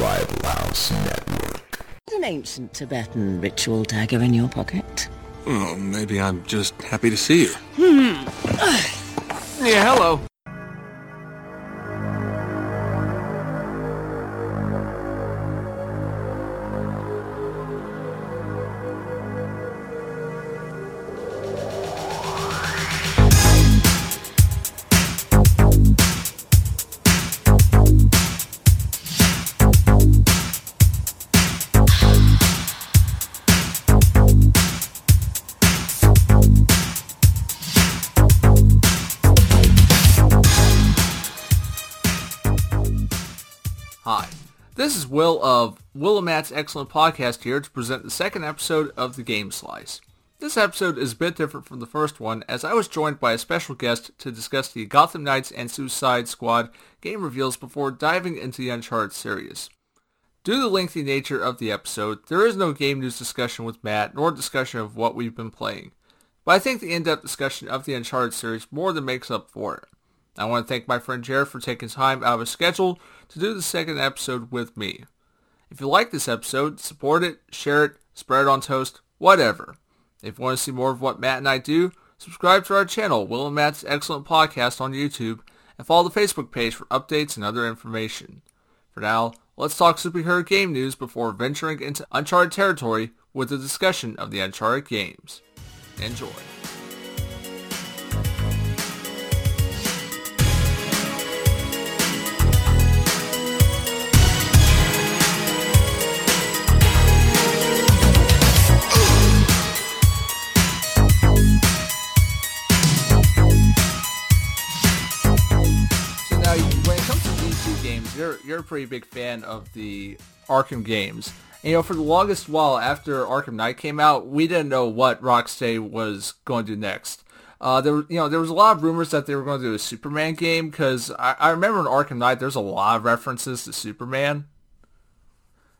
Revival House Network. An ancient Tibetan ritual dagger in your pocket. Oh, maybe I'm just happy to see you. Hmm. yeah, hello. Will of Will and Matt's Excellent Podcast here to present the second episode of the Game Slice. This episode is a bit different from the first one as I was joined by a special guest to discuss the Gotham Knights and Suicide Squad game reveals before diving into the Uncharted series. Due to the lengthy nature of the episode, there is no game news discussion with Matt nor discussion of what we've been playing. But I think the in-depth discussion of the Uncharted series more than makes up for it. I want to thank my friend Jared for taking time out of his schedule to do the second episode with me. If you like this episode, support it, share it, spread it on toast, whatever. If you want to see more of what Matt and I do, subscribe to our channel, Will and Matt's Excellent Podcast on YouTube, and follow the Facebook page for updates and other information. For now, let's talk superhero game news before venturing into Uncharted territory with a discussion of the Uncharted games. Enjoy. You're you're a pretty big fan of the Arkham games. And, you know, for the longest while after Arkham Knight came out, we didn't know what Rocksteady was going to do next. Uh, there, you know, there was a lot of rumors that they were going to do a Superman game because I, I remember in Arkham Knight there's a lot of references to Superman.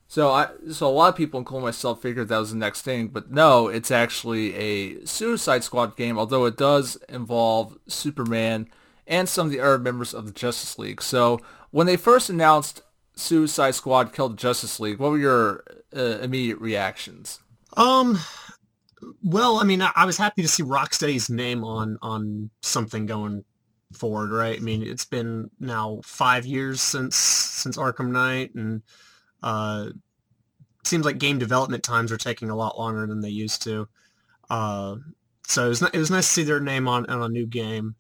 So I, so a lot of people, including myself, figured that was the next thing, but no, it's actually a Suicide Squad game. Although it does involve Superman and some of the other members of the Justice League. So when they first announced Suicide Squad Kill the Justice League, what were your uh, immediate reactions? Um, well, I mean, I, I was happy to see Rocksteady's name on on something going forward, right? I mean, it's been now five years since since Arkham Knight, and uh, it seems like game development times are taking a lot longer than they used to. Uh, so it was it was nice to see their name on on a new game.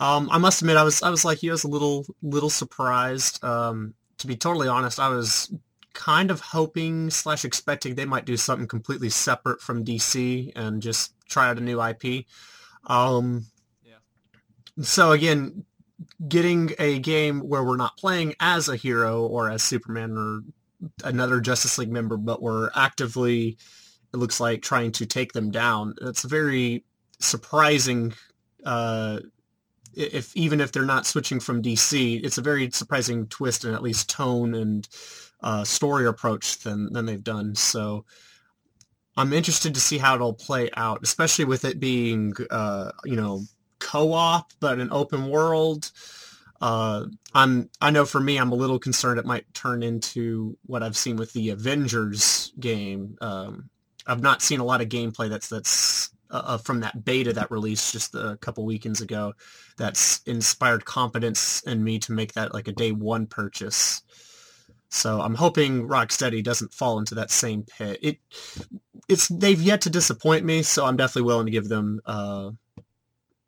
Um, I must admit, I was I was like you, I was a little little surprised. Um, to be totally honest, I was kind of hoping slash expecting they might do something completely separate from DC and just try out a new IP. Um, Yeah. So again, getting a game where we're not playing as a hero or as Superman or another Justice League member, but we're actively, it looks like, trying to take them down. It's very surprising. Uh, if even if they're not switching from DC, it's a very surprising twist in at least tone and uh, story approach than than they've done. So I'm interested to see how it'll play out, especially with it being uh, you know co-op but an open world. Uh, I'm I know for me I'm a little concerned it might turn into what I've seen with the Avengers game. Um, I've not seen a lot of gameplay that's that's uh, uh, from that beta that released just a couple weekends ago. That's inspired confidence in me to make that like a day one purchase. So I'm hoping Rocksteady doesn't fall into that same pit. It it's they've yet to disappoint me, so I'm definitely willing to give them uh,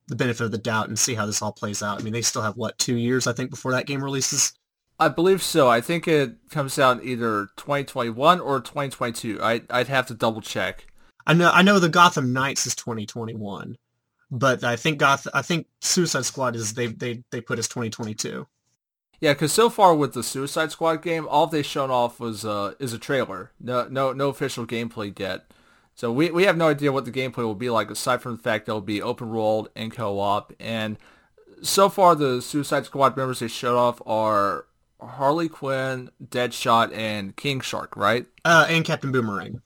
the benefit of the doubt and see how this all plays out. I mean, they still have what two years I think before that game releases. I believe so. I think it comes out either 2021 or 2022. I, I'd have to double check. I know I know the Gotham Knights is 2021, but I think Goth I think Suicide Squad is they they they put as 2022. Yeah, because so far with the Suicide Squad game, all they've shown off was uh, is a trailer. No, no, no official gameplay yet. So we, we have no idea what the gameplay will be like, aside from the fact that it'll be open world and co-op. And so far, the Suicide Squad members they showed off are Harley Quinn, Deadshot, and King Shark, right? Uh, and Captain Boomerang.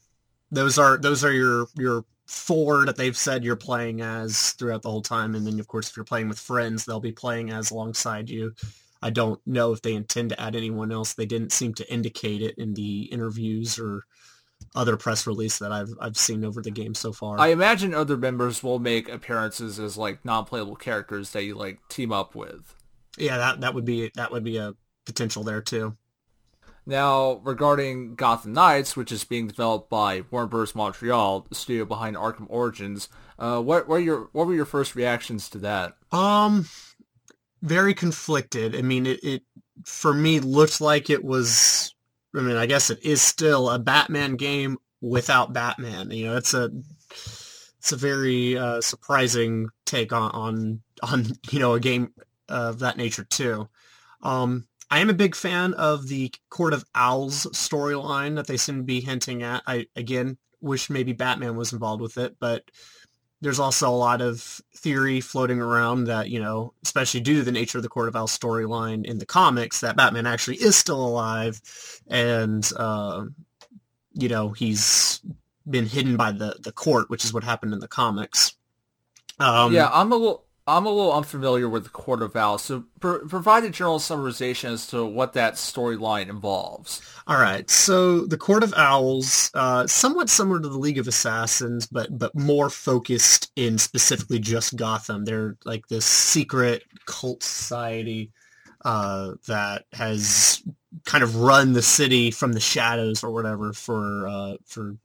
Those are those are your your four that they've said you're playing as throughout the whole time, and then of course if you're playing with friends, they'll be playing as alongside you. I don't know if they intend to add anyone else. They didn't seem to indicate it in the interviews or other press release that I've I've seen over the game so far. I imagine other members will make appearances as like non-playable characters that you like team up with. Yeah, that that would be that would be a potential there too. Now, regarding Gotham Knights, which is being developed by Warner Bros. Montreal, the studio behind Arkham Origins, uh, what were your what were your first reactions to that? Um, very conflicted. I mean, it, it for me looked like it was. I mean, I guess it is still a Batman game without Batman. You know, it's a it's a very uh, surprising take on, on on you know a game of that nature too. Um, I am a big fan of the Court of Owls storyline that they seem to be hinting at. I again wish maybe Batman was involved with it, but there's also a lot of theory floating around that, you know, especially due to the nature of the Court of Owls storyline in the comics, that Batman actually is still alive and, uh, you know, he's been hidden by the, the court, which is what happened in the comics. Um, yeah, I'm a little I'm a little unfamiliar with the Court of Owls, so pr- provide a general summarization as to what that storyline involves. All right, so the Court of Owls, uh, somewhat similar to the League of Assassins, but but more focused in specifically just Gotham. They're like this secret cult society uh, that has kind of run the city from the shadows or whatever for uh, for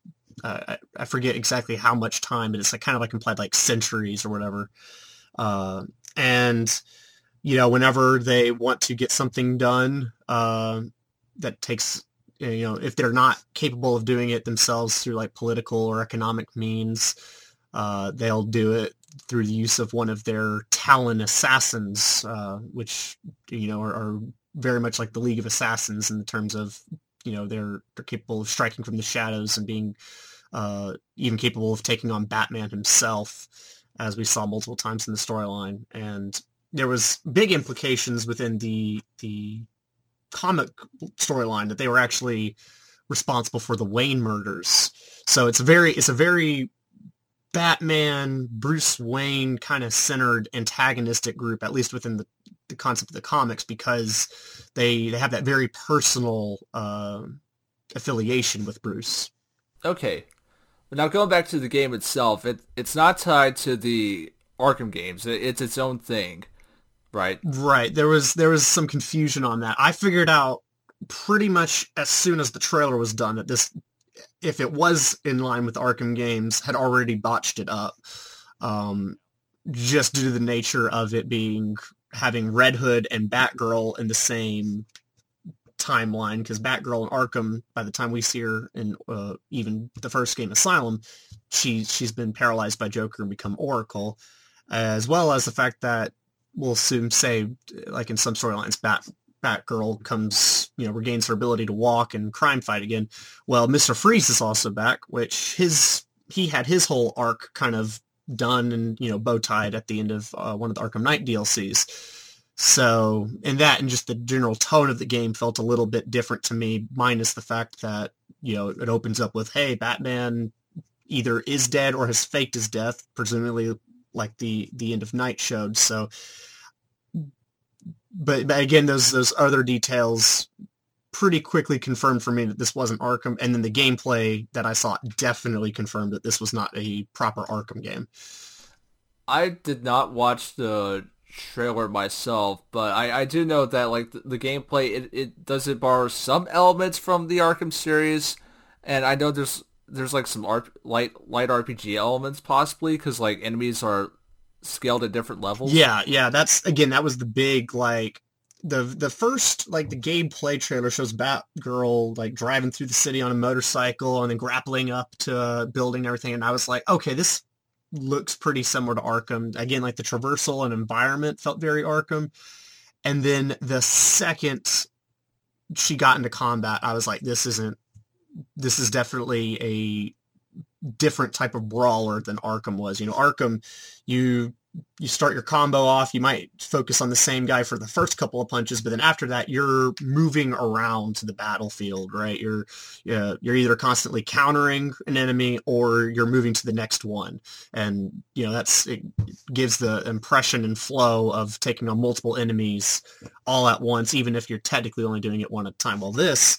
uh, I forget exactly how much time, but it's like kind of like implied like centuries or whatever. Uh, and you know, whenever they want to get something done uh, that takes, you know, if they're not capable of doing it themselves through like political or economic means, uh, they'll do it through the use of one of their Talon assassins, uh, which you know are, are, very much like the League of Assassins in terms of you know they're they're capable of striking from the shadows and being uh, even capable of taking on Batman himself as we saw multiple times in the storyline. And there was big implications within the the comic storyline that they were actually responsible for the Wayne murders. So it's a very it's a very Batman, Bruce Wayne kind of centered antagonistic group, at least within the, the concept of the comics, because they they have that very personal uh, affiliation with Bruce. Okay, now going back to the game itself, it it's not tied to the Arkham games. It, it's its own thing, right? Right. There was there was some confusion on that. I figured out pretty much as soon as the trailer was done that this, if it was in line with Arkham games, had already botched it up. Um, just due to the nature of it being having Red Hood and Batgirl in the same timeline because Batgirl and Arkham, by the time we see her in uh, even the first game Asylum, she she's been paralyzed by Joker and become Oracle, as well as the fact that we'll soon say, like in some storylines, Bat Batgirl comes, you know, regains her ability to walk and crime fight again. Well, Mister Freeze is also back, which his he had his whole arc kind of done and you know bow tied at the end of uh, one of the Arkham Knight DLCs. So, and that and just the general tone of the game felt a little bit different to me, minus the fact that, you know, it opens up with, hey, Batman either is dead or has faked his death, presumably like the, the end of Knight showed. So, but, but again, those, those other details pretty quickly confirmed for me that this wasn't Arkham. And then the gameplay that I saw definitely confirmed that this was not a proper Arkham game. I did not watch the trailer myself, but I, I do know that like the, the gameplay it, it does it borrow some elements from the Arkham series, and I know there's there's like some art, light light RPG elements possibly because like enemies are scaled at different levels. Yeah, yeah, that's again that was the big like the the first like the gameplay trailer shows Batgirl like driving through the city on a motorcycle and then grappling up to a building and everything, and I was like, okay, this looks pretty similar to Arkham. Again, like the traversal and environment felt very Arkham. And then the second she got into combat, I was like, this isn't, this is definitely a different type of brawler than Arkham was. You know, Arkham, you you start your combo off, you might focus on the same guy for the first couple of punches, but then after that, you're moving around to the battlefield, right? You're you're either constantly countering an enemy or you're moving to the next one, and you know that's it gives the impression and flow of taking on multiple enemies all at once, even if you're technically only doing it one at a time. Well, this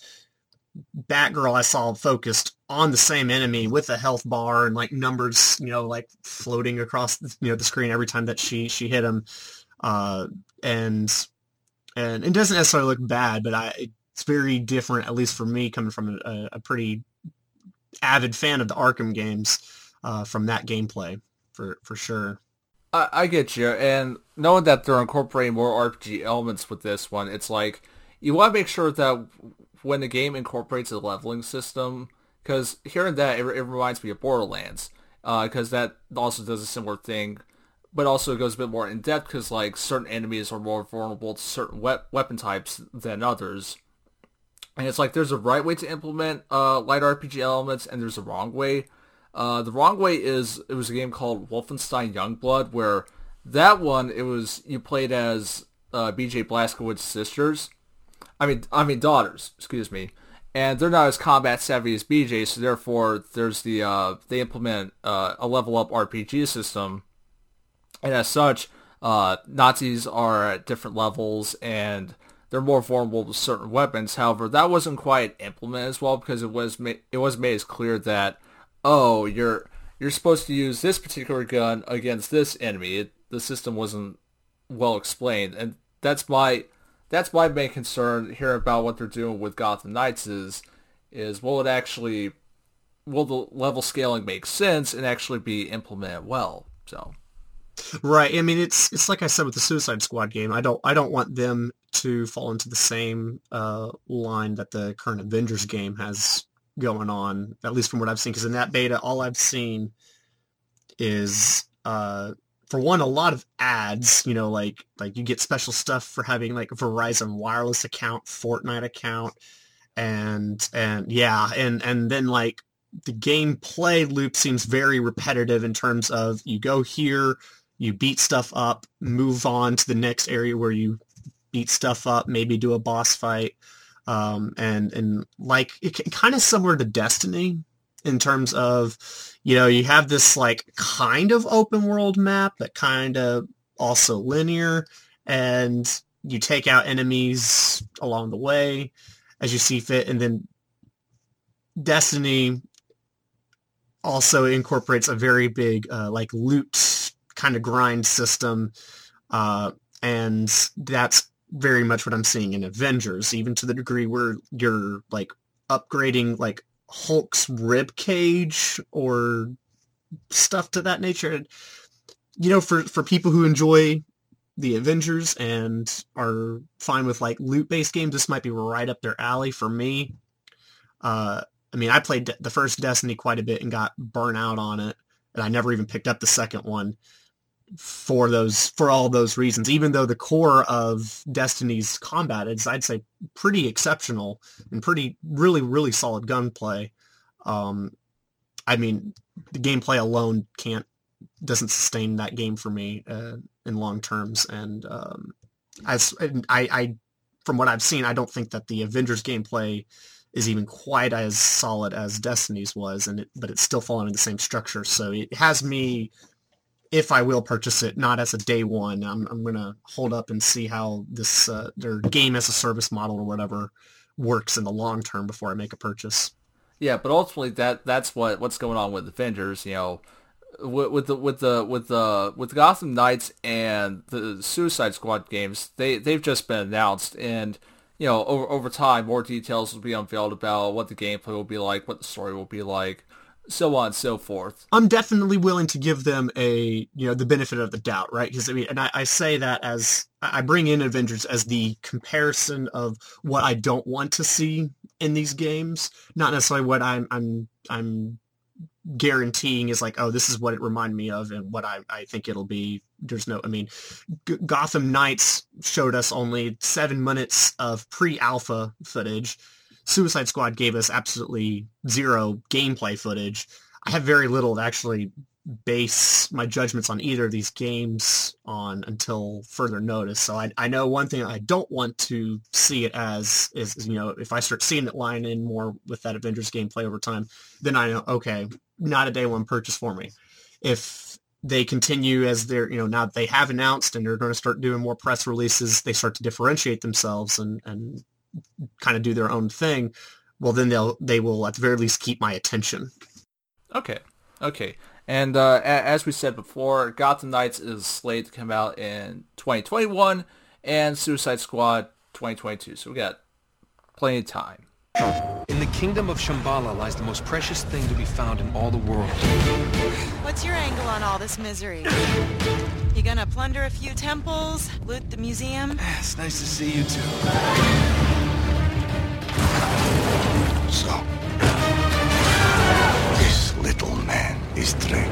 Batgirl I saw focused on the same enemy with a health bar and like numbers, you know, like floating across you know the screen every time that she she hit him, uh, and and it doesn't necessarily look bad, but I it's very different at least for me coming from a, a pretty avid fan of the Arkham games uh, from that gameplay for for sure. I, I get you, and knowing that they're incorporating more RPG elements with this one, it's like you want to make sure that when the game incorporates a leveling system, because hearing that, it, it, reminds me of Borderlands, because uh, that also does a similar thing, but also goes a bit more in depth because like certain enemies are more vulnerable to certain we- weapon types than others. And it's like there's a right way to implement uh, light RPG elements, and there's a wrong way. Uh, the wrong way is it was a game called Wolfenstein Youngblood, where that one it was you played as uh, B.J. Blazkowicz's sisters, I mean, I mean daughters, excuse me, and they're not as combat savvy as BJ, so therefore there's the uh, they implement uh, a level up RPG system, and as such, uh, Nazis are at different levels and they're more vulnerable to certain weapons. However, that wasn't quite implemented as well because it was ma- it was made as clear that oh you're you're supposed to use this particular gun against this enemy. It, the system wasn't well explained, and that's my that's my main concern here about what they're doing with Gotham Knights is is will it actually will the level scaling make sense and actually be implemented well? So Right. I mean it's it's like I said with the Suicide Squad game. I don't I don't want them to fall into the same uh, line that the current Avengers game has going on, at least from what I've seen. Because in that beta, all I've seen is uh, for one, a lot of ads, you know, like like you get special stuff for having like Verizon wireless account, Fortnite account, and and yeah, and and then like the gameplay loop seems very repetitive in terms of you go here, you beat stuff up, move on to the next area where you beat stuff up, maybe do a boss fight, um, and and like it, kind of similar to Destiny in terms of you know, you have this like kind of open world map, but kind of also linear, and you take out enemies along the way as you see fit, and then Destiny also incorporates a very big uh, like loot kind of grind system, uh, and that's very much what I'm seeing in Avengers, even to the degree where you're like upgrading like Hulk's rib cage or stuff to that nature. You know, for for people who enjoy the Avengers and are fine with like loot based games, this might be right up their alley for me. Uh, I mean, I played the first Destiny quite a bit and got burnt out on it, and I never even picked up the second one for those for all those reasons. Even though the core of Destiny's combat is, I'd say, pretty exceptional and pretty really really solid gunplay. Um, I mean, the gameplay alone can't doesn't sustain that game for me uh, in long terms. And um, as I, I, from what I've seen, I don't think that the Avengers gameplay is even quite as solid as Destiny's was, and it, but it's still following the same structure. So it has me if I will purchase it, not as a day one. I'm, I'm going to hold up and see how this uh, their game as a service model or whatever works in the long term before I make a purchase. Yeah, but ultimately that that's what what's going on with Avengers. You know, with, with the with the with the with Gotham Knights and the Suicide Squad games, they they've just been announced, and you know over over time more details will be unveiled about what the gameplay will be like, what the story will be like so on and so forth. I'm definitely willing to give them a, you know, the benefit of the doubt, right? Because I mean, and I, I, say that as I bring in Avengers as the comparison of what I don't want to see in these games, not necessarily what I'm, I'm, I'm guaranteeing is like, oh, this is what it reminded me of and what I, I think it'll be. There's no, I mean, G- Gotham Knights showed us only seven minutes of pre-alpha footage Suicide Squad gave us absolutely zero gameplay footage. I have very little to actually base my judgments on either of these games on until further notice. So I, I know one thing I don't want to see it as is, is, you know, if I start seeing it line in more with that Avengers gameplay over time, then I know, okay, not a day one purchase for me. If they continue as they're, you know, now they have announced and they're going to start doing more press releases, they start to differentiate themselves and, and kind of do their own thing. Well, then they'll, they will at the very least keep my attention. Okay. Okay. And uh, as we said before, Gotham Knights is slated to come out in 2021 and Suicide Squad 2022. So we got plenty of time. In the kingdom of Shambhala lies the most precious thing to be found in all the world. What's your angle on all this misery? You gonna plunder a few temples, loot the museum? It's nice to see you too. So, this little man is Drake.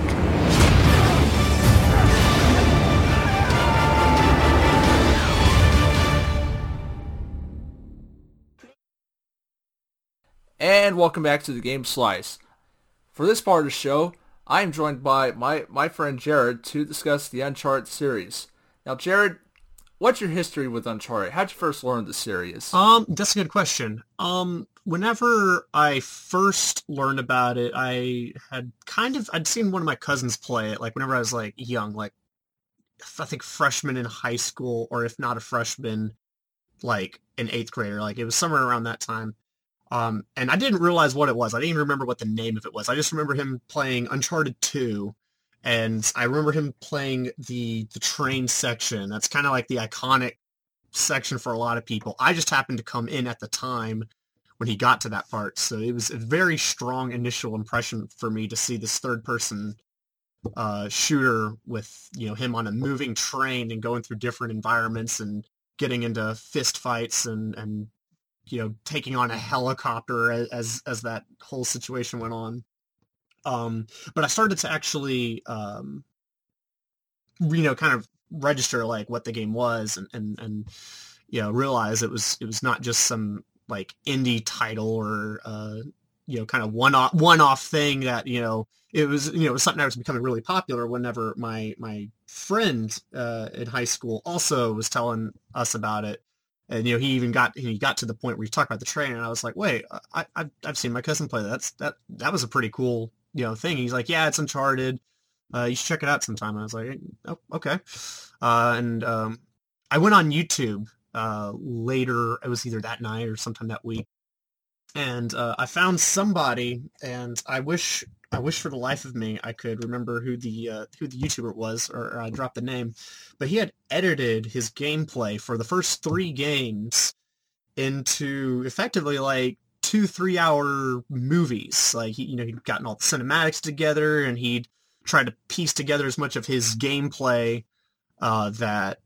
And welcome back to the Game Slice. For this part of the show, I am joined by my, my friend Jared to discuss the Uncharted series. Now, Jared, what's your history with Uncharted? How'd you first learn the series? Um, that's a good question. Um, whenever I first learned about it, I had kind of I'd seen one of my cousins play it. Like whenever I was like young, like I think freshman in high school, or if not a freshman, like an eighth grader. Like it was somewhere around that time. Um, and I didn't realize what it was. I didn't even remember what the name of it was. I just remember him playing Uncharted 2, and I remember him playing the the train section. That's kind of like the iconic section for a lot of people. I just happened to come in at the time when he got to that part, so it was a very strong initial impression for me to see this third person uh, shooter with you know him on a moving train and going through different environments and getting into fist fights and and you know, taking on a helicopter as as that whole situation went on. Um, but I started to actually, um, you know, kind of register like what the game was and, and, and, you know, realize it was, it was not just some like indie title or, uh, you know, kind of one off, one off thing that, you know, it was, you know, it was something that was becoming really popular whenever my, my friend, uh, in high school also was telling us about it and you know he even got he got to the point where he talked about the train, and I was like, wait, I, I I've seen my cousin play that. That's that that was a pretty cool you know thing. He's like, yeah, it's Uncharted. Uh, you should check it out sometime. I was like, oh, okay. Uh, and um, I went on YouTube uh, later. It was either that night or sometime that week, and uh, I found somebody, and I wish I wish for the life of me I could remember who the uh, who the YouTuber was, or, or I dropped the name. But he had edited his gameplay for the first three games into effectively like two three hour movies. Like he, you know, he'd gotten all the cinematics together, and he'd tried to piece together as much of his gameplay uh, that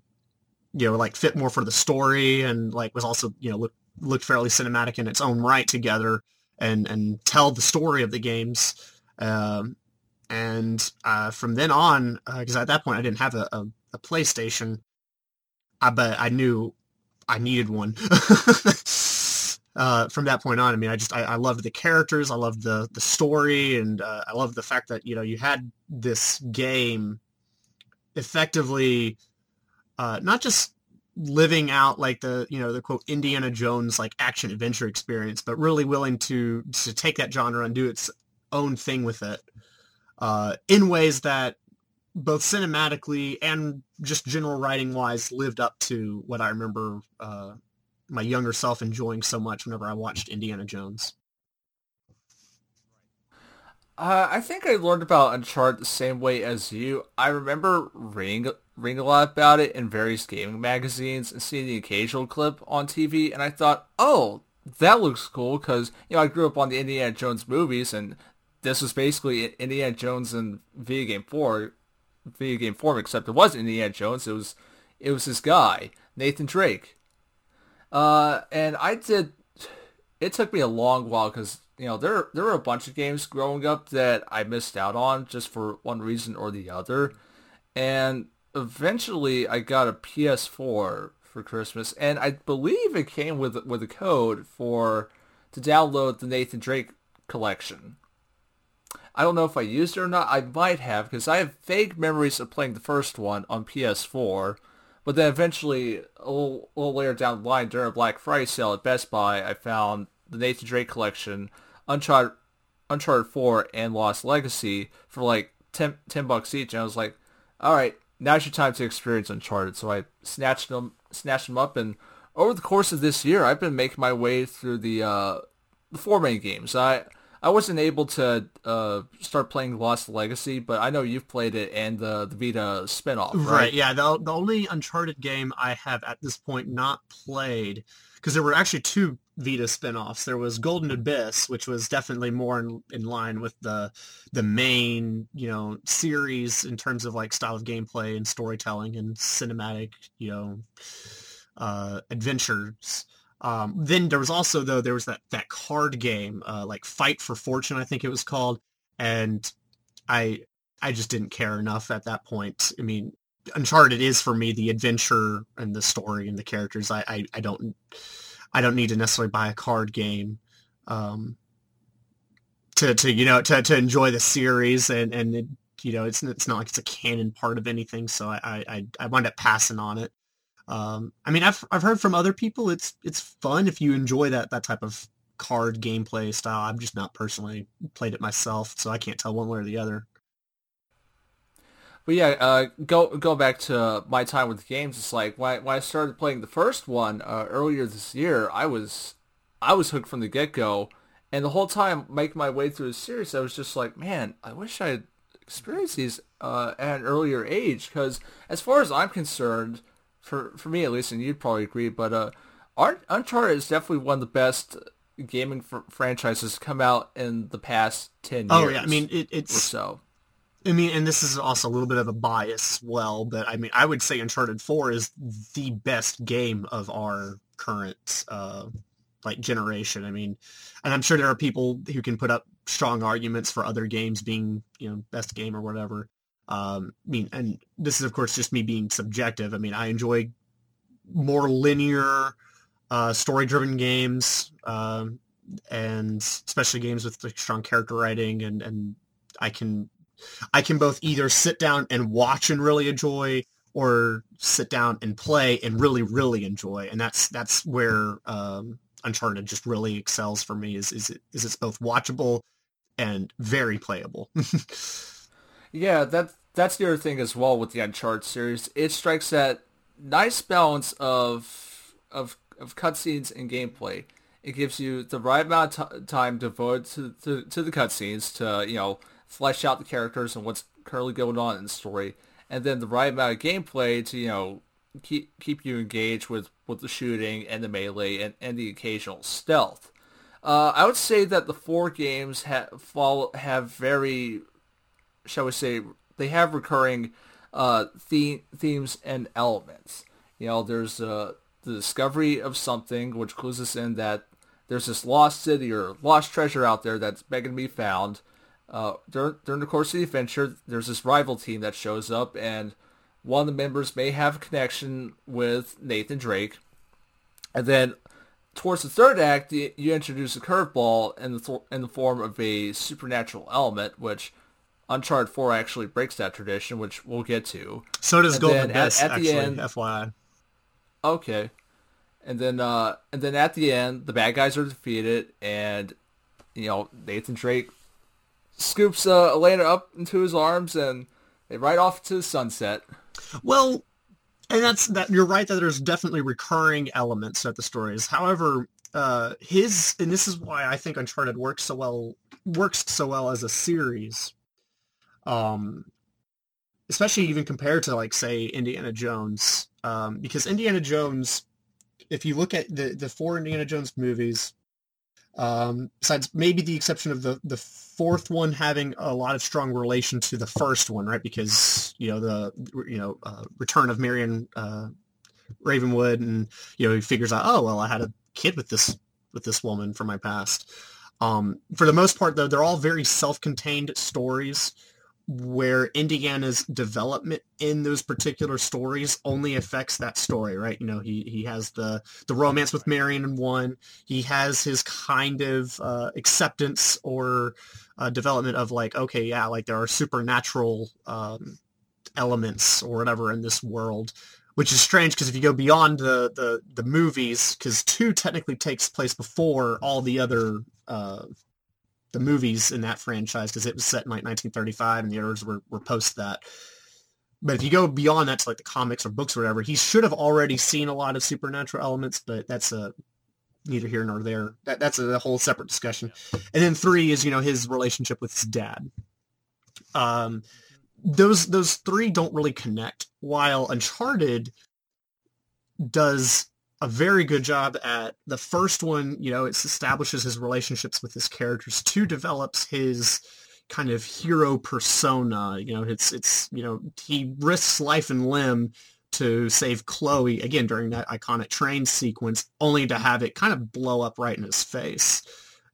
you know like fit more for the story, and like was also you know looked fairly cinematic in its own right together, and and tell the story of the games um, and uh, from then on, because uh, at that point I didn't have a, a, a PlayStation, I but I knew I needed one. uh, from that point on, I mean, I just I, I loved the characters, I loved the the story, and uh, I loved the fact that you know you had this game effectively uh, not just living out like the you know the quote Indiana Jones like action adventure experience, but really willing to to take that genre and do its own thing with it uh, in ways that both cinematically and just general writing wise lived up to what I remember uh, my younger self enjoying so much whenever I watched Indiana Jones. Uh, I think I learned about Uncharted the same way as you. I remember reading, reading a lot about it in various gaming magazines and seeing the occasional clip on TV, and I thought, oh, that looks cool because you know I grew up on the Indiana Jones movies, and this was basically Indiana Jones in video game four, video game form, except it wasn't Indiana Jones. It was it was this guy Nathan Drake. Uh, and I did. It took me a long while because you know there there were a bunch of games growing up that I missed out on just for one reason or the other, and eventually I got a PS4 for Christmas, and I believe it came with with a code for to download the Nathan Drake collection. I don't know if I used it or not. I might have because I have vague memories of playing the first one on PS4. But then eventually, a little, a little later down the line, during a Black Friday sale at Best Buy, I found the Nathan Drake collection, Uncharted, Uncharted 4, and Lost Legacy for like 10, 10 bucks each. And I was like, all right, now's your time to experience Uncharted. So I snatched them, snatched them up, and over the course of this year, I've been making my way through the uh, the four main games. I I wasn't able to uh, start playing Lost Legacy, but I know you've played it and the the Vita spinoff, right? Right. Yeah. The the only Uncharted game I have at this point not played because there were actually two Vita spinoffs. There was Golden Abyss, which was definitely more in, in line with the the main you know series in terms of like style of gameplay and storytelling and cinematic you know uh, adventures. Um, then there was also though there was that that card game uh, like Fight for Fortune I think it was called, and I I just didn't care enough at that point. I mean, Uncharted is for me the adventure and the story and the characters. I I, I don't I don't need to necessarily buy a card game. Um, to, to you know to, to enjoy the series and and it, you know it's it's not like it's a canon part of anything so I I I wound up passing on it um, I mean, I've I've heard from other people it's it's fun if you enjoy that that type of card gameplay style. I've just not personally played it myself, so I can't tell one way or the other. But yeah, uh, go go back to my time with games. It's like when I, when I started playing the first one uh, earlier this year, I was I was hooked from the get go, and the whole time making my way through the series, I was just like, man, I wish I had experienced these uh, at an earlier age. Because as far as I'm concerned, for for me at least, and you'd probably agree, but uh, Uncharted is definitely one of the best gaming fr- franchises to come out in the past ten years. Oh yeah, I mean it, it's or so. I mean, and this is also a little bit of a bias as well, but I mean, I would say Uncharted Four is the best game of our current uh, like generation. I mean, and I'm sure there are people who can put up strong arguments for other games being you know best game or whatever. Um, I mean, and this is of course just me being subjective. I mean, I enjoy more linear, uh, story-driven games, um, and especially games with like, strong character writing, and and I can I can both either sit down and watch and really enjoy, or sit down and play and really really enjoy, and that's that's where um, Uncharted just really excels for me. Is is it is it's both watchable and very playable. Yeah, that that's the other thing as well with the Uncharted series. It strikes that nice balance of of of cutscenes and gameplay. It gives you the right amount of t- time devoted to, to to the cutscenes to you know flesh out the characters and what's currently going on in the story, and then the right amount of gameplay to you know keep keep you engaged with with the shooting and the melee and, and the occasional stealth. Uh, I would say that the four games have follow have very shall we say, they have recurring uh, theme, themes and elements. You know, there's uh, the discovery of something, which clues us in that there's this lost city or lost treasure out there that's begging to be found. Uh, during, during the course of the adventure, there's this rival team that shows up, and one of the members may have a connection with Nathan Drake. And then towards the third act, you, you introduce a curveball in the, th- in the form of a supernatural element, which Uncharted 4 actually breaks that tradition, which we'll get to. So does And Golden then at- at the actually, end- FYI. Okay. And then uh and then at the end the bad guys are defeated and you know, Nathan Drake scoops uh, Elena up into his arms and they ride off to the sunset. Well, and that's that. You're right that there's definitely recurring elements at the stories. However, uh, his and this is why I think Uncharted works so well works so well as a series. Um, especially even compared to like say Indiana Jones, um, because Indiana Jones, if you look at the the four Indiana Jones movies, um, besides maybe the exception of the the fourth one having a lot of strong relation to the first one, right? Because you know the you know uh, return of Marion uh, Ravenwood, and you know he figures out, oh well, I had a kid with this with this woman from my past. Um, for the most part, though, they're all very self-contained stories where Indiana's development in those particular stories only affects that story, right? You know, he, he has the, the romance with Marion in one. He has his kind of uh, acceptance or uh, development of like, okay, yeah, like there are supernatural um, elements or whatever in this world, which is strange because if you go beyond the, the, the movies, because two technically takes place before all the other uh, the movies in that franchise because it was set in like 1935 and the others were, were post that. But if you go beyond that to like the comics or books or whatever, he should have already seen a lot of supernatural elements, but that's a neither here nor there. That that's a whole separate discussion. And then three is, you know, his relationship with his dad. Um those those three don't really connect, while Uncharted does a very good job at the first one. You know, it establishes his relationships with his characters. Two develops his kind of hero persona. You know, it's it's you know he risks life and limb to save Chloe again during that iconic train sequence, only to have it kind of blow up right in his face.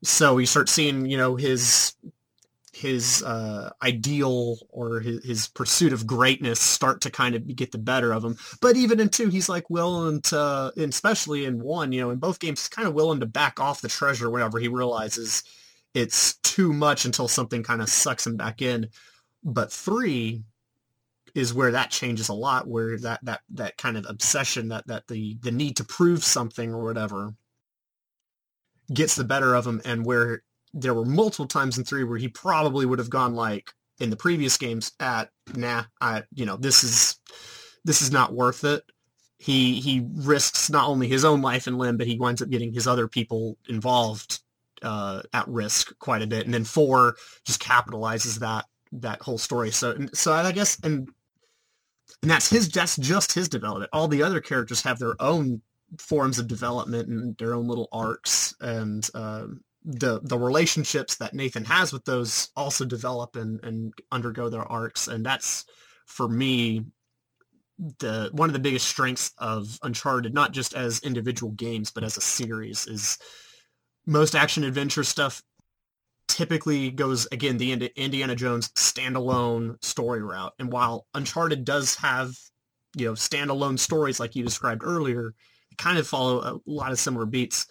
So we start seeing you know his his uh, ideal or his, his, pursuit of greatness start to kind of get the better of him. But even in two, he's like willing to, and especially in one, you know, in both games, he's kind of willing to back off the treasure whenever he realizes it's too much until something kind of sucks him back in. But three is where that changes a lot, where that that that kind of obsession, that that the the need to prove something or whatever gets the better of him, and where there were multiple times in three where he probably would have gone like in the previous games at nah i you know this is this is not worth it. He he risks not only his own life and limb but he winds up getting his other people involved uh, at risk quite a bit. And then four just capitalizes that that whole story. So so i guess and and that's his that's just his development. All the other characters have their own forms of development and their own little arcs and um, the the relationships that Nathan has with those also develop and, and undergo their arcs. And that's for me the one of the biggest strengths of Uncharted, not just as individual games, but as a series, is most action adventure stuff typically goes again the Indiana Jones standalone story route. And while Uncharted does have you know standalone stories like you described earlier, kind of follow a lot of similar beats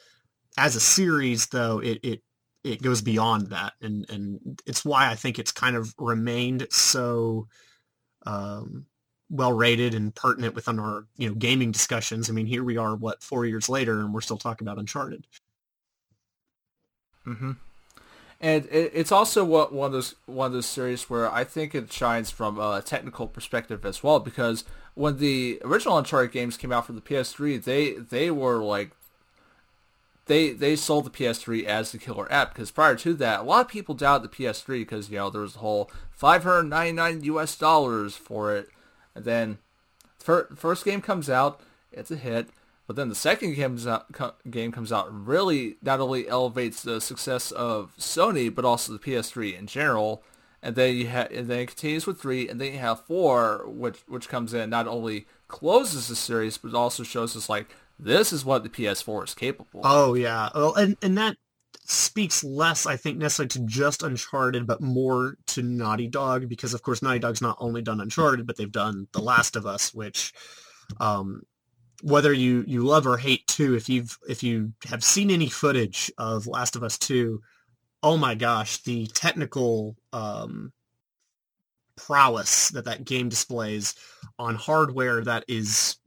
as a series, though, it, it it goes beyond that, and and it's why I think it's kind of remained so um, well rated and pertinent within our you know gaming discussions. I mean, here we are, what four years later, and we're still talking about Uncharted. Mm-hmm. And it, it's also what one of those one of those series where I think it shines from a technical perspective as well. Because when the original Uncharted games came out for the PS3, they they were like they they sold the PS3 as the killer app because prior to that, a lot of people doubted the PS3 because you know there was a whole 599 US dollars for it, and then fir- first game comes out, it's a hit, but then the second comes out, game comes out really not only elevates the success of Sony but also the PS3 in general, and then you have and then it continues with three, and then you have four, which which comes in not only closes the series but also shows us like this is what the PS4 is capable. Of. Oh yeah, well, and and that speaks less, I think, necessarily to just Uncharted, but more to Naughty Dog because, of course, Naughty Dog's not only done Uncharted, but they've done The Last of Us, which, um, whether you you love or hate two, if you've if you have seen any footage of Last of Us two, oh my gosh, the technical um, prowess that that game displays on hardware that is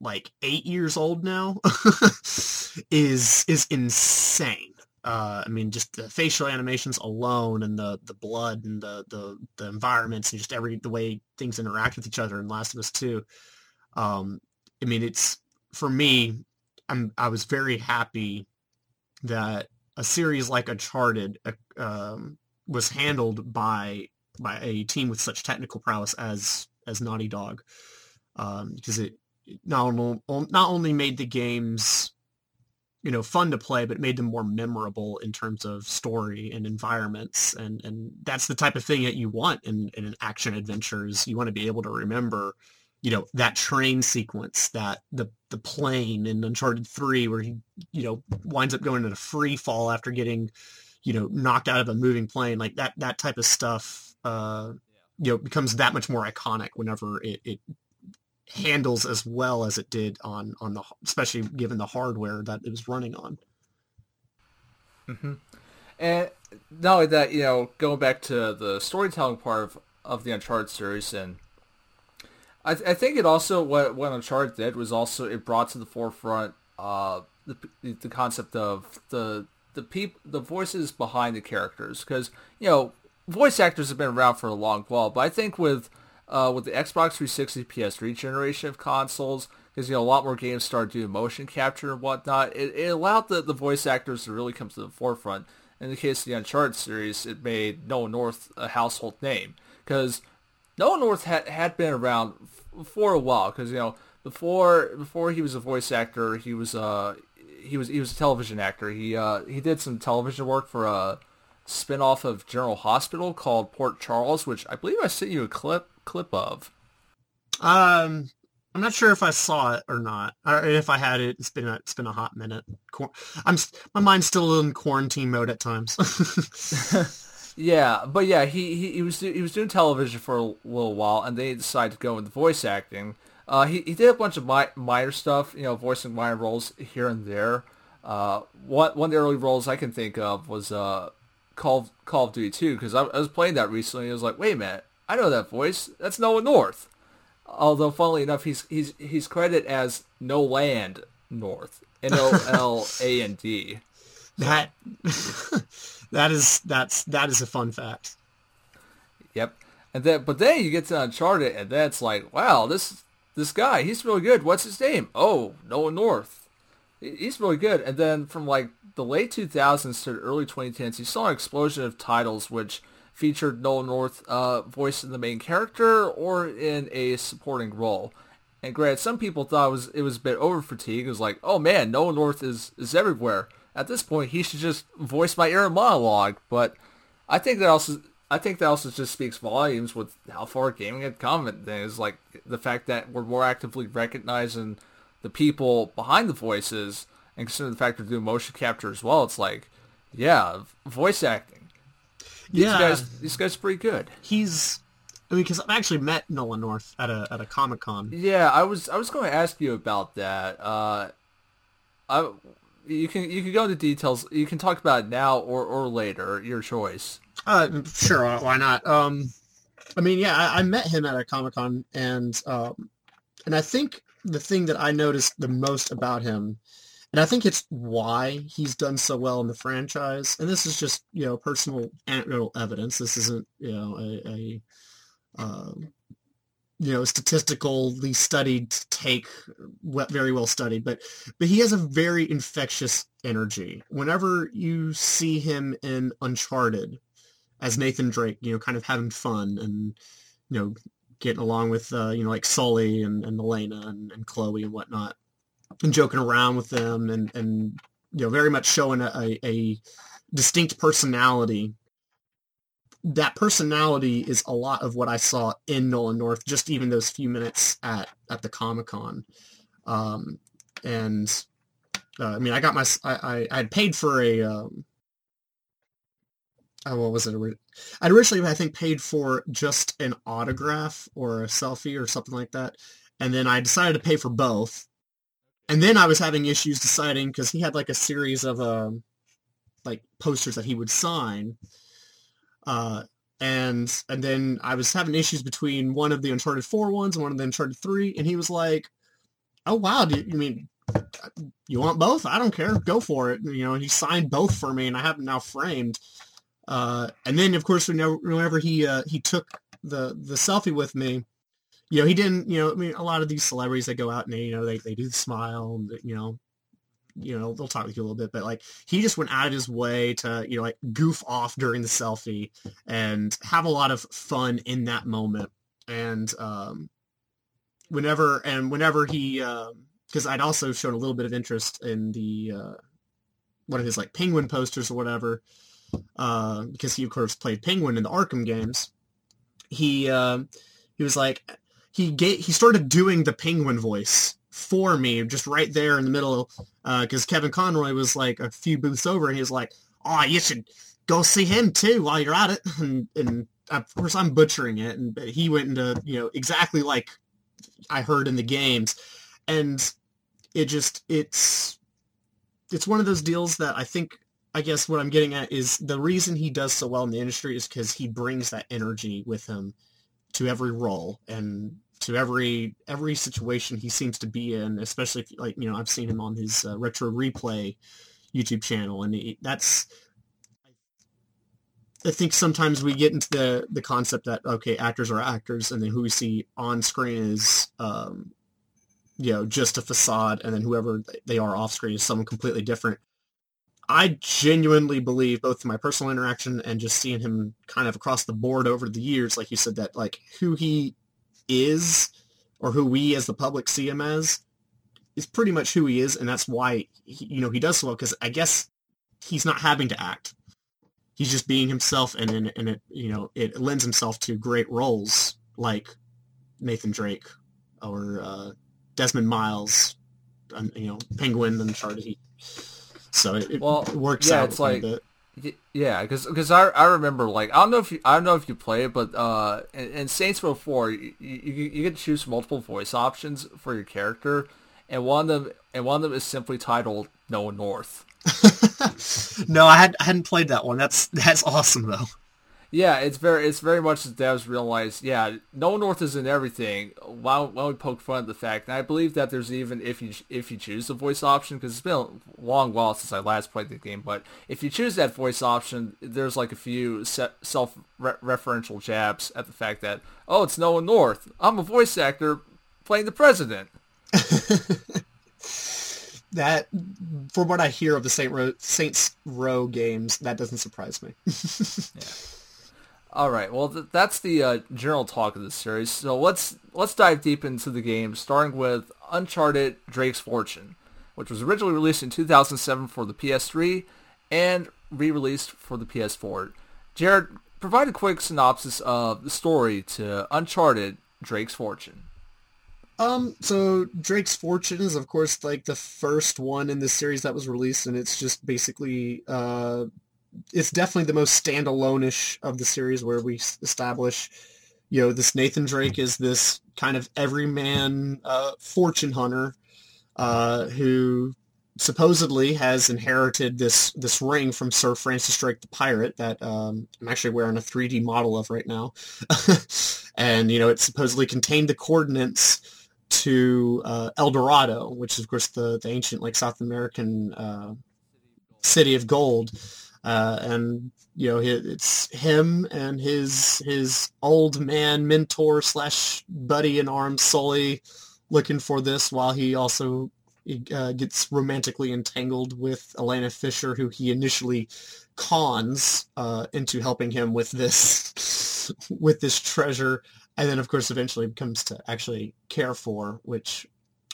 like eight years old now is is insane. Uh, I mean, just the facial animations alone, and the the blood, and the the, the environments, and just every the way things interact with each other in Last of Us Two. Um, I mean, it's for me. I'm I was very happy that a series like Uncharted uh, um, was handled by by a team with such technical prowess as as Naughty Dog, um, because it not only, not only made the games you know fun to play but made them more memorable in terms of story and environments. And and that's the type of thing that you want in, in action adventures. You want to be able to remember you know that train sequence that the the plane in uncharted 3 where he you know winds up going into free fall after getting you know knocked out of a moving plane. Like that that type of stuff uh you know becomes that much more iconic whenever it, it handles as well as it did on on the especially given the hardware that it was running on. And not only that, you know, going back to the storytelling part of, of the Uncharted series, and I, th- I think it also what what Uncharted did was also it brought to the forefront uh, the the concept of the the peop- the voices behind the characters because you know voice actors have been around for a long while, but I think with uh, with the Xbox 360 PS3 generation of consoles, because you know a lot more games started doing motion capture and whatnot, it, it allowed the, the voice actors to really come to the forefront. In the case of the Uncharted series, it made Nolan North a household name because Nolan North had, had been around f- for a while because you know before before he was a voice actor, he was uh he was he was a television actor. He uh he did some television work for a spin-off of General Hospital called Port Charles, which I believe I sent you a clip clip of. Um, I'm not sure if I saw it or not, or if I had it. It's been a, it's been a hot minute. I'm my mind's still in quarantine mode at times. Yeah, but yeah, he, he, he was he was doing television for a little while, and they decided to go into voice acting. Uh, he he did a bunch of mi- minor stuff, you know, voicing minor roles here and there. Uh, one one of the early roles I can think of was uh, Call of, Call of Duty 2, because I, I was playing that recently, and I was like, wait a minute, I know that voice. That's Nolan North. Although, funnily enough, he's he's he's credited as Noland North, N O L A N D. that that is that's that is a fun fact. Yep. And then, but then you get to Uncharted, and then it's like, wow, this this guy, he's really good. What's his name? Oh, Nolan North. He's really good. And then from like the late 2000s to the early 2010s, you saw an explosion of titles which featured Nolan North uh, voicing the main character or in a supporting role. And granted, some people thought it was it was a bit over fatigue. It was like, oh man, Nolan North is is everywhere. At this point, he should just voice my inner monologue. But I think that also I think that also just speaks volumes with how far gaming had come. And is like the fact that we're more actively recognizing the people behind the voices, and considering the fact we're doing motion capture as well. It's like, yeah, voice acting. These Yeah. guys, these guys pretty good. He's I mean, because I've actually met Nolan North at a at a Comic Con. Yeah, I was I was going to ask you about that. Uh, I you can you can go into details. You can talk about it now or or later, your choice. Uh, sure, why not? Um, I mean, yeah, I, I met him at a Comic Con, and um, and I think the thing that I noticed the most about him, and I think it's why he's done so well in the franchise, and this is just you know personal anecdotal evidence. This isn't you know a, a um, you know statistically studied take, very well studied, but but he has a very infectious energy. Whenever you see him in Uncharted as Nathan Drake, you know, kind of having fun and you know getting along with uh, you know like Sully and, and Elena and, and Chloe and whatnot, and joking around with them and and you know very much showing a, a, distinct personality. That personality is a lot of what I saw in Nolan North, just even those few minutes at at the Comic Con, um, and uh, I mean I got my I, I I had paid for a um, oh, what was it? I'd originally, I think, paid for just an autograph or a selfie or something like that. And then I decided to pay for both. And then I was having issues deciding because he had like a series of um, like posters that he would sign. Uh, and and then I was having issues between one of the Uncharted Four ones and one of the Uncharted 3. And he was like, oh, wow, do you, you mean you want both? I don't care. Go for it. You know, and he signed both for me and I have them now framed. Uh, and then, of course, whenever, whenever he uh, he took the the selfie with me, you know, he didn't. You know, I mean, a lot of these celebrities that go out and they, you know, they, they do the smile, and you know, you know, they'll talk with you a little bit, but like he just went out of his way to you know like goof off during the selfie and have a lot of fun in that moment. And um, whenever and whenever he, um because I'd also shown a little bit of interest in the uh, one of his like penguin posters or whatever uh, because he of course played Penguin in the Arkham games. He uh, he was like he ga- he started doing the Penguin voice for me just right there in the middle uh, because Kevin Conroy was like a few booths over and he was like, "Oh, you should go see him too while you're at it," and, and of course I'm butchering it, and he went into you know exactly like I heard in the games, and it just it's it's one of those deals that I think I guess what I'm getting at is the reason he does so well in the industry is because he brings that energy with him to every role. And to every every situation he seems to be in, especially if, like you know I've seen him on his uh, retro replay YouTube channel, and he, that's I think sometimes we get into the the concept that okay, actors are actors, and then who we see on screen is um, you know just a facade, and then whoever they are off screen is someone completely different. I genuinely believe, both my personal interaction and just seeing him kind of across the board over the years, like you said, that like who he is or who we as the public see him as is pretty much who he is, and that's why he, you know he does so well because I guess he's not having to act. He's just being himself, and and, and it you know it lends himself to great roles like Nathan Drake or uh, Desmond Miles, um, you know Penguin and Uncharted. He, so it, it works yeah, out it's like- a bit. Yeah, because I, I remember like I don't know if you I don't know if you play it, but uh, in, in Saints Row Four, you, you you get to choose multiple voice options for your character, and one of them and one of them is simply titled Nolan North. no, I had I hadn't played that one. That's that's awesome though. Yeah, it's very it's very much the devs realize. Yeah, Nolan North is in everything. While don't we poke fun at the fact? And I believe that there's even if you if you choose the voice option because it's been a long while since I last played the game. But if you choose that voice option, there's like a few se- self referential jabs at the fact that oh it's Nolan North. I'm a voice actor playing the president. That, from what I hear of the Saint Row, Saints Row games, that doesn't surprise me. All right, well th- that's the uh, general talk of this series. So let's let's dive deep into the game, starting with Uncharted: Drake's Fortune, which was originally released in 2007 for the PS3 and re-released for the PS4. Jared, provide a quick synopsis of the story to Uncharted: Drake's Fortune. Um, so Drake's Fortune is of course like the first one in the series that was released, and it's just basically uh, it's definitely the most standalone-ish of the series where we establish, you know, this Nathan Drake is this kind of everyman uh, fortune hunter uh, who supposedly has inherited this this ring from Sir Francis Drake the pirate that um, I'm actually wearing a 3D model of right now, and you know it supposedly contained the coordinates to uh, El Dorado, which is of course the, the ancient like South American uh, city of gold, uh, and you know it, it's him and his his old man mentor slash buddy in arms Sully looking for this while he also uh, gets romantically entangled with Elena Fisher, who he initially cons uh, into helping him with this with this treasure, and then of course eventually comes to actually care for, which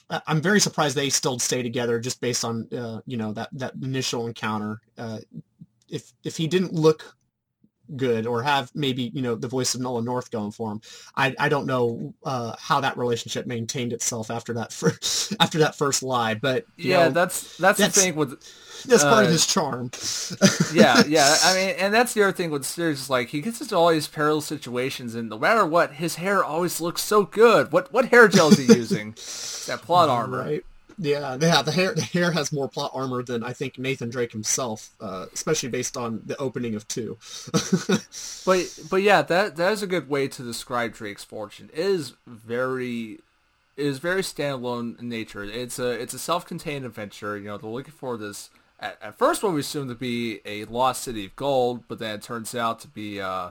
I- I'm very surprised they still stay together just based on uh, you know that that initial encounter. Uh, if if he didn't look good or have maybe you know the voice of Nolan North going for him, I I don't know uh, how that relationship maintained itself after that first after that first lie. But you Yeah, know, that's that's, that's- the thing with that's part of uh, his charm. yeah, yeah. I mean, and that's the other thing with series is like he gets into all these perilous situations, and no matter what, his hair always looks so good. What what hair gel is he using? that plot armor. Right. Yeah, yeah. The hair, the hair has more plot armor than I think Nathan Drake himself, uh, especially based on the opening of two. But but yeah, that that is a good way to describe Drake's fortune. It is very it is very standalone in nature. It's a it's a self-contained adventure. You know, they're looking for this. At, at first, what we assumed to be a lost city of gold, but then it turns out to be uh,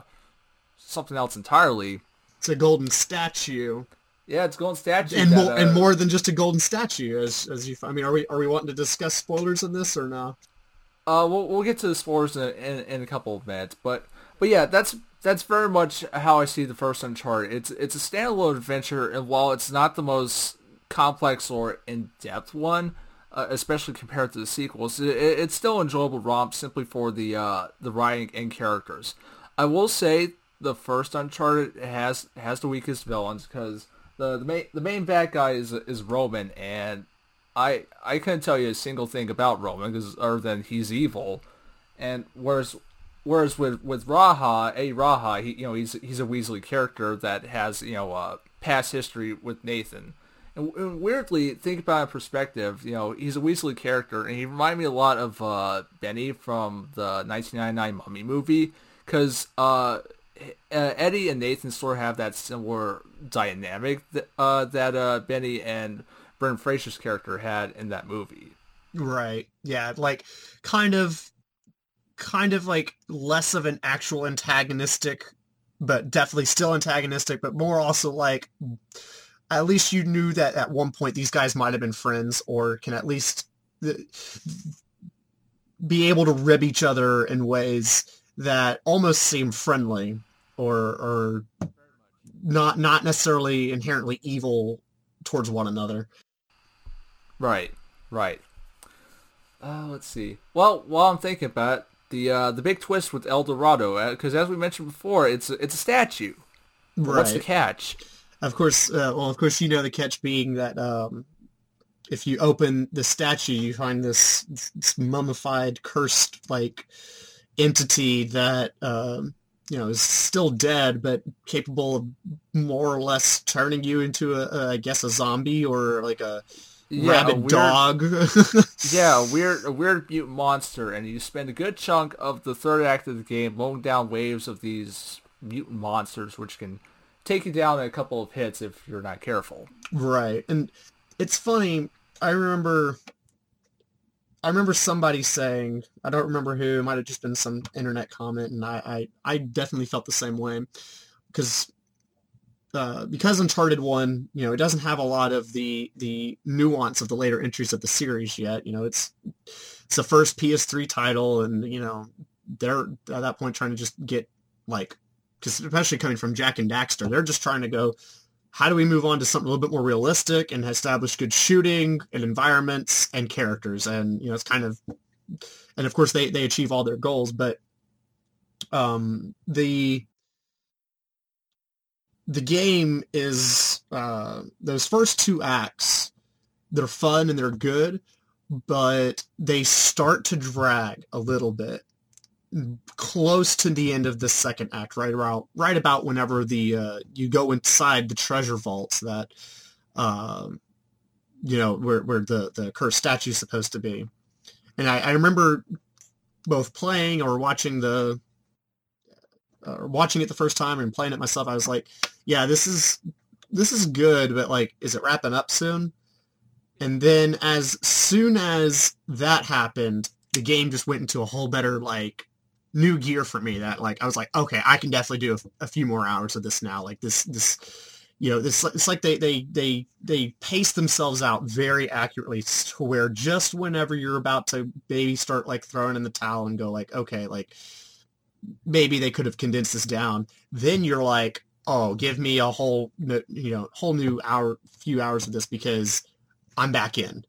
something else entirely. it's a golden statue, Yeah, it's golden statue. and that, more, and uh, more than just a golden statue. As as you, I mean, are we are we wanting to discuss spoilers in this or no? Uh, we'll we'll get to the spoilers in, in, in a couple of minutes, but but yeah, that's that's very much how I see the first Uncharted. It's it's a standalone adventure, and while it's not the most complex or in depth one, uh, especially compared to the sequels, it, it- it's still enjoyable romp simply for the uh, the writing and characters. I will say the first Uncharted has has the weakest villains because the the main the main bad guy is is Roman, and I I couldn't tell you a single thing about Roman because other than he's evil, and whereas whereas with with Raha, a Raha, he you know he's he's a Weasley character that has you know uh, past history with Nathan. And, and weirdly, think about in perspective. You know, he's a Weasley character, and he reminded me a lot of uh, Benny from the 1999 Mummy movie, because uh, Eddie and Nathan sort of have that similar dynamic that, uh, that uh, Benny and Brendan Fraser's character had in that movie. Right. Yeah. Like, kind of, kind of like less of an actual antagonistic, but definitely still antagonistic, but more also like at least you knew that at one point these guys might have been friends or can at least be able to rib each other in ways that almost seem friendly or or not not necessarily inherently evil towards one another. Right, right. Uh, let's see. Well, while I'm thinking about it, the uh, the big twist with El Dorado, because uh, as we mentioned before, it's it's a statue. Right. What's the catch? Of course, uh, well, of course, you know the catch being that um, if you open the statue, you find this, this mummified, cursed like entity that um, you know is still dead, but capable of more or less turning you into a, a I guess, a zombie or like a yeah, rabid a weird, dog. yeah, a weird, a weird mutant monster, and you spend a good chunk of the third act of the game mowing down waves of these mutant monsters, which can take you down in a couple of hits if you're not careful. Right. And it's funny. I remember I remember somebody saying, I don't remember who, it might have just been some internet comment, and I, I, I definitely felt the same way. Because uh, because Uncharted 1, you know, it doesn't have a lot of the the nuance of the later entries of the series yet. You know, it's it's the first PS3 title, and, you know, they're at that point trying to just get, like, because especially coming from Jak and Daxter, they're just trying to go, how do we move on to something a little bit more realistic and establish good shooting and environments and characters? And, you know, it's kind of, and of course they, they achieve all their goals, but um, the, the game is, uh, those first two acts, they're fun and they're good, but they start to drag a little bit close to the end of the second act, right around right about whenever the uh, you go inside the treasure vaults that um, you know where where the the cursed statue is supposed to be, and I, I remember both playing or watching the uh, watching it the first time and playing it myself. I was like, yeah, this is this is good, but like, is it wrapping up soon? And then as soon as that happened, the game just went into a whole better like new gear for me that like I was like, okay, I can definitely do a, a few more hours of this now. Like this, this, you know, this it's like they they they they pace themselves out very accurately to where just whenever you're about to maybe start like throwing in the towel and go like, okay, like maybe they could have condensed this down, then you're like, oh, give me a whole you know whole new hour, few hours of this because I'm back in.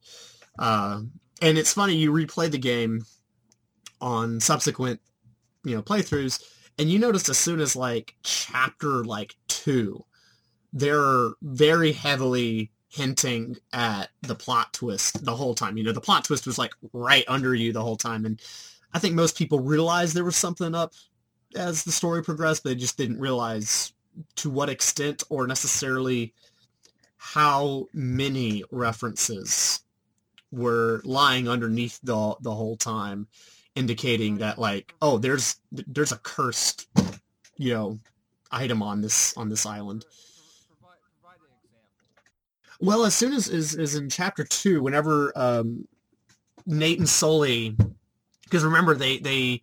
Uh, and it's funny you replay the game on subsequent you know playthroughs and you notice as soon as like chapter like two they're very heavily hinting at the plot twist the whole time. You know the plot twist was like right under you the whole time and i think most people realized there was something up as the story progressed they just didn't realize to what extent or necessarily how many references were lying underneath the the whole time indicating that like, oh, there's there's a cursed, you know, item on this on this island. Well, as soon as is is in chapter two, whenever um, Nate and Sully, because remember they they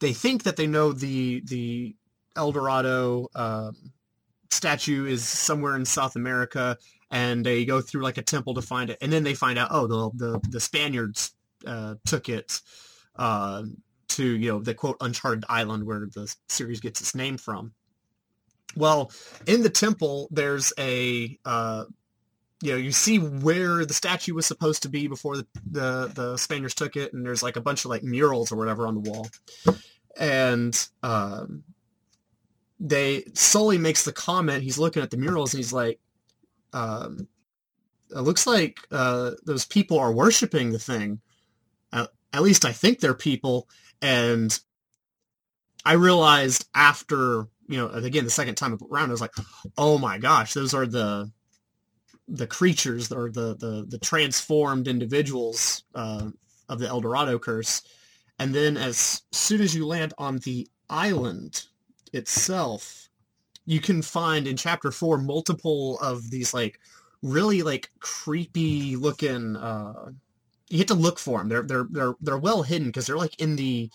they think that they know the the El Dorado um, statue is somewhere in South America, and they go through like a temple to find it, and then they find out, oh, the the, the Spaniards uh, took it uh, to you know the quote uncharted island where the series gets its name from. Well, in the temple, there's a uh, you know you see where the statue was supposed to be before the, the the Spaniards took it, and there's like a bunch of like murals or whatever on the wall, and um, they Sully makes the comment. He's looking at the murals and he's like, um, "It looks like uh, those people are worshiping the thing." At least I think they're people. And I realized after you know again the second time around, I was like, oh my gosh, those are the the creatures or the the the transformed individuals uh, of the El Dorado curse. And then as soon as you land on the island itself, you can find in chapter four multiple of these like really like creepy looking uh you get to look for them they're they're they're they're well hidden because they're like in the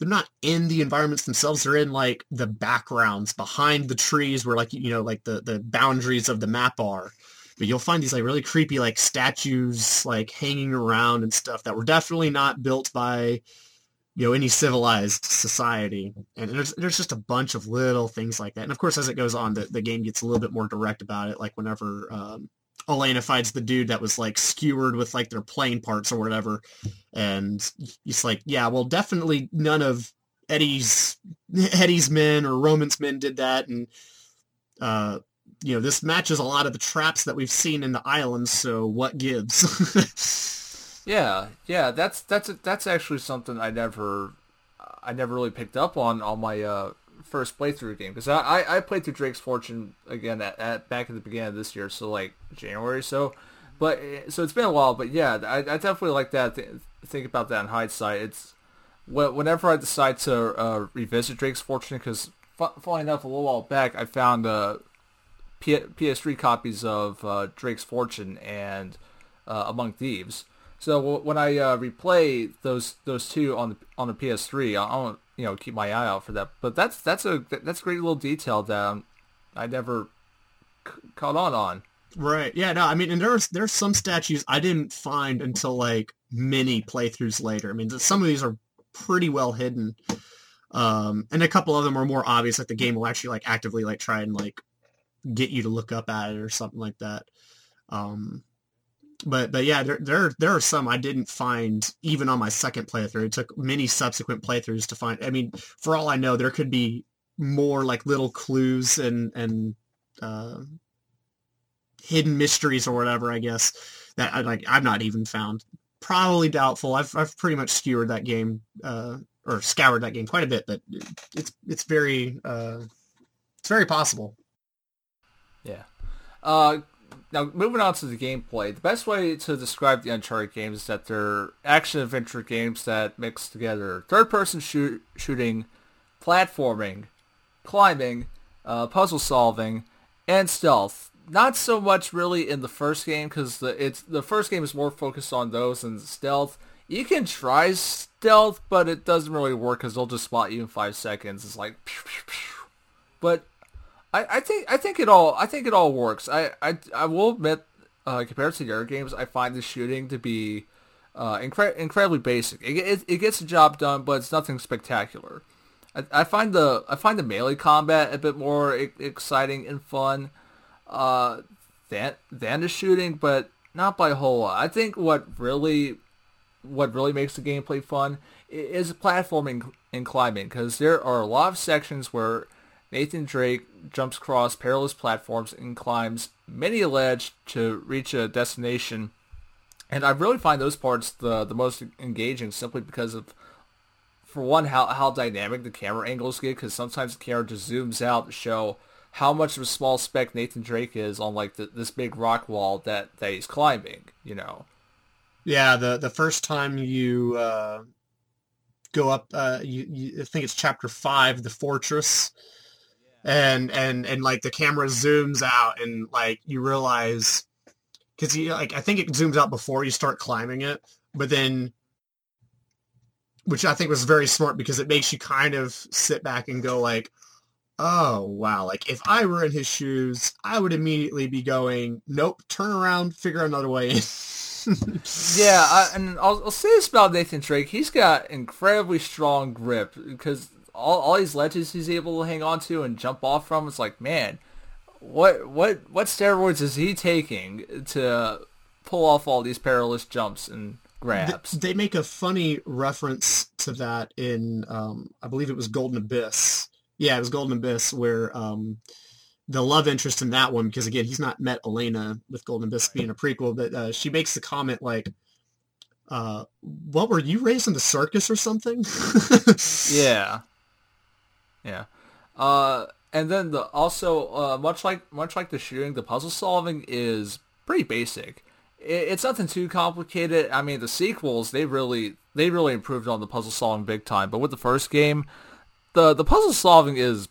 they're not in the environments themselves. They're in like the backgrounds behind the trees where like you know like the the boundaries of the map are. But you'll find these like really creepy like statues like hanging around and stuff that were definitely not built by you know any civilized society. And there's there's just a bunch of little things like that. And of course as it goes on the, the game gets a little bit more direct about it like whenever um, Elena finds the dude that was like skewered with like their plane parts or whatever and he's like yeah well definitely none of Eddie's Eddie's men or Roman's men did that and uh you know this matches a lot of the traps that we've seen in the islands so what gives? Yeah, yeah, that's that's that's actually something I never I never really picked up on on my uh, first playthrough game because I, I, I played through Drake's Fortune again at, at back at the beginning of this year, so like January so. But eh, so it's been a while, but yeah, I, I definitely like that. Th- think about that in hindsight. It's whenever I decide to uh, revisit Drake's Fortune, because funny enough, a little while back I found uh, P- PS3 copies of uh, Drake's Fortune and uh, Among Thieves. So when I uh, replay those those two on the on the PS3, I'll you know keep my eye out for that. But that's that's a that's a great little detail that I never c- caught on on. Right. Yeah. No. I mean, and there's there's some statues I didn't find until like many playthroughs later. I mean, some of these are pretty well hidden, um, and a couple of them are more obvious. Like the game will actually like actively like try and like get you to look up at it or something like that. Um, but but yeah, there there there are some I didn't find even on my second playthrough. It took many subsequent playthroughs to find. I mean, for all I know, there could be more like little clues and and uh, hidden mysteries or whatever. I guess that I like I've not even found. Probably doubtful. I've I've pretty much skewered that game uh, or scoured that game quite a bit, but it's it's very uh, it's very possible. Yeah. Uh, now, moving on to the gameplay, the best way to describe the Uncharted games is that they're action-adventure games that mix together third-person shoot, shooting, platforming, climbing, uh, puzzle solving, and stealth. Not so much really in the first game because the it's the first game is more focused on those and stealth. You can try stealth, but it doesn't really work because they'll just spot you in five seconds. It's like, pew, pew, pew. but I, I think I think it all I think it all works. I I, I will admit, uh, compared to the other games, I find the shooting to be uh, incre- incredibly basic. It, it, it gets the job done, but it's nothing spectacular. I, I find the I find the melee combat a bit more I- exciting and fun uh, than than the shooting, but not by a whole lot. I think what really what really makes the gameplay fun is platforming and climbing because there are a lot of sections where Nathan Drake jumps across perilous platforms and climbs many a ledge to reach a destination. And I really find those parts the the most engaging simply because of, for one, how, how dynamic the camera angles get, because sometimes the camera just zooms out to show how much of a small speck Nathan Drake is on like the, this big rock wall that, that he's climbing, you know. Yeah, the the first time you uh, go up, uh, you, you I think it's chapter five, the fortress and and and like the camera zooms out and like you realize because you like I think it zooms out before you start climbing it, but then which I think was very smart because it makes you kind of sit back and go like, oh wow, like if I were in his shoes, I would immediately be going, nope, turn around, figure another way in. yeah, I, and I'll, I'll say this about Nathan Drake. He's got incredibly strong grip because all, all these ledges he's able to hang on to and jump off from. It's like, man, what what what steroids is he taking to pull off all these perilous jumps and grabs? They make a funny reference to that in, um, I believe it was Golden Abyss. Yeah, it was Golden Abyss where um, the love interest in that one, because again, he's not met Elena with Golden Abyss being a prequel, but uh, she makes the comment like, uh, what were you raised in the circus or something? yeah Yeah. Uh, and then the also uh, much like much like the shooting, the puzzle solving is pretty basic. It, it's nothing too complicated. I mean, the sequels they really they really improved on the puzzle solving big time. But with the first game, the the puzzle solving is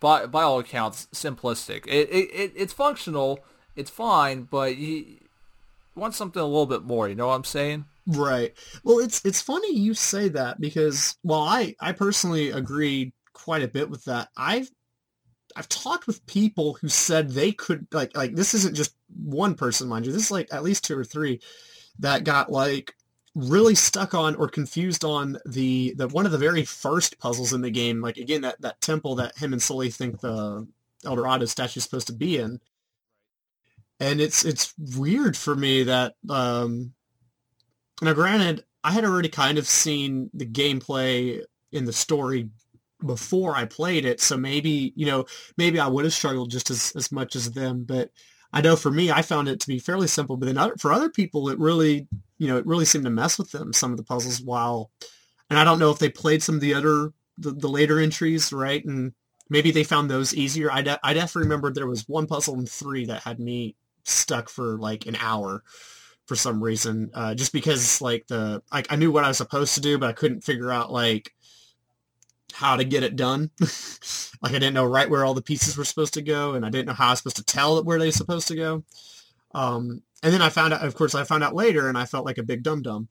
by by all accounts simplistic. It, it, it it's functional, it's fine, but you want something a little bit more. You know what I'm saying? Right. Well, it's it's funny you say that because while I I personally agree quite a bit with that, I've I've talked with people who said they could like like this isn't just one person, mind you. This is like at least two or three that got like really stuck on or confused on the the one of the very first puzzles in the game. Like again, that that temple that him and Sully think the El Dorado statue is supposed to be in. And it's it's weird for me that um now granted, I had already kind of seen the gameplay in the story before I played it, so maybe, you know, maybe I would have struggled just as, as much as them, but I know for me, I found it to be fairly simple, but then other, for other people, it really, you know, it really seemed to mess with them, some of the puzzles while, and I don't know if they played some of the other, the, the later entries, right? And maybe they found those easier. I, de- I definitely remember there was one puzzle in three that had me stuck for like an hour for some reason, uh, just because like the, like I knew what I was supposed to do, but I couldn't figure out like, how to get it done. like I didn't know right where all the pieces were supposed to go, and I didn't know how I was supposed to tell where they were supposed to go. Um, and then I found out, of course, I found out later, and I felt like a big dum dum.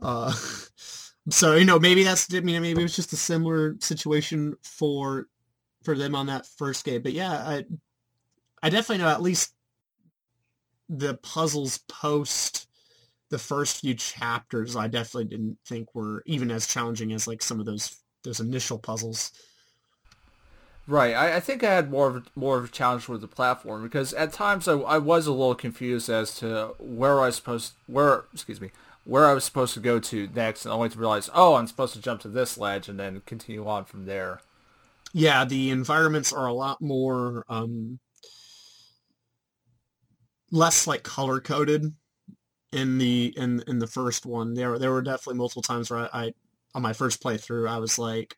Uh, so you know, maybe that's I mean, maybe it was just a similar situation for for them on that first game. But yeah, I I definitely know at least the puzzles post the first few chapters. I definitely didn't think were even as challenging as like some of those those initial puzzles. Right. I, I think I had more of more of a challenge with the platform because at times I, I was a little confused as to where I was supposed where excuse me where I was supposed to go to next, and only to realize oh I'm supposed to jump to this ledge and then continue on from there. Yeah, the environments are a lot more um, less like color coded in the in in the first one. There there were definitely multiple times where I, I on my first playthrough, I was like,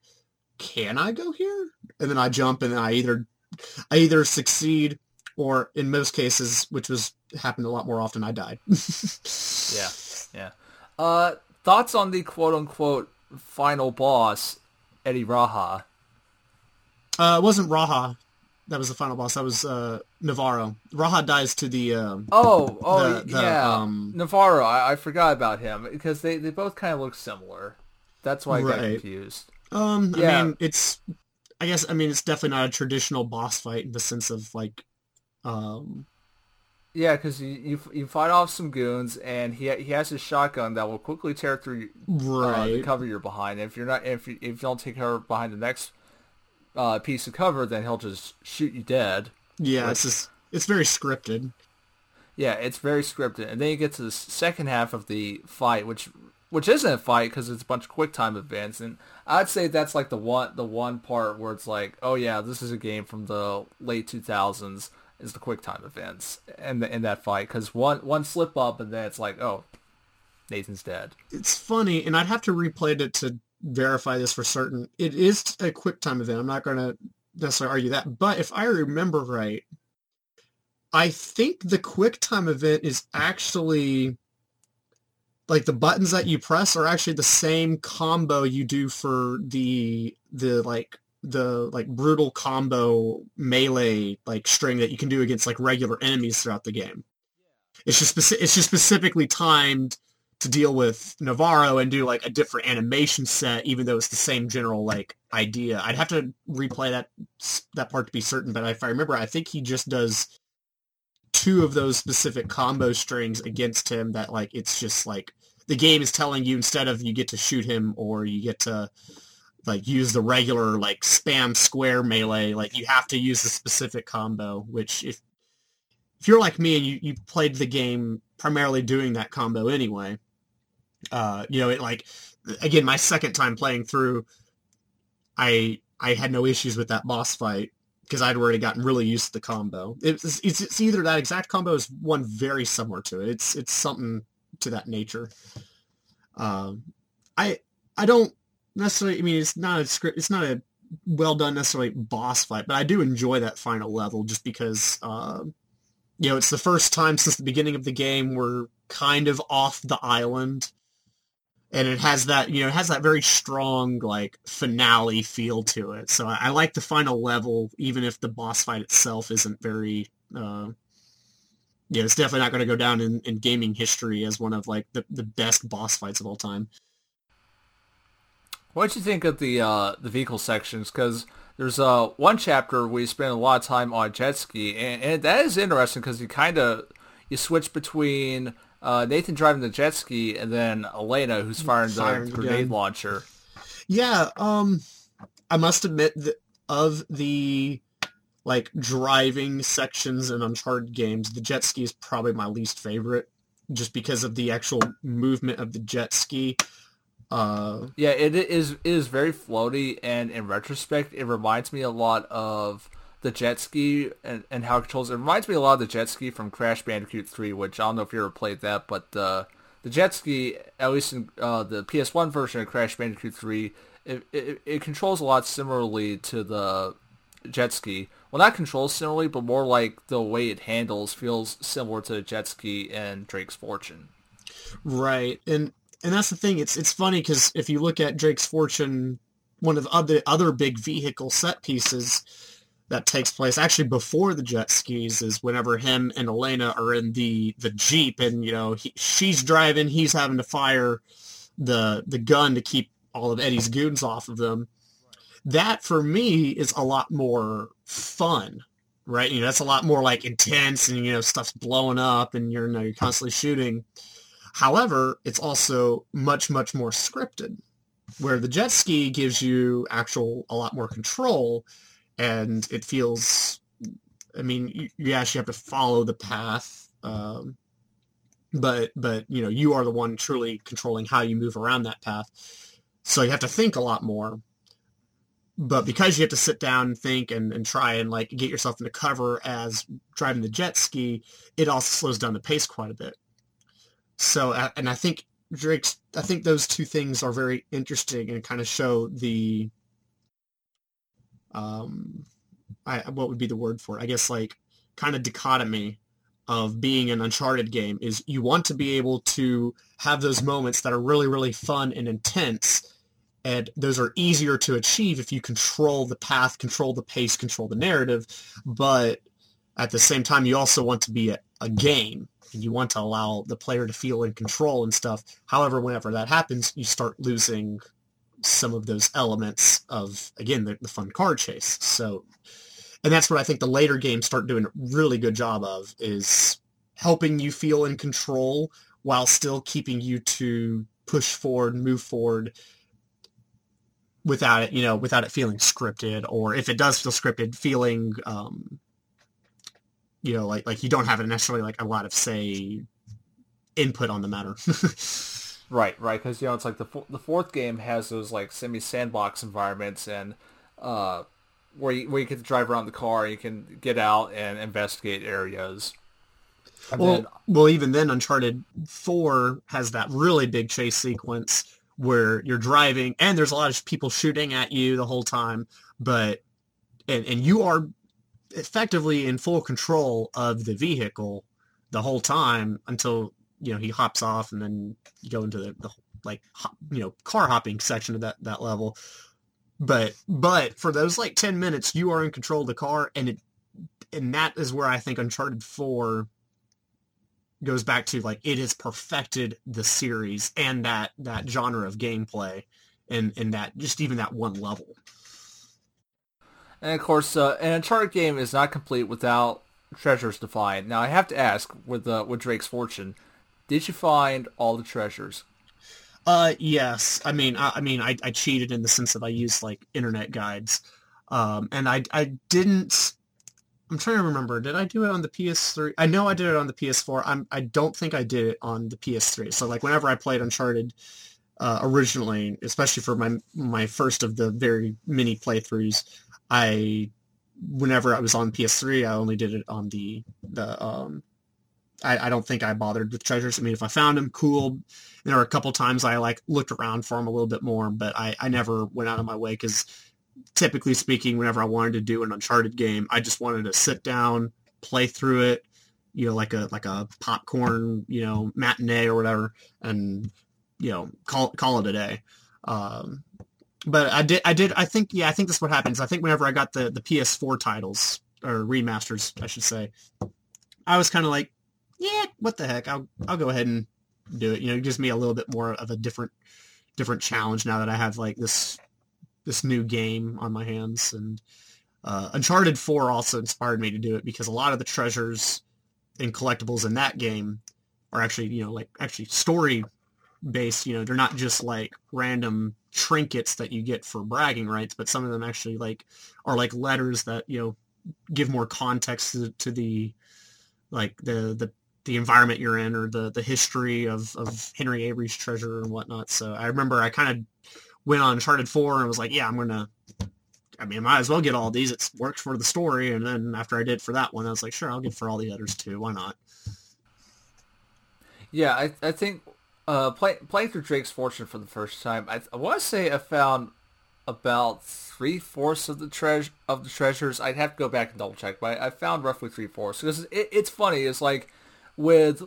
can I go here? And then I jump and I either, I either succeed or in most cases, which was happened a lot more often, I died. yeah. Yeah. Uh, thoughts on the quote unquote final boss, Eddie Raha? Uh, it wasn't Raha. That was the final boss. That was uh, Navarro. Raha dies to the. Um, oh, oh, the, the, yeah, um, Navarro. I, I forgot about him because they, they both kind of look similar. That's why I got confused. Um, Yeah. I mean, it's, I guess, I mean, it's definitely not a traditional boss fight in the sense of like, um, Yeah, because you, you you fight off some goons, and he he has his shotgun that will quickly tear through uh, the cover you're behind. If you're not if you, if you don't take cover behind the next uh, piece of cover, then he'll just shoot you dead. yeah, it's just, it's very scripted. Yeah, it's very scripted, and then you get to the second half of the fight, which which isn't a fight because it's a bunch of quick time events, and I'd say that's like the one the one part where it's like, oh yeah, this is a game from the late 2000s is the quick time events and in that fight because one one slip up and then it's like, oh, Nathan's dead. it's funny, and I'd have to replay it to verify this for certain. It is a quick time event. I'm not going to necessarily argue that, but if I remember right, I think the quick time event is actually like the buttons that you press are actually the same combo you do for the the like the like brutal combo melee like string that you can do against like regular enemies throughout the game. It's just speci- it's just specifically timed to deal with Navarro and do like a different animation set, even though it's the same general like idea. I'd have to replay that that part to be certain, but if I remember, I think he just does two of those specific combo strings against him. That like it's just like the game is telling you instead of you get to shoot him or you get to like use the regular like spam square melee, like you have to use the specific combo. Which if if you're like me and you, you played the game primarily doing that combo anyway, uh, you know, it like again, my second time playing through, I I had no issues with that boss fight because I'd already gotten really used to the combo. It's, it's it's either that exact combo is one very similar to it. It's it's something to that nature. Um, I I don't necessarily. I mean, it's not a script. It's not a well done necessarily boss fight, but I do enjoy that final level just because, uh, you know, it's the first time since the beginning of the game we're kind of off the island. And it has that, you know, it has that very strong, like, finale feel to it. So I, I like the final level, even if the boss fight itself isn't very, uh, yeah, it's definitely not going to go down in, in gaming history as one of, like, the, the best boss fights of all time. What did you think of the uh, the vehicle sections? Because there's uh, one chapter you spend a lot of time on jet ski, and, and that is interesting because you kind of you switch between uh, Nathan driving the jet ski and then Elena who's firing, firing the grenade again. launcher. Yeah, um, I must admit that of the like driving sections in Uncharted games, the jet ski is probably my least favorite, just because of the actual movement of the jet ski. Uh, yeah, it is it is very floaty, and in retrospect, it reminds me a lot of the jet ski and, and how it controls. It reminds me a lot of the jet ski from Crash Bandicoot 3, which I don't know if you ever played that, but uh, the jet ski, at least in uh, the PS1 version of Crash Bandicoot 3, it, it, it controls a lot similarly to the jet ski. Well, not controls similarly, but more like the way it handles feels similar to the jet ski and Drake's Fortune. Right, and and that's the thing. It's it's funny because if you look at Drake's Fortune, one of the other other big vehicle set pieces that takes place actually before the jet skis is whenever him and Elena are in the the jeep and you know he, she's driving, he's having to fire the the gun to keep all of Eddie's goons off of them. That for me is a lot more fun, right? You know, that's a lot more like intense and you know stuff's blowing up and you're you know, you're constantly shooting. However, it's also much, much more scripted, where the jet ski gives you actual a lot more control, and it feels. I mean, you, you actually have to follow the path, um, but but you know you are the one truly controlling how you move around that path. So you have to think a lot more. But because you have to sit down and think and, and try and like get yourself into cover as driving the jet ski, it also slows down the pace quite a bit. So, and I think Drake's, I think those two things are very interesting and kind of show the, um, I, what would be the word for it? I guess like kind of dichotomy of being an Uncharted game is you want to be able to have those moments that are really, really fun and intense. And those are easier to achieve if you control the path, control the pace, control the narrative. But at the same time, you also want to be a, a game and you want to allow the player to feel in control and stuff. However, whenever that happens, you start losing some of those elements of, again, the, the fun car chase. So, and that's what I think the later games start doing a really good job of is helping you feel in control while still keeping you to push forward, move forward without it, you know, without it feeling scripted or if it does feel scripted, feeling um, you know, like like you don't have necessarily like a lot of say input on the matter. right, right, because you know it's like the the fourth game has those like semi sandbox environments and uh, where you, where you get to drive around the car, you can get out and investigate areas. And well, then, well, even then, Uncharted Four has that really big chase sequence where you're driving and there's a lot of people shooting at you the whole time, but and and you are effectively in full control of the vehicle the whole time until you know he hops off and then you go into the, the like hop, you know car hopping section of that that level but but for those like 10 minutes you are in control of the car and it and that is where i think uncharted 4 goes back to like it has perfected the series and that that genre of gameplay and and that just even that one level and of course, uh, an Uncharted game is not complete without treasures to find. Now, I have to ask, with uh, with Drake's Fortune, did you find all the treasures? Uh, yes. I mean, I, I mean, I, I cheated in the sense that I used like internet guides, um, and I I didn't. I'm trying to remember. Did I do it on the PS3? I know I did it on the PS4. I'm. I don't think I did it on the PS3. So like whenever I played Uncharted uh, originally, especially for my my first of the very many playthroughs, I whenever I was on PS3, I only did it on the the um. I, I don't think I bothered with treasures. I mean, if I found them, cool. There are a couple times I like looked around for them a little bit more, but I, I never went out of my way because typically speaking, whenever I wanted to do an Uncharted game, I just wanted to sit down, play through it, you know, like a like a popcorn, you know, matinee or whatever, and you know, call call it a day. Um, but I did, I did, I think, yeah, I think that's what happens. I think whenever I got the the PS4 titles or remasters, I should say, I was kind of like, yeah, what the heck? I'll I'll go ahead and do it. You know, it gives me a little bit more of a different different challenge now that I have like this this new game on my hands and uh, Uncharted 4 also inspired me to do it because a lot of the treasures and collectibles in that game are actually, you know, like actually story based, you know, they're not just like random trinkets that you get for bragging rights, but some of them actually like are like letters that, you know, give more context to, to the like the the the environment you're in or the the history of of Henry Avery's treasure and whatnot. So I remember I kind of went on Uncharted 4 and was like, yeah, I'm gonna. I mean, I might as well get all these. It's worked for the story, and then after I did for that one, I was like, sure, I'll get for all the others too. Why not? Yeah, I I think uh, play, playing through Drake's Fortune for the first time, I, I want to say I found about three fourths of the treasure of the treasures. I'd have to go back and double check, but I, I found roughly three fourths because it, it's funny. It's like with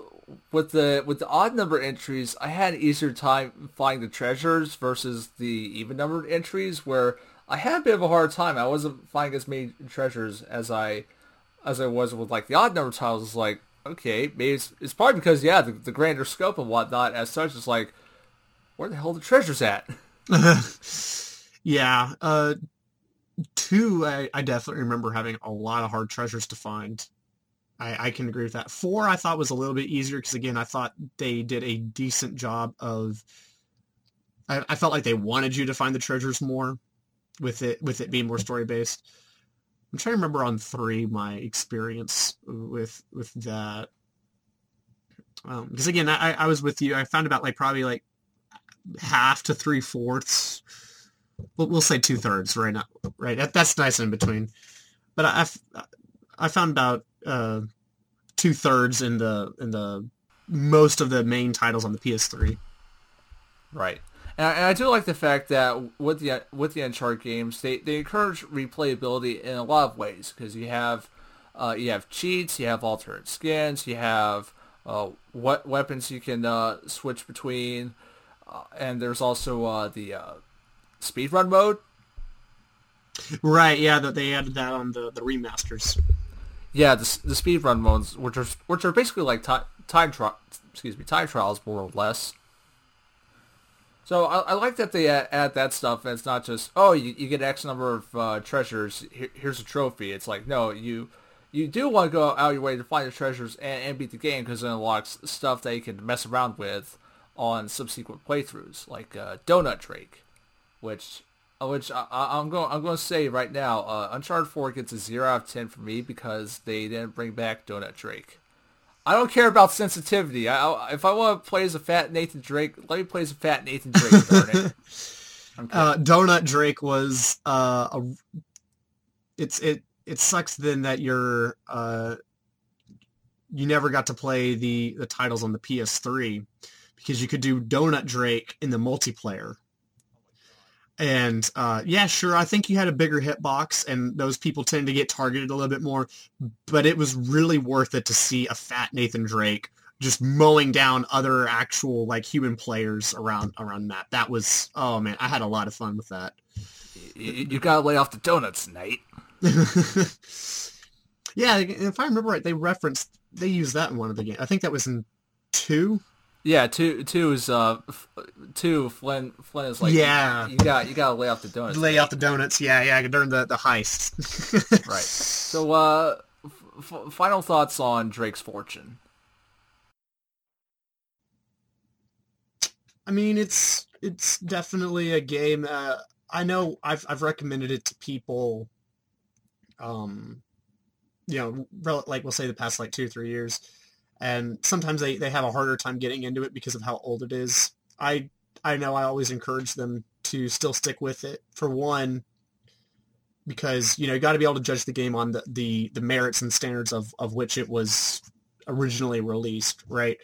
with the with the odd number entries, I had easier time finding the treasures versus the even numbered entries where I had a bit of a hard time. I wasn't finding as many treasures as I as I was with like the odd number tiles. It's like okay, maybe it's, it's probably because yeah, the, the grander scope and whatnot as such is like where the hell the treasures at? yeah, uh, two, I, I definitely remember having a lot of hard treasures to find. I, I can agree with that. Four, I thought was a little bit easier because again, I thought they did a decent job of. I, I felt like they wanted you to find the treasures more, with it with it being more story based. I'm trying to remember on three my experience with with that. Because um, again, I, I was with you. I found about like probably like half to three fourths. We'll, we'll say two thirds right now. Right, that, that's nice in between. But I, I found about uh, two thirds in the in the most of the main titles on the PS3. Right. And I, and I, do like the fact that with the with the Uncharted games, they, they encourage replayability in a lot of ways because you have uh, you have cheats, you have alternate skins, you have uh, what weapons you can uh, switch between, uh, and there's also uh, the uh, speedrun mode. Right. Yeah. That they added that on the the remasters. Yeah, the the speedrun modes, which are which are basically like time time tri- excuse me time trials more or less. So I, I like that they add, add, that stuff. And it's not just oh you, you get X number of uh, treasures. Here, here's a trophy. It's like no you you do want to go out your way to find the treasures and, and beat the game because it unlocks stuff that you can mess around with on subsequent playthroughs, like uh, Donut Drake, which which I, am going I'm going to say right now, uh, Uncharted 4 gets a zero out of ten for me because they didn't bring back Donut Drake. I don't care about sensitivity. I, I, if I want to play as a fat Nathan Drake, let me play as a fat Nathan Drake. darn it. Uh, Donut Drake was uh, a. It's it it sucks then that you're uh, you never got to play the the titles on the PS3 because you could do Donut Drake in the multiplayer and uh, yeah, sure, I think you had a bigger hitbox, and those people tend to get targeted a little bit more. But it was really worth it to see a fat Nathan Drake just mowing down other actual like human players around around that. That was oh man, I had a lot of fun with that. You, you gotta lay off the donuts, Nate. yeah, if I remember right, they referenced they used that in one of the games. I think that was in two yeah, two two is uh two Flynn Flynn is like yeah you, got you got to lay off the donuts. Lay off the donuts. Yeah, yeah, during the the heist. right. So uh, f- final thoughts on Drake's Fortune. I mean, it's it's definitely a game. Uh, I know I've I've recommended it to people. Um, you know, like we'll say the past like two three years and sometimes they, they have a harder time getting into it because of how old it is. I I know I always encourage them to still stick with it. For one, because you know you got to be able to judge the game on the, the, the merits and standards of, of which it was originally released, right?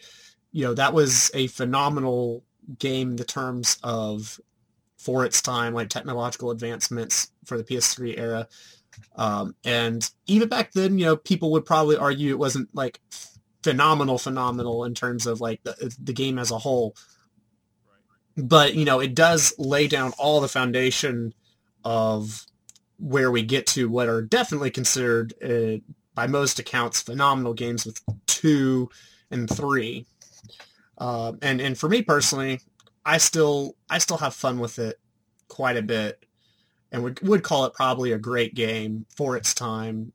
You know that was a phenomenal game in the terms of for its time, like technological advancements, for the PS3 era. Um, and even back then, you know, people would probably argue it wasn't like phenomenal, phenomenal in terms of like the, the game as a whole. But you know, it does lay down all the foundation of where we get to what are definitely considered, uh, by most accounts, phenomenal games with two and three. Uh, and and for me personally, I still I still have fun with it quite a bit, and would would call it probably a great game for its time.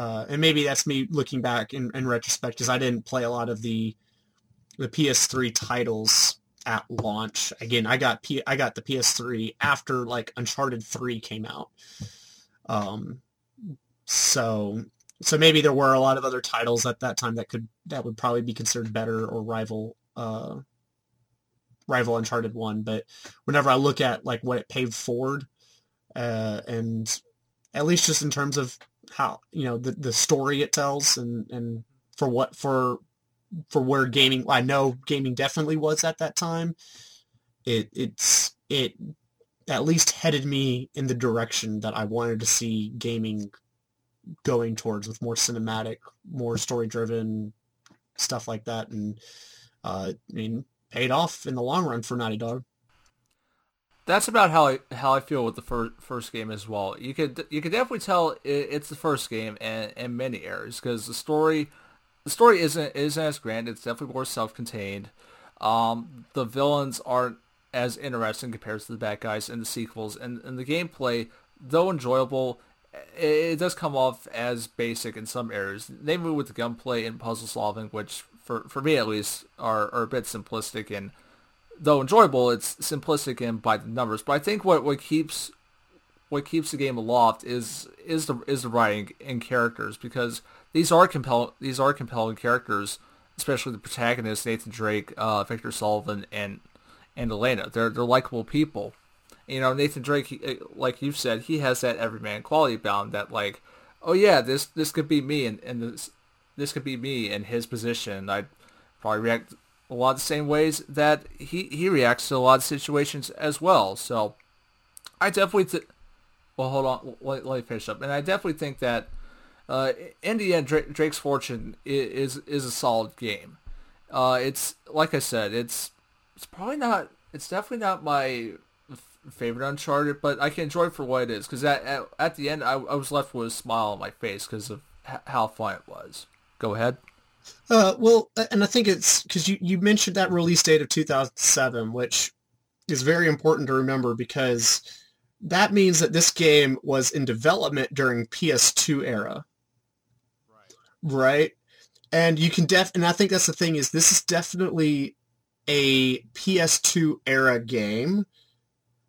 Uh, and maybe that's me looking back in, in retrospect, because I didn't play a lot of the the PS3 titles at launch. Again, I got P- I got the PS3 after like Uncharted 3 came out. Um, so so maybe there were a lot of other titles at that time that could that would probably be considered better or rival uh, rival Uncharted One. But whenever I look at like what it paved forward, uh, and at least just in terms of how you know the the story it tells, and and for what for for where gaming I know gaming definitely was at that time. It it's it at least headed me in the direction that I wanted to see gaming going towards with more cinematic, more story driven stuff like that. And uh, I mean, paid off in the long run for Naughty Dog. That's about how I how I feel with the first first game as well. You could you could definitely tell it's the first game and in many areas because the story the story isn't isn't as grand. It's definitely more self contained. Um, the villains aren't as interesting compared to the bad guys in the sequels, and, and the gameplay, though enjoyable, it, it does come off as basic in some areas. Namely with the gunplay and puzzle solving, which for for me at least are, are a bit simplistic and though enjoyable, it's simplistic and by the numbers. But I think what, what keeps what keeps the game aloft is is the is the writing and characters because these are compelling these are compelling characters, especially the protagonist Nathan Drake, uh, Victor Sullivan, and and Elena. They're they're likable people. You know, Nathan Drake, he, like you've said, he has that everyman quality bound that like, oh yeah, this this could be me, and, and this this could be me in his position. I'd probably react a lot of the same ways that he, he reacts to a lot of situations as well. So I definitely, th- well, hold on, let, let, me finish up. And I definitely think that uh, in the end, Drake, Drake's Fortune is, is, a solid game. Uh, it's like I said, it's it's probably not, it's definitely not my favorite Uncharted, but I can enjoy it for what it is. Because at, at, at the end, I, I was left with a smile on my face because of h- how fun it was. Go ahead. Uh, well, and I think it's because you, you mentioned that release date of 2007, which is very important to remember because that means that this game was in development during PS2 era. Right. Right. And you can def, and I think that's the thing is this is definitely a PS2 era game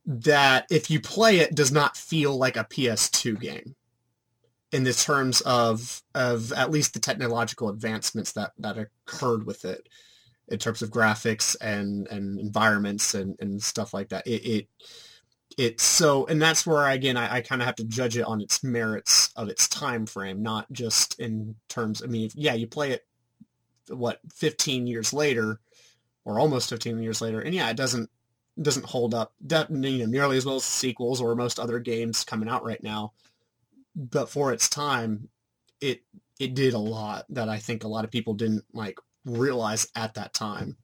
that if you play it does not feel like a PS2 game in the terms of of at least the technological advancements that that occurred with it in terms of graphics and and environments and and stuff like that. It, it it's so and that's where again I, I kind of have to judge it on its merits of its time frame not just in terms i mean yeah you play it what 15 years later or almost 15 years later and yeah it doesn't doesn't hold up. That, you know, nearly as well as sequels or most other games coming out right now but for its time, it it did a lot that I think a lot of people didn't like realize at that time.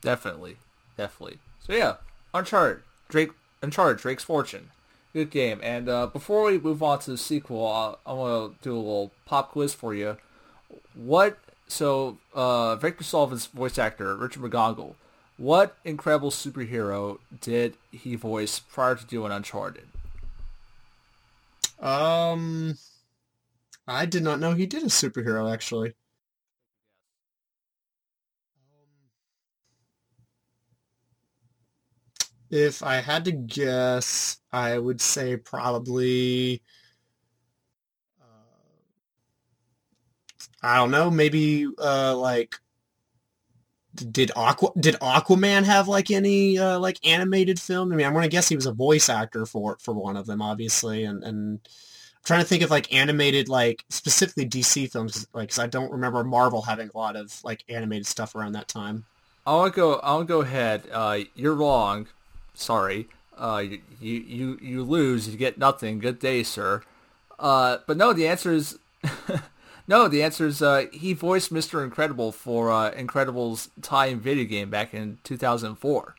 Definitely, definitely. So yeah, Uncharted, Drake, Uncharted, Drake's Fortune, good game. And uh, before we move on to the sequel, uh, I'm gonna do a little pop quiz for you. What? So uh, Victor Sullivan's voice actor Richard McGonagle. What incredible superhero did he voice prior to doing Uncharted? Um, I did not know he did a superhero actually. If I had to guess, I would say probably. Uh, I don't know. Maybe uh, like did Aqua did Aquaman have like any uh, like animated film? I mean, I'm gonna guess he was a voice actor for for one of them, obviously, and and I'm trying to think of like animated like specifically DC films, like because I don't remember Marvel having a lot of like animated stuff around that time. I'll go. I'll go ahead. Uh, you're wrong. Sorry. Uh, you, you you you lose, you get nothing. Good day, sir. Uh, but no, the answer is no. The answer is uh, he voiced Mister Incredible for uh, Incredibles tie-in video game back in 2004.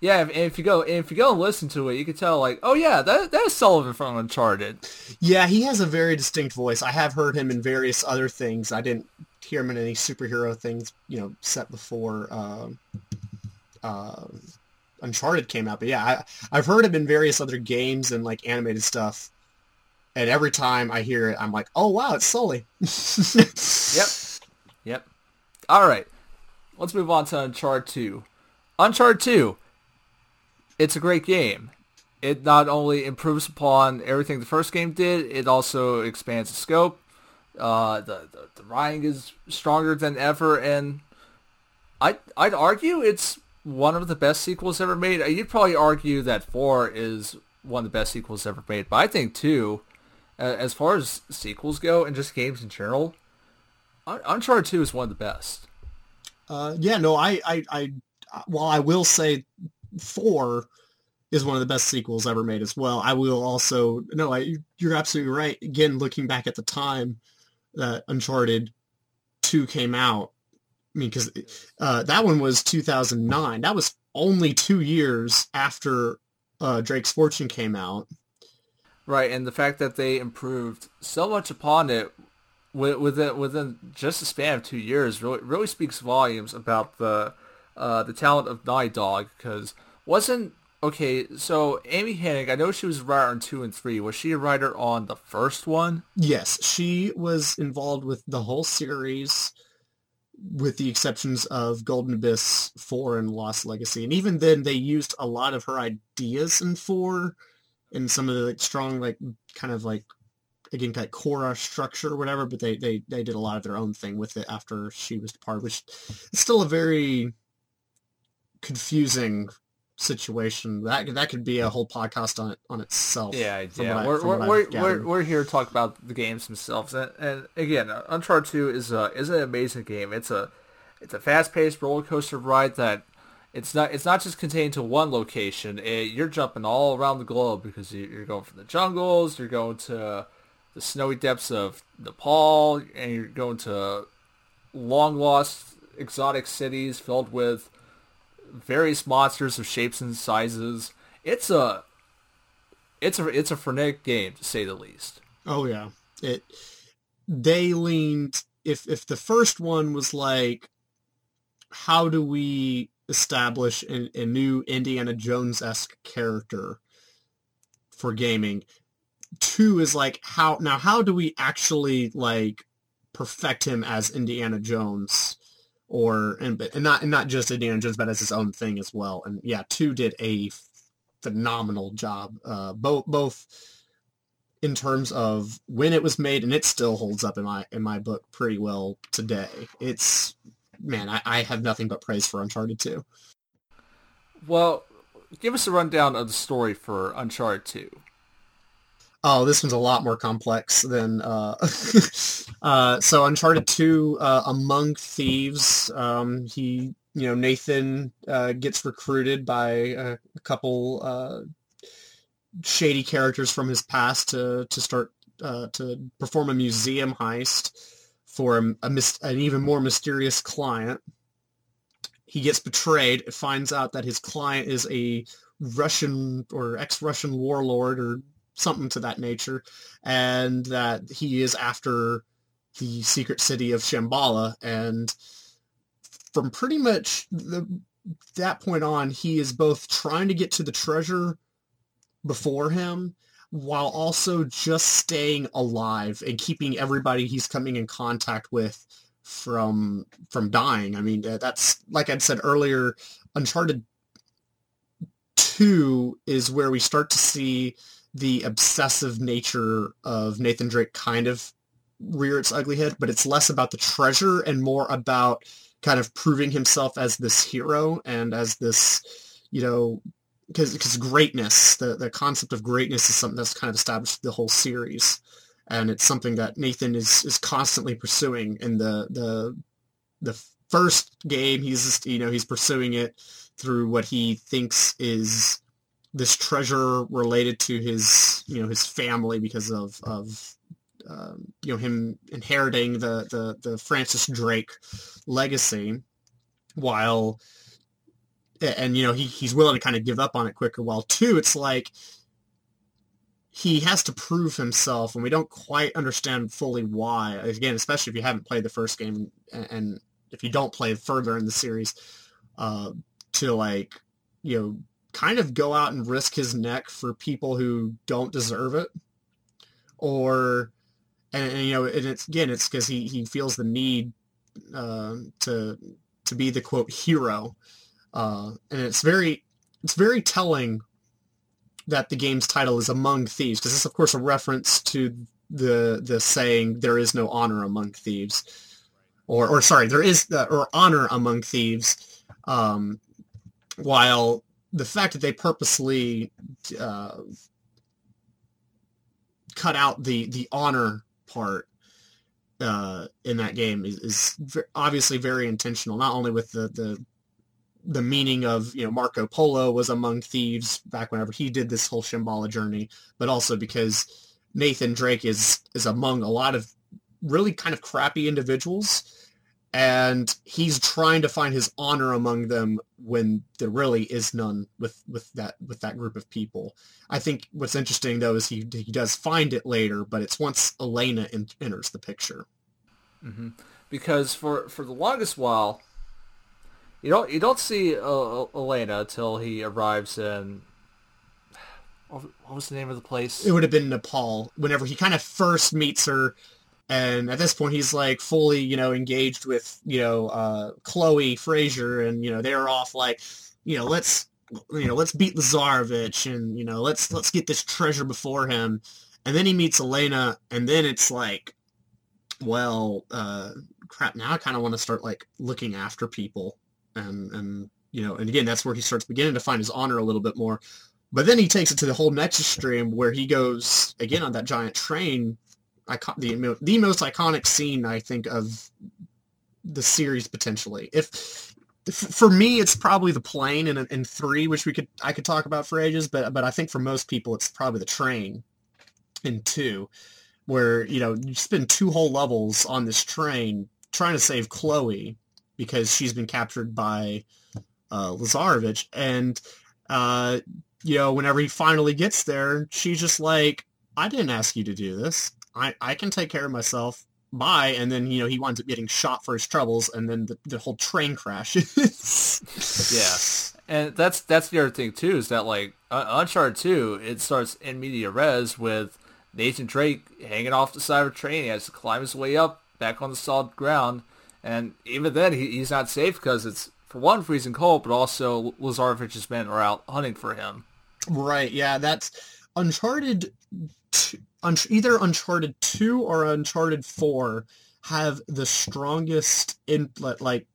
Yeah, if, if you go if you go and listen to it, you can tell like, oh yeah, that that is Sullivan from Uncharted. Yeah, he has a very distinct voice. I have heard him in various other things. I didn't hear him in any superhero things, you know, set before uh, uh, Uncharted came out. But yeah, I, I've heard him in various other games and like animated stuff. And every time I hear it, I'm like, oh wow, it's Sully. yep, yep. All right, let's move on to Uncharted Two. Uncharted Two it's a great game. It not only improves upon everything the first game did, it also expands the scope. Uh, the, the the writing is stronger than ever, and I I'd argue it's one of the best sequels ever made. You'd probably argue that four is one of the best sequels ever made, but I think two, as far as sequels go and just games in general, Uncharted Two is one of the best. Uh, yeah, no, I, I, I, while I will say four is one of the best sequels ever made as well. I will also no, I, you're absolutely right. Again, looking back at the time that Uncharted two came out, I mean, because uh, that one was 2009. That was only two years after uh, Drake's Fortune came out. Right, and the fact that they improved so much upon it within within just a span of two years really really speaks volumes about the uh, the talent of Naughty Dog because wasn't okay. So Amy Hennig, I know she was a writer on two and three. Was she a writer on the first one? Yes, she was involved with the whole series, with the exceptions of Golden Abyss four and Lost Legacy. And even then, they used a lot of her ideas in four, and some of the like, strong like kind of like again of Korra structure or whatever. But they they they did a lot of their own thing with it after she was departed, which is still a very confusing situation. That that could be a whole podcast on it on itself. Yeah, yeah. We're we're, we're, we're, we're, here to talk about the games themselves, and, and again, Uncharted Two is a is an amazing game. It's a it's a fast paced roller coaster ride that it's not it's not just contained to one location. It, you're jumping all around the globe because you're going from the jungles, you're going to the snowy depths of Nepal, and you're going to long lost exotic cities filled with various monsters of shapes and sizes. It's a it's a it's a frenetic game to say the least. Oh yeah. It they leaned if if the first one was like how do we establish a, a new Indiana Jones esque character for gaming? Two is like how now how do we actually like perfect him as Indiana Jones? or and, and not and not just Indiana Jones, but as his own thing as well. And yeah, two did a phenomenal job, uh, both both in terms of when it was made, and it still holds up in my in my book pretty well today. It's man, I, I have nothing but praise for Uncharted two. Well, give us a rundown of the story for Uncharted 2. Oh, this one's a lot more complex than uh, uh, so Uncharted Two. Uh, Among Thieves, um, he you know Nathan uh, gets recruited by a, a couple uh, shady characters from his past to to start uh, to perform a museum heist for a, a mis- an even more mysterious client. He gets betrayed, finds out that his client is a Russian or ex-Russian warlord or something to that nature, and that he is after the secret city of Shambhala. And from pretty much the, that point on, he is both trying to get to the treasure before him while also just staying alive and keeping everybody he's coming in contact with from from dying. I mean, that's like I said earlier, Uncharted 2 is where we start to see the obsessive nature of Nathan Drake kind of rear its ugly head, but it's less about the treasure and more about kind of proving himself as this hero and as this, you know, because because greatness, the the concept of greatness is something that's kind of established the whole series, and it's something that Nathan is is constantly pursuing. In the the the first game, he's just, you know he's pursuing it through what he thinks is this treasure related to his you know his family because of of um, you know him inheriting the the the Francis Drake legacy, while and you know he he's willing to kind of give up on it quicker. While two, it's like he has to prove himself, and we don't quite understand fully why. Again, especially if you haven't played the first game, and, if you don't play further in the series, uh, to like you know kind of go out and risk his neck for people who don't deserve it, or and, and you know, and it's again, it's because he he feels the need uh, to to be the quote hero, uh, and it's very it's very telling that the game's title is Among Thieves, because this, of course, a reference to the the saying "There is no honor among thieves," or or sorry, there is uh, or honor among thieves. Um, while the fact that they purposely uh, cut out the the honor part uh, in that game is, is obviously very intentional. Not only with the, the the meaning of you know Marco Polo was among thieves back whenever he did this whole Shambhala journey, but also because Nathan Drake is is among a lot of really kind of crappy individuals and he's trying to find his honor among them when there really is none with with that with that group of people. I think what's interesting though is he he does find it later, but it's once Elena in, enters the picture. Mm-hmm. Because for for the longest while, you don't you don't see uh, Elena until he arrives in. What was the name of the place? It would have been Nepal. Whenever he kind of first meets her, and at this point he's like fully you know engaged with you know uh, Chloe Frazer, and you know they're off like you know let's you know let's beat Lazarevic and you know let's let's get this treasure before him and then he meets Elena and then it's like well uh, crap now I kind of want to start like looking after people and and you know and again that's where he starts beginning to find his honor a little bit more but then he takes it to the whole next extreme where he goes again on that giant train icon- the the most iconic scene I think of the series potentially. If for me, it's probably the plane in in three, which we could I could talk about for ages, but but I think for most people, it's probably the train in two, where you know you spend two whole levels on this train trying to save Chloe because she's been captured by uh, Lazarevic, and uh, you know whenever he finally gets there, she's just like, "I didn't ask you to do this. I, I can take care of myself. Bye. And then, you know, he winds up getting shot for his troubles and then the, the whole train crashes. yeah. And that's that's the other thing too is that like Uncharted 2, it starts in media res with Nathan Drake hanging off the side of a train. He has to climb his way up back on the solid ground. And even then, he, he's not safe because it's, for one, freezing cold, but also Lazarevic's men are out hunting for him. Right. Yeah. That's Uncharted Un either Uncharted 2 or Uncharted 4 have the strongest in like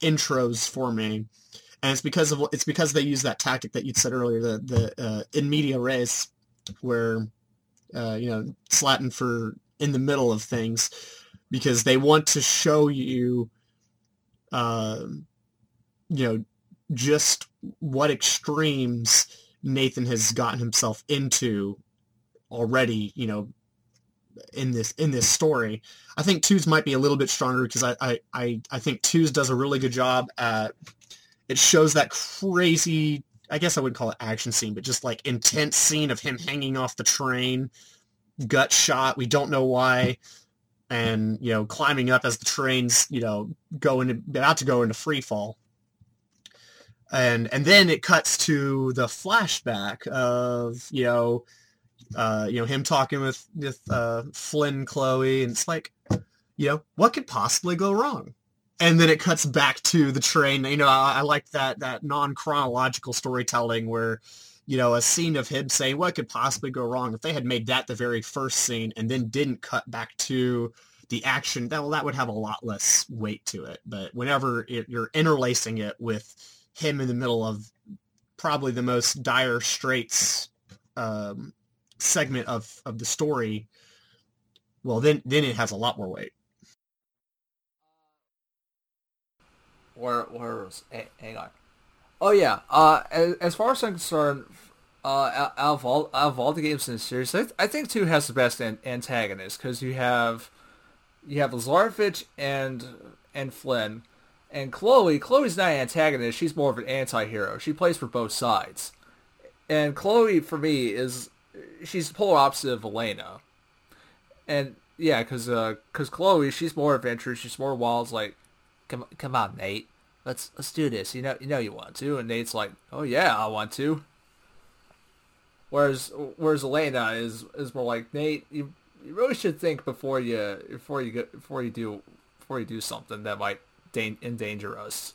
intros for me. And it's because of it's because they use that tactic that you said earlier, the the uh, in media res, where uh, you know it's Latin for in the middle of things, because they want to show you, uh, you know, just what extremes Nathan has gotten himself into already, you know, in this in this story. I think twos might be a little bit stronger because I I, I, I think twos does a really good job at it shows that crazy I guess I would call it action scene, but just like intense scene of him hanging off the train, gut shot. We don't know why, and you know climbing up as the train's you know going about to go into free fall. And and then it cuts to the flashback of you know uh, you know, him talking with with uh, Flynn, Chloe, and it's like, you know, what could possibly go wrong? And then it cuts back to the train. You know, I, I like that that non chronological storytelling where, you know, a scene of him saying what could possibly go wrong. If they had made that the very first scene and then didn't cut back to the action, that well, that would have a lot less weight to it. But whenever it, you're interlacing it with him in the middle of probably the most dire straits um, segment of of the story, well, then then it has a lot more weight. Where where hang on, Oh yeah. Uh, as, as far as I'm concerned, uh, out of all out of all the games in the series, I, I think two has the best an- antagonist because you have you have Lazarevic and and Flynn, and Chloe. Chloe's not an antagonist; she's more of an anti-hero. She plays for both sides, and Chloe for me is she's the polar opposite of Elena, and yeah, because because Chloe she's more adventurous, she's more wild. Like, come come on, Nate, let's let's do this. You know you know you want to, and Nate's like, oh yeah, I want to. Whereas whereas Elena is is more like Nate, you you really should think before you before you get before you do before you do something that might da- endanger us.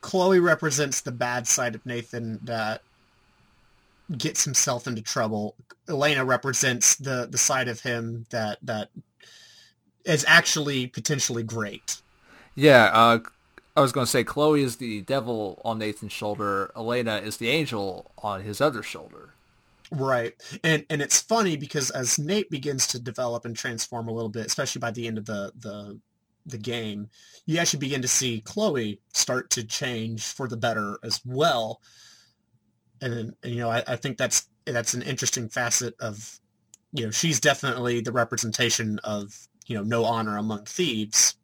Chloe represents the bad side of Nathan that gets himself into trouble. Elena represents the the side of him that that is actually potentially great. Yeah, uh, I was going to say Chloe is the devil on Nathan's shoulder. Elena is the angel on his other shoulder. Right. And and it's funny because as Nate begins to develop and transform a little bit, especially by the end of the the the game, you actually begin to see Chloe start to change for the better as well. And, and you know, I, I think that's that's an interesting facet of you know, she's definitely the representation of, you know, no honor among thieves.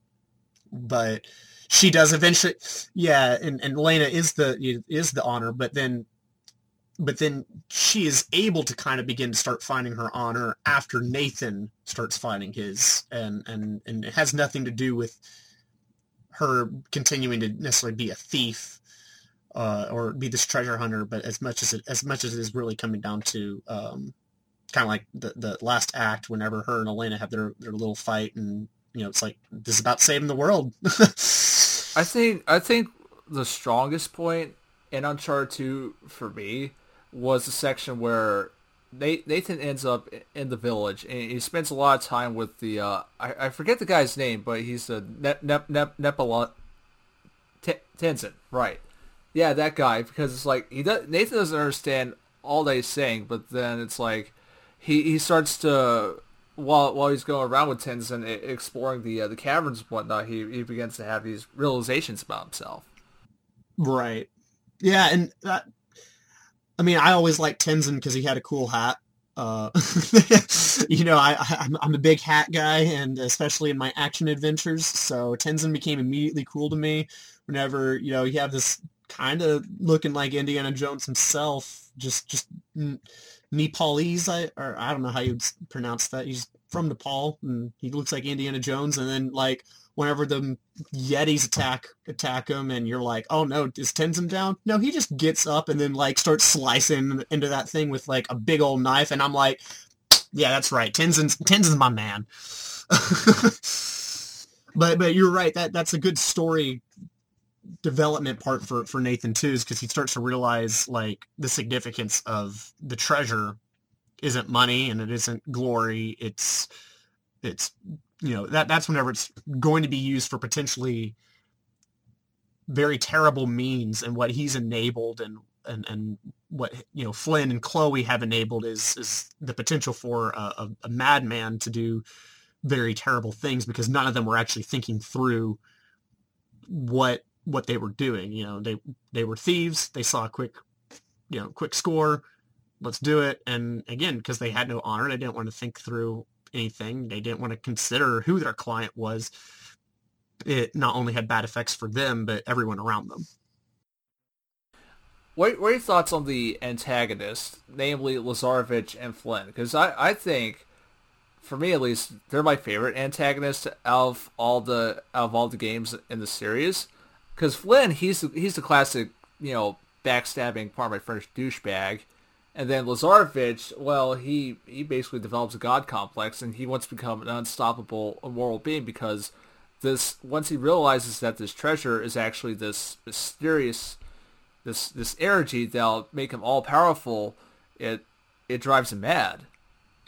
But she does eventually yeah, and, and Lena is the is the honor, but then but then she is able to kind of begin to start finding her honor after Nathan starts finding his, and and and it has nothing to do with her continuing to necessarily be a thief uh, or be this treasure hunter, but as much as it as much as it is really coming down to um, kind of like the the last act, whenever her and Elena have their their little fight, and you know it's like this is about saving the world. I think I think the strongest point in Uncharted 2 for me was the section where Nathan ends up in the village, and he spends a lot of time with the uh, I, I forget the guy's name, but he's Nep Nep Nepala T- Tenzin, right? Yeah, that guy because it's like he does, Nathan doesn't understand all that he's saying, but then it's like he he starts to while while he's going around with Tenzin exploring the uh, the caverns and whatnot, he he begins to have these realizations about himself. Right. Yeah, and that I mean, I always liked Tenzin because he had a cool hat. Uh, you know, I, I, I'm a big hat guy, and especially in my action adventures. So Tenzin became immediately cool to me. Whenever you know you have this kind of looking like Indiana Jones himself, just just Nepalese, I or I don't know how you pronounce that. He's from Nepal, and he looks like Indiana Jones. And then like whenever the Yetis attack attack him, and you're like, oh no, is Tenzin down? No, he just gets up and then like starts slicing into that thing with like a big old knife, and I'm like, yeah, that's right, Tenzin's Tenzin's my man. but but you're right that that's a good story development part for for Nathan too, is because he starts to realize like the significance of the treasure isn't money and it isn't glory. It's it's you know that that's whenever it's going to be used for potentially very terrible means and what he's enabled and and and what you know Flynn and Chloe have enabled is is the potential for a, a, a madman to do very terrible things because none of them were actually thinking through what what they were doing. You know, they they were thieves. They saw a quick, you know, quick score. Let's do it. And again, because they had no honor, they didn't want to think through anything. They didn't want to consider who their client was. It not only had bad effects for them, but everyone around them. What, what are your thoughts on the antagonists, namely Lazarevic and Flynn? Because I, I think, for me at least, they're my favorite antagonists of all the of all the games in the series. Because Flynn, he's he's the classic, you know, backstabbing, part of my douchebag. And then Lazarevic, well, he, he basically develops a god complex, and he wants to become an unstoppable immoral being because this once he realizes that this treasure is actually this mysterious, this this energy that'll make him all powerful, it it drives him mad.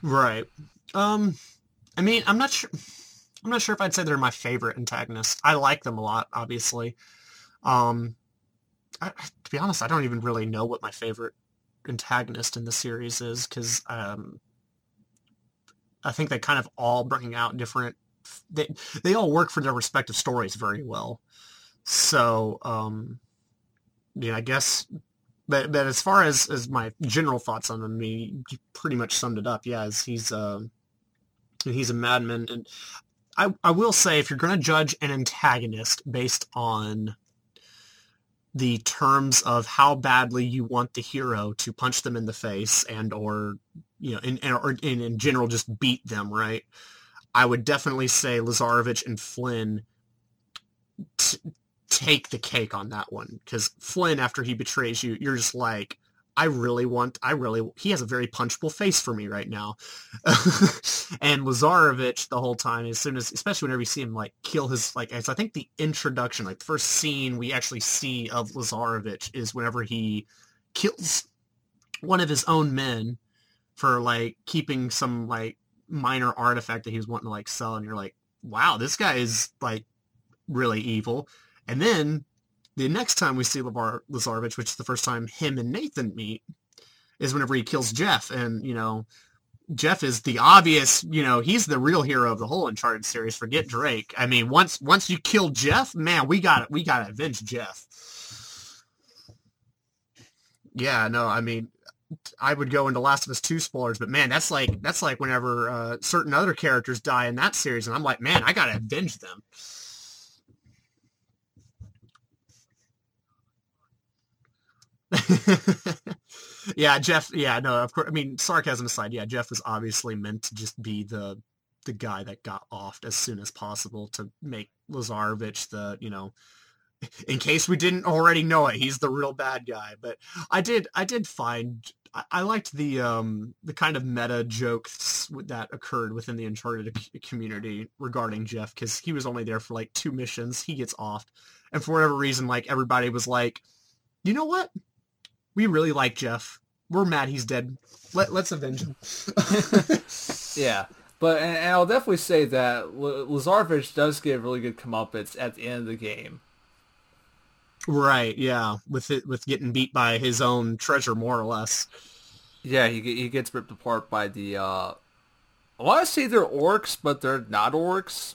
Right. Um, I mean, I'm not sure. I'm not sure if I'd say they're my favorite antagonists. I like them a lot, obviously. Um, I, to be honest, I don't even really know what my favorite antagonist in the series is because um, I think they kind of all bring out different. They they all work for their respective stories very well. So um, yeah, I guess. But but as far as as my general thoughts on him, you pretty much summed it up. Yeah, he's uh, he's a madman, and I I will say if you're going to judge an antagonist based on the terms of how badly you want the hero to punch them in the face and or you know in in, in general just beat them right? I would definitely say lazarevic and flynn t- take the cake on that one because flynn after he betrays you you're just like I really want, I really, he has a very punchable face for me right now. and Lazarevic the whole time, as soon as, especially whenever you see him like kill his, like, as I think the introduction, like the first scene we actually see of Lazarevic is whenever he kills one of his own men for like keeping some like minor artifact that he was wanting to like sell. And you're like, wow, this guy is like really evil. And then the next time we see Lavar Lazarevic, which is the first time him and Nathan meet, is whenever he kills Jeff. And, you know, Jeff is the obvious, you know, he's the real hero of the whole Uncharted series. Forget Drake. I mean, once once you kill Jeff, man, we got. We got to avenge Jeff. Yeah, no, I mean, I would go into Last of Us 2 spoilers, but man, that's like that's like whenever uh, certain other characters die in that series, and I'm like, man, I gotta avenge them. yeah, Jeff. Yeah, no, of course. I mean, sarcasm aside, yeah, Jeff was obviously meant to just be the the guy that got offed as soon as possible to make Lazarevic the you know. In case we didn't already know it, he's the real bad guy. But I did, I did find I, I liked the um the kind of meta jokes that occurred within the Uncharted community regarding Jeff because he was only there for like two missions. He gets off, and for whatever reason, like everybody was like, you know what? We really like Jeff. We're mad he's dead. Let, let's avenge him. yeah. But and, and, I'll definitely say that L- Lazarevic does get really good comeuppance at the end of the game. Right, yeah, with it with getting beat by his own treasure, more or less. Yeah, he he gets ripped apart by the. Uh, I want to say they're orcs, but they're not orcs.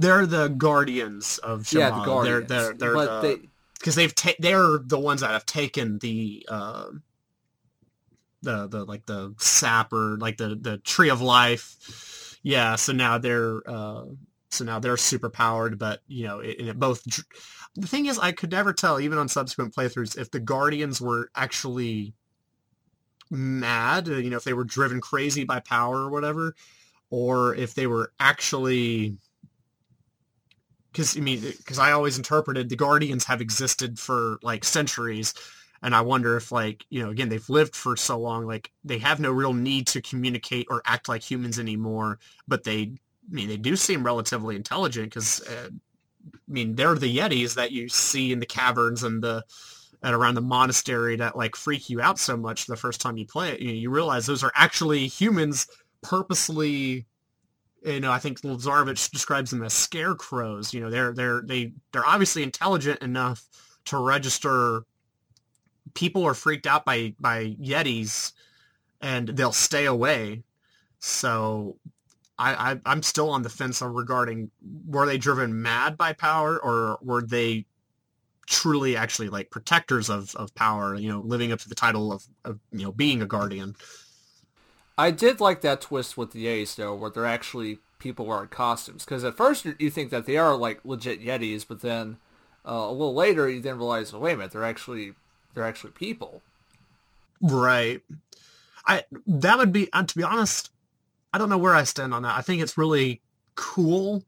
They're the guardians of Shambhala. Yeah, the guardians. They're they're, they're but the, they because they've ta- they're the ones that have taken the uh, the the like the sap or like the the tree of life. Yeah, so now they're uh, so now they're super powered, but you know, it, it both. The thing is, I could never tell, even on subsequent playthroughs, if the Guardians were actually mad, you know, if they were driven crazy by power or whatever, or if they were actually because I mean, because I always interpreted the Guardians have existed for like centuries, and I wonder if like you know, again, they've lived for so long, like they have no real need to communicate or act like humans anymore. But they, I mean, they do seem relatively intelligent because, uh, I mean, they're the Yetis that you see in the caverns and the and around the monastery that like freak you out so much the first time you play it. You, know, you realize those are actually humans purposely you uh, know, I think Lazarevic describes them as scarecrows. You know, they're they're they they're obviously intelligent enough to register people are freaked out by by Yetis, and they'll stay away. So, I, I I'm still on the fence regarding were they driven mad by power or were they truly actually like protectors of, of power, you know, living up to the title of, of you know being a guardian. I did like that twist with the Yetis though, where they're actually people wearing costumes. Because at first you think that they are like legit Yetis, but then uh, a little later you then realize, oh, wait a minute, they're actually they're actually people. Right. I that would be uh, to be honest. I don't know where I stand on that. I think it's really cool.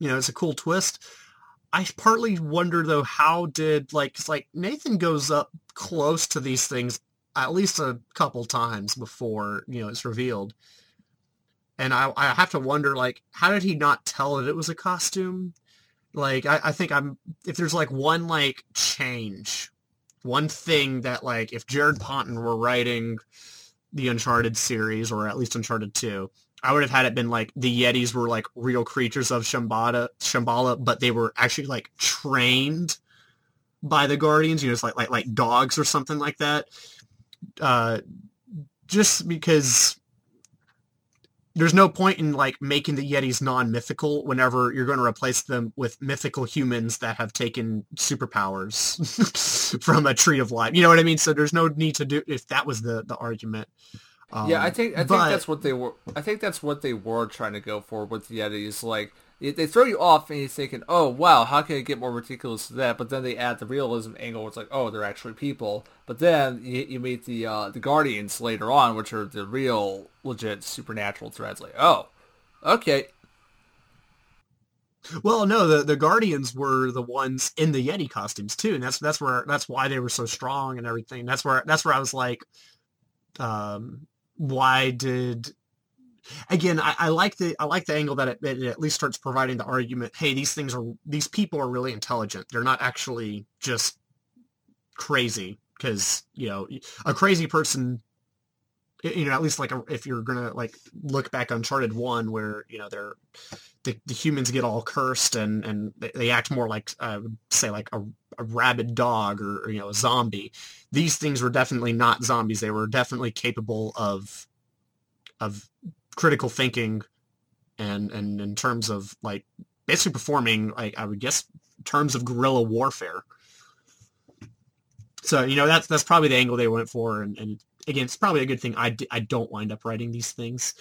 You know, it's a cool twist. I partly wonder though, how did like, cause like Nathan goes up close to these things at least a couple times before you know it's revealed. And I, I have to wonder like how did he not tell that it was a costume? Like I, I think i'm if there's like one like change one thing that like if jared ponton were writing the uncharted series or at least uncharted 2 i would have had it been like the yetis were like real creatures of shambhala shambhala but they were actually like trained by the guardians you know it's like like like dogs or something like that uh, just because there's no point in like making the Yetis non-mythical whenever you're going to replace them with mythical humans that have taken superpowers from a tree of life. You know what I mean? So there's no need to do if that was the the argument. Um, yeah, I think I think but- that's what they were. I think that's what they were trying to go for with the Yetis. Like they- throw you off, and you're thinking, "Oh wow, how can it get more ridiculous than that?" But then they add the realism angle. It's like, "Oh, they're actually people." But then you, you meet the uh, the Guardians later on, which are the real, legit supernatural threats. Like, oh, okay, Well, no, the, the Guardians were the ones in the Yeti costumes too, and that's that's where that's why they were so strong and everything. That's where that's where I was like, um, why did again? I, I like the I like the angle that it, it at least starts providing the argument. Hey, these things are these people are really intelligent. They're not actually just crazy because you know a crazy person you know at least like a, if you're gonna like look back uncharted one where you know they're the, the humans get all cursed and and they, act more like uh, say like a, a rabid dog or you know a zombie these things were definitely not zombies they were definitely capable of of critical thinking and and in terms of like basically performing like i would guess terms of guerrilla warfare so you know that's that's probably the angle they went for and, and again it's probably a good thing I, d- I don't wind up writing these things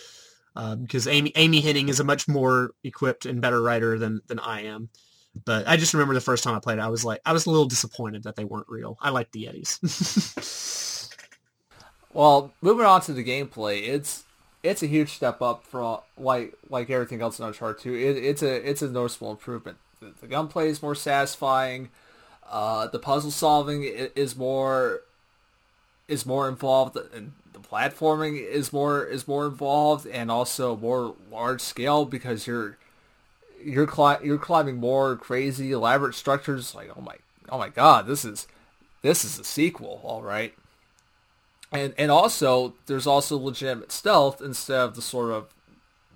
um, because Amy Amy Hennig is a much more equipped and better writer than than I am. But I just remember the first time I played it, I was like, I was a little disappointed that they weren't real. I like the Yetis. Well, moving on to the gameplay, it's it's a huge step up from like like everything else in Uncharted 2. It, it's a it's a noticeable improvement. The, the gunplay is more satisfying. Uh, the puzzle solving is more is more involved, and the platforming is more is more involved, and also more large scale because you're you're cli- you're climbing more crazy elaborate structures. Like oh my oh my god, this is this is a sequel, all right. And and also there's also legitimate stealth instead of the sort of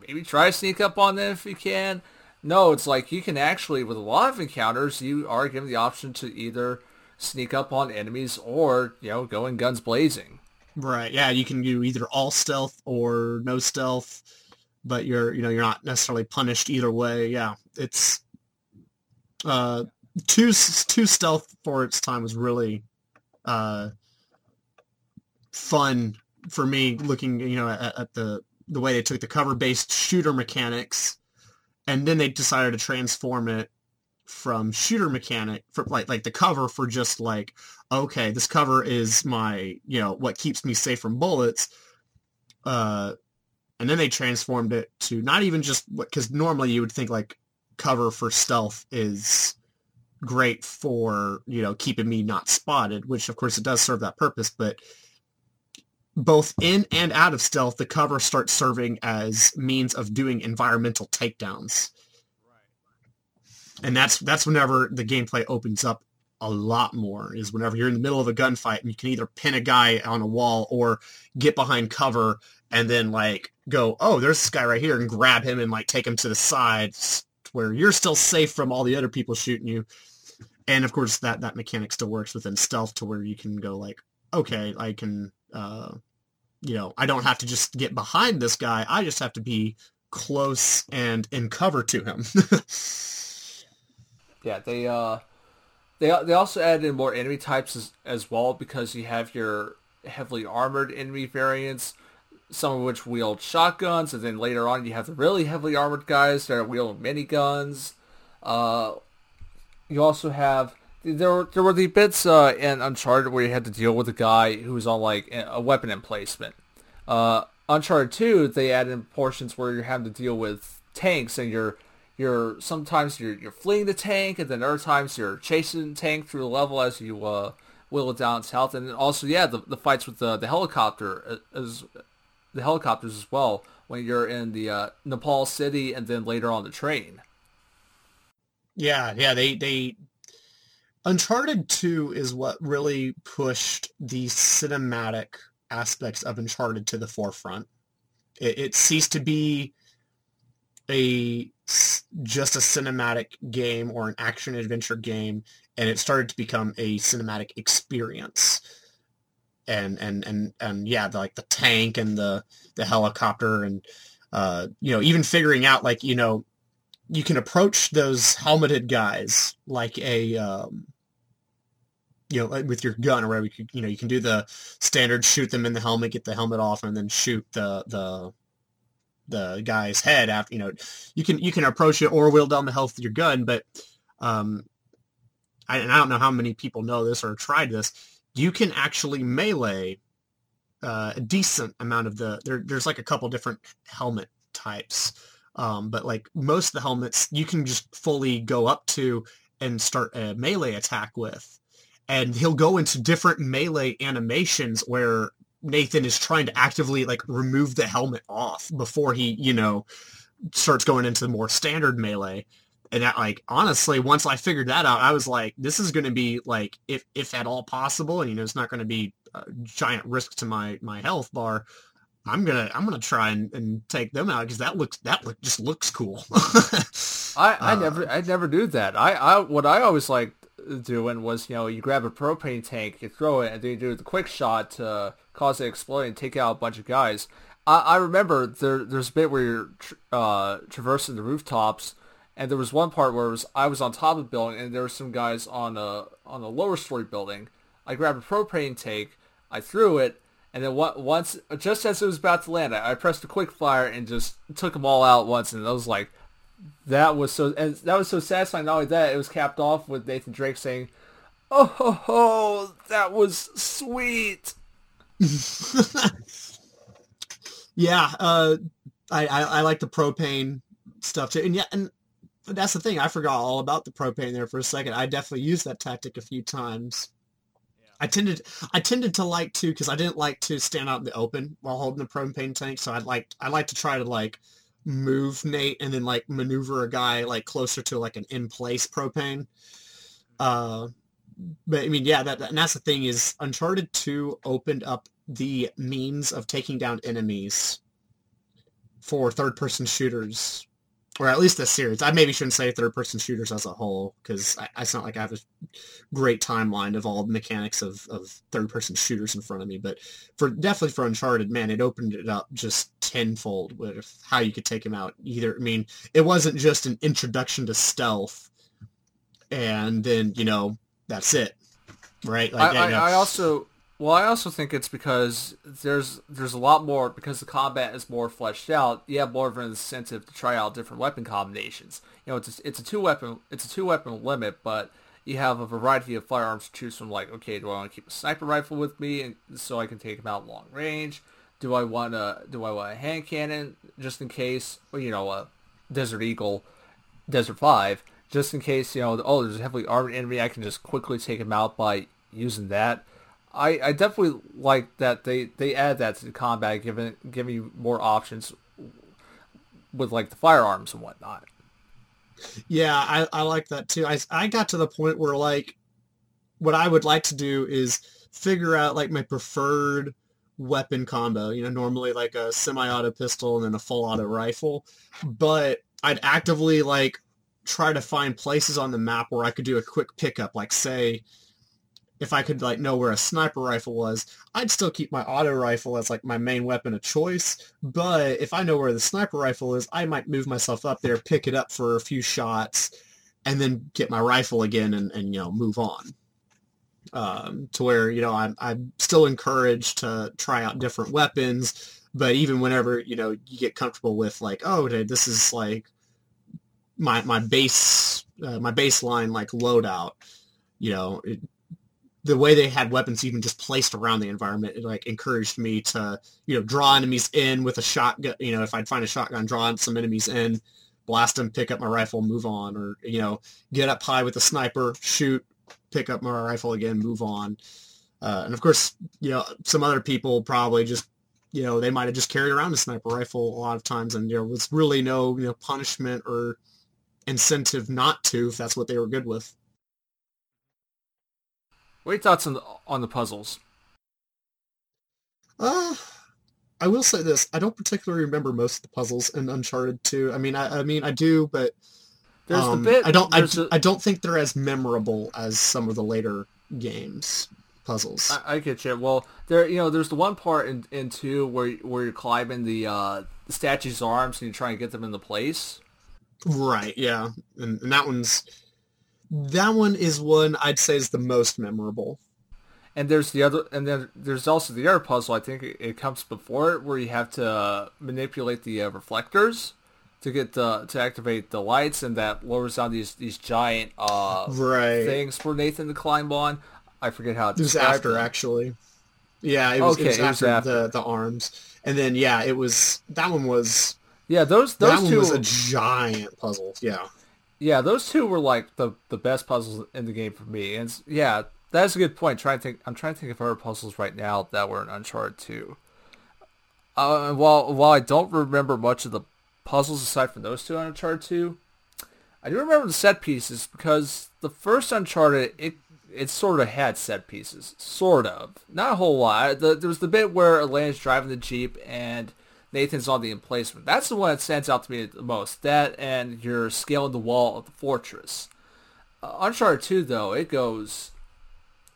maybe try to sneak up on them if you can. No, it's like you can actually with a lot of encounters you are given the option to either sneak up on enemies or, you know, go in guns blazing. right? Yeah, you can do either all stealth or no stealth, but you're you know you're not necessarily punished either way. Yeah, it's uh two two stealth for its time was really uh fun for me looking you know at, at the the way they took the cover based shooter mechanics and then they decided to transform it from shooter mechanic for like like the cover for just like okay this cover is my you know what keeps me safe from bullets uh and then they transformed it to not even just because normally you would think like cover for stealth is great for you know keeping me not spotted which of course it does serve that purpose but both in and out of stealth the cover starts serving as means of doing environmental takedowns. And that's that's whenever the gameplay opens up a lot more is whenever you're in the middle of a gunfight and you can either pin a guy on a wall or get behind cover and then like go oh there's this guy right here and grab him and like take him to the side where you're still safe from all the other people shooting you. And of course that that mechanic still works within stealth to where you can go like okay i can uh you know i don't have to just get behind this guy i just have to be close and in cover to him Yeah, they uh they they also added in more enemy types as, as well because you have your heavily armored enemy variants, some of which wield shotguns, and then later on you have the really heavily armored guys that wielding miniguns. Uh, you also have there were there were the bits uh, in Uncharted where you had to deal with a guy who was on like a weapon emplacement. Uh, Uncharted 2, they added portions where you're having to deal with tanks and you're you're sometimes you're you're fleeing the tank and then other times you're chasing the tank through the level as you uh, whittle it down health and also yeah the, the fights with the the helicopter uh, as the helicopters as well when you're in the uh, Nepal city and then later on the train. Yeah, yeah, they they Uncharted 2 is what really pushed the cinematic aspects of Uncharted to the forefront. It, it ceased to be a just a cinematic game or an action adventure game and it started to become a cinematic experience. And and and and yeah, the, like the tank and the the helicopter and uh, you know, even figuring out like, you know, you can approach those helmeted guys like a, um, you know, with your gun or whatever. You, could, you know, you can do the standard shoot them in the helmet, get the helmet off, and then shoot the the the guy's head after. You know, you can you can approach it or wheel down the health with your gun, but um, I, and I don't know how many people know this or tried this. You can actually melee uh, a decent amount of the there. There's like a couple different helmet types, um, but like most of the helmets, you can just fully go up to and start a melee attack with, and he'll go into different melee animations where Nathan is trying to actively like remove the helmet off before he, you know, starts going into more standard melee. And that, like honestly, once I figured that out, I was like, this is going to be like, if if at all possible, and you know, it's not going to be a giant risk to my my health bar. I'm gonna I'm gonna try and, and take them out because that looks that look just looks cool. I, I Uh, never I never do that. I, I what I always liked doing was you know you grab a propane tank, you throw it, and then you do the quick shot to cause it to explode and take out a bunch of guys. I, I remember there there's a bit where you're uh, traversing the rooftops, and there was one part where was I was on top of the building and there were some guys on a on a lower story building. I grabbed a propane tank, I threw it, and then once just as it was about to land, I, I pressed the quick fire and just took them all out once, and I was like, that was so and that was so satisfying. Not only that, it was capped off with Nathan Drake saying, "Oh, ho, ho, that was sweet." Yeah, uh, I, I I like the propane stuff too, and yeah, and that's the thing. I forgot all about the propane there for a second. I definitely used that tactic a few times. I tended I tended to like to because I didn't like to stand out in the open while holding the propane tank. So I'd like I like to try to like move Nate and then like maneuver a guy like closer to like an in place propane. Uh, but I mean, yeah, that and that's the thing is Uncharted Two opened up the means of taking down enemies for third person shooters or at least this series. I maybe shouldn't say third-person shooters as a whole because it's not like I have a great timeline of all the mechanics of, of third-person shooters in front of me. But for definitely for Uncharted, man, it opened it up just tenfold with how you could take him out. Either, I mean, it wasn't just an introduction to stealth, and then you know that's it, right? I, you I, know, I also well, I also think it's because there's there's a lot more because the combat is more fleshed out. You have more of an incentive to try out different weapon combinations. You know, it's a, it's a two weapon it's a two weapon limit, but you have a variety of firearms to choose from. Like, okay, do I want to keep a sniper rifle with me, and so I can take them out long range? Do I want a do I want a hand cannon just in case? Or, you know, a Desert Eagle, Desert Five, just in case you know. Oh, there's a heavily armored enemy. I can just quickly take him out by using that. I, I definitely like that they, they add that to the combat, giving giving you more options with like the firearms and whatnot. Yeah, I, I like that too. I, I got to the point where like what I would like to do is figure out like my preferred weapon combo. You know, normally like a semi-auto pistol and then a full auto rifle. But I'd actively like try to find places on the map where I could do a quick pickup. Like say if I could like know where a sniper rifle was, I'd still keep my auto rifle as like my main weapon of choice. But if I know where the sniper rifle is, I might move myself up there, pick it up for a few shots, and then get my rifle again and, and you know move on. Um, to where you know I'm I'm still encouraged to try out different weapons, but even whenever you know you get comfortable with like oh okay, this is like my my base uh, my baseline like loadout, you know. The way they had weapons even just placed around the environment, it like encouraged me to, you know, draw enemies in with a shotgun. You know, if I'd find a shotgun, draw some enemies in, blast them, pick up my rifle, move on, or you know, get up high with a sniper, shoot, pick up my rifle again, move on. Uh, and of course, you know, some other people probably just, you know, they might have just carried around a sniper rifle a lot of times, and there was really no, you know, punishment or incentive not to if that's what they were good with. What are your thoughts on the, on the puzzles? Uh, I will say this: I don't particularly remember most of the puzzles in Uncharted 2. I mean, I, I mean, I do, but There's um, the bit I don't. I, a- I don't think they're as memorable as some of the later games puzzles. I, I get you. Well, there, you know, there's the one part in, in two where where you're climbing the uh, statue's arms and you're trying to get them into place. Right, yeah. And, and that one's that one is one I'd say is the most memorable. And there's the other, and then there's also the other puzzle. I think it, it comes before it, where you have to manipulate the uh, reflectors to get the to activate the lights, and that lowers down these these giant uh, Right. things for Nathan to climb on. I forget how It was after them. actually. Yeah, it was, Okay, it was it was after, after. the the arms. And then yeah, it was that one was Yeah, those that those one two. was a giant puzzle. Yeah. Yeah, those two were like the the best puzzles in the game for me. And yeah, that's a good point. Trying to think, I'm trying to think of other puzzles right now that were in Uncharted 2. Uh, while while I don't remember much of the puzzles aside from those two on Uncharted 2, I do remember the set pieces because the first Uncharted it it sort of had set pieces, sort of, not a whole lot. The, there was the bit where Elena's driving the jeep and Nathan's on the emplacement. That's the one that stands out to me the most. That and you're scaling the wall of the fortress. Uh, Uncharted 2, though, it goes,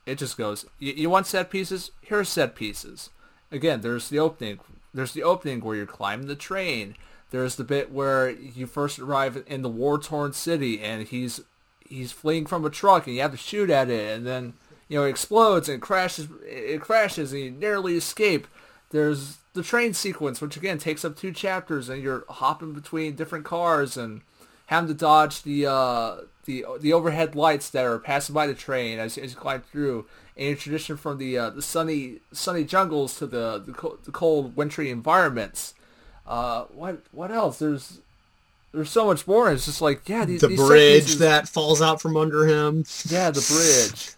it just goes. You, you want set pieces? Here are set pieces. Again, there's the opening. There's the opening where you're climbing the train. There's the bit where you first arrive in the war-torn city and he's he's fleeing from a truck and you have to shoot at it and then you know it explodes and crashes. It crashes and you narrowly escape. There's the train sequence, which again takes up two chapters, and you're hopping between different cars and having to dodge the uh, the the overhead lights that are passing by the train as, as you climb through. And you transition from the uh, the sunny sunny jungles to the the, co- the cold wintry environments. Uh, what what else? There's there's so much more. It's just like yeah, these, The these bridge pieces- that falls out from under him. yeah, the bridge.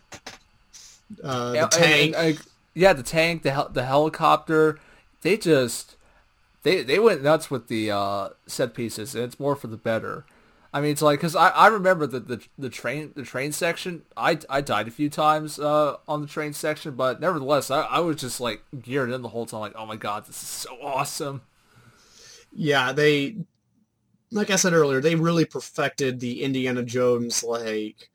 Uh, the And- tank. and- and, yeah, the tank, the hel- the helicopter. They just they they went nuts with the uh, set pieces, and it's more for the better. I mean, it's like because I, I remember the, the the train the train section. I, I died a few times uh, on the train section, but nevertheless, I, I was just like geared in the whole time. Like, oh my god, this is so awesome. yeah, they like I said earlier, they really perfected the Indiana Jones like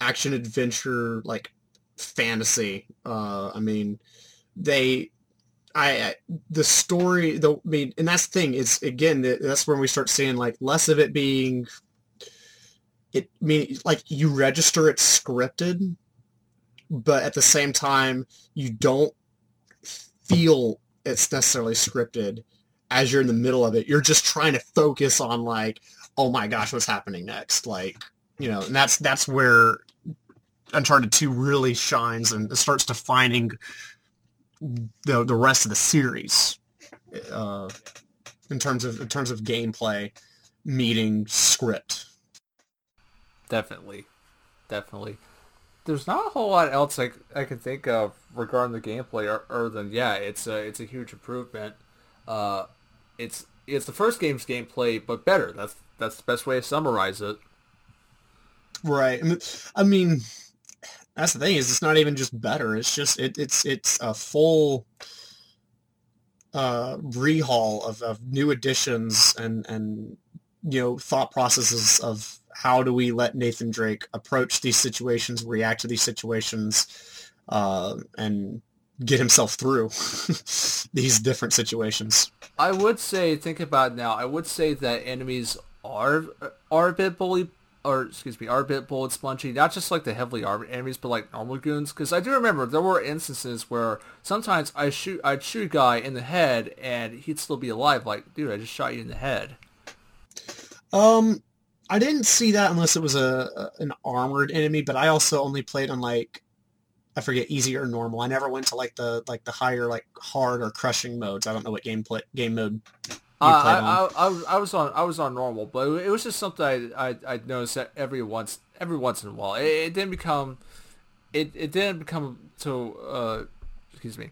action adventure like fantasy. Uh I mean, they I I- the story the I mean and that's the thing is again that's when we start seeing like less of it being it I mean like you register it's scripted but at the same time you don't feel it's necessarily scripted as you're in the middle of it. You're just trying to focus on like, oh my gosh, what's happening next? Like, you know, and that's that's where Uncharted 2 really shines and starts defining the the rest of the series uh, in terms of in terms of gameplay meeting script. Definitely, definitely. There's not a whole lot else I, I can think of regarding the gameplay, or, other than yeah, it's a it's a huge improvement. Uh, it's it's the first game's gameplay, but better. That's that's the best way to summarize it. Right. I mean, that's the thing is it's not even just better. It's just it, it's it's a full uh, rehaul of, of new additions and and you know thought processes of how do we let Nathan Drake approach these situations, react to these situations, uh, and get himself through these different situations. I would say, think about now. I would say that enemies are are a bit bully, or excuse me, are a bit bullet spongy. Not just like the heavily armored enemies, but like normal goons. Because I do remember there were instances where sometimes I shoot, I'd shoot a guy in the head and he'd still be alive. Like, dude, I just shot you in the head. Um, I didn't see that unless it was a, a an armored enemy, but I also only played on like I forget easy or normal. I never went to like the like the higher like hard or crushing modes. I don't know what game play, game mode Uh, I. I, I, was- on I was on normal, but it was just something I I I noticed that every once every once in a while. It, it didn't become it it didn't become to uh excuse me.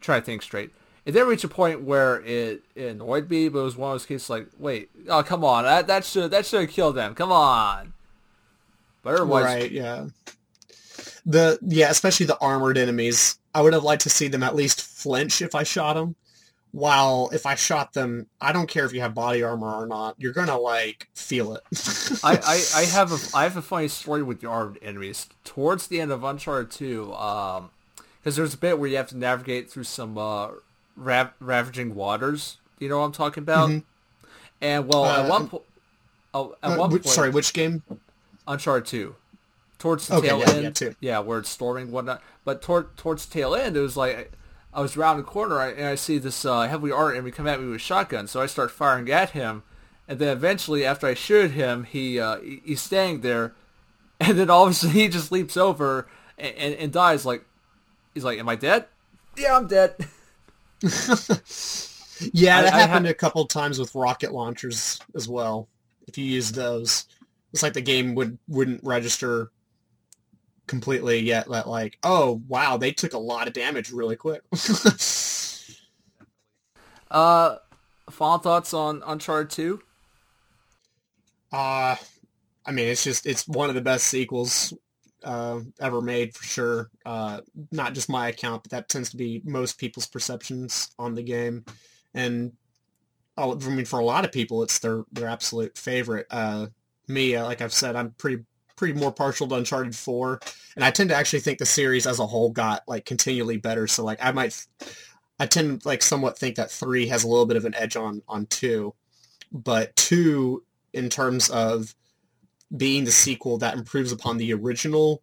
Try to think straight. It didn't reach a point where it, it annoyed me, but it was one of those cases like, wait, oh come on, that that should that should have killed them. Come on. But otherwise, right, yeah. The yeah, especially the armored enemies. I would have liked to see them at least flinch if I shot them, while if I shot them, I don't care if you have body armor or not, you're gonna like feel it. I, I, I have a I have a funny story with the armed enemies. Towards the end of Uncharted 2, um, because there's a bit where you have to navigate through some uh, rav- ravaging waters. You know what I'm talking about? And well, at Uh, one point, oh, at Uh, one which- point, sorry, which game? Uncharted 2. Towards the Okay, tail yeah, end, yeah, two. yeah, where it's storming and whatnot. But toward, towards the tail end, it was like I was around the corner and I see this uh, heavily armored enemy come at me with a shotgun. So I start firing at him, and then eventually, after I shoot him, he uh, he's staying there, and then all of a sudden he just leaps over and, and, and dies. Like he's like, "Am I dead?" Yeah, I'm dead. Yeah, that I happened ha- a couple times with rocket launchers as well. If you use those, it's like the game would wouldn't register completely yet. That like, oh wow, they took a lot of damage really quick. Uh, final thoughts on Uncharted 2? Uh, I mean, it's just it's one of the best sequels uh, ever made for sure. Uh, not just my account, but that tends to be most people's perceptions on the game. And I mean, for a lot of people, it's their their absolute favorite. Uh, me, uh, like I've said, I'm pretty pretty more partial to Uncharted 4, and I tend to actually think the series as a whole got like continually better. So like I might, I tend like somewhat think that three has a little bit of an edge on on two, but two in terms of being the sequel that improves upon the original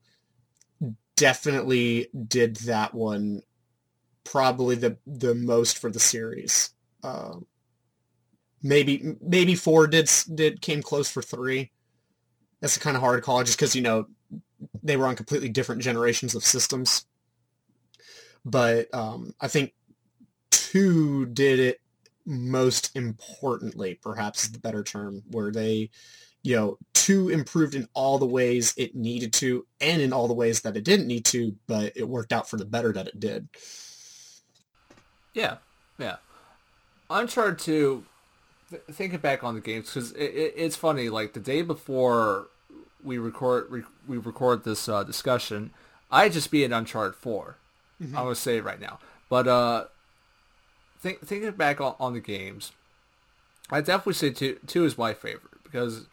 definitely did that one probably the the most for the series. Um, maybe maybe four did did came close for three that's a kind of hard call just because you know they were on completely different generations of systems but um, i think two did it most importantly, perhaps is the better term, where they, you know, two improved in all the ways it needed to and in all the ways that it didn't need to, but it worked out for the better that it did. Yeah, yeah. Uncharted 2, th- thinking back on the games, because it, it, it's funny, like the day before we record re- we record this uh, discussion, I just beat Uncharted 4. I'm going to say it right now. But uh, think, thinking back on, on the games, I definitely say 2, two is my favorite, because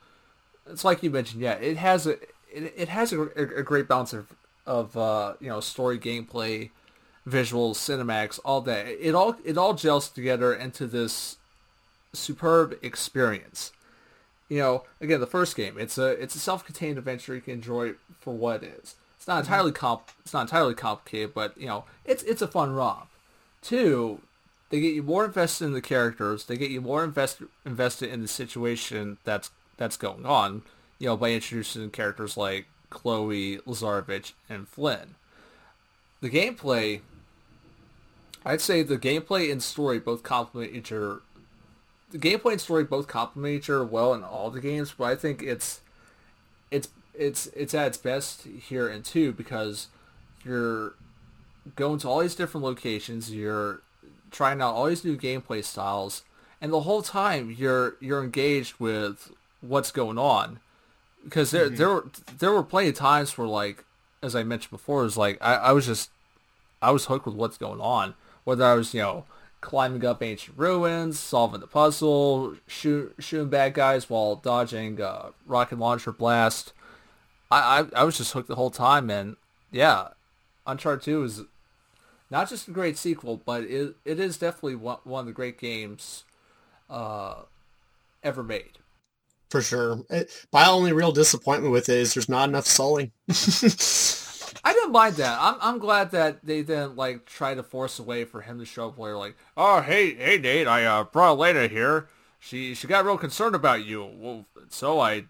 it's like you mentioned, yeah, it has a it, it has a, a, a great balance of, of uh, you know, story, gameplay, visuals, cinematics, all that. It all it all gels together into this superb experience. You know, again, the first game, it's a it's a self-contained adventure you can enjoy for what it is. It's not mm-hmm. entirely comp it's not entirely complicated, but you know, it's it's a fun romp. Two, they get you more invested in the characters. They get you more invested invested in the situation that's that's going on. You know, by introducing characters like Chloe, Lazarevic, and Flynn. The gameplay, I'd say the gameplay and story both complement each other. The gameplay and story both complement each other well in all the games, but I think it's it's it's it's at its best here in two because you're going to all these different locations, you're trying out all these new gameplay styles, and the whole time you're you're engaged with what's going on. Because there mm-hmm. there were there were plenty of times where like as I mentioned before, it was like I, I was just I was hooked with what's going on. Whether I was, you know, climbing up ancient ruins, solving the puzzle, shoot, shooting bad guys while dodging uh, rocket launcher blast. I, I I was just hooked the whole time, and yeah, Uncharted Two is not just a great sequel, but it it is definitely one, one of the great games uh, ever made. For sure. It, my only real disappointment with it is there's not enough Sully. I didn't mind that. I'm I'm glad that they didn't like try to force a way for him to show up later. Like, oh hey hey Nate, I uh, brought Elena here. She she got real concerned about you. Well, so I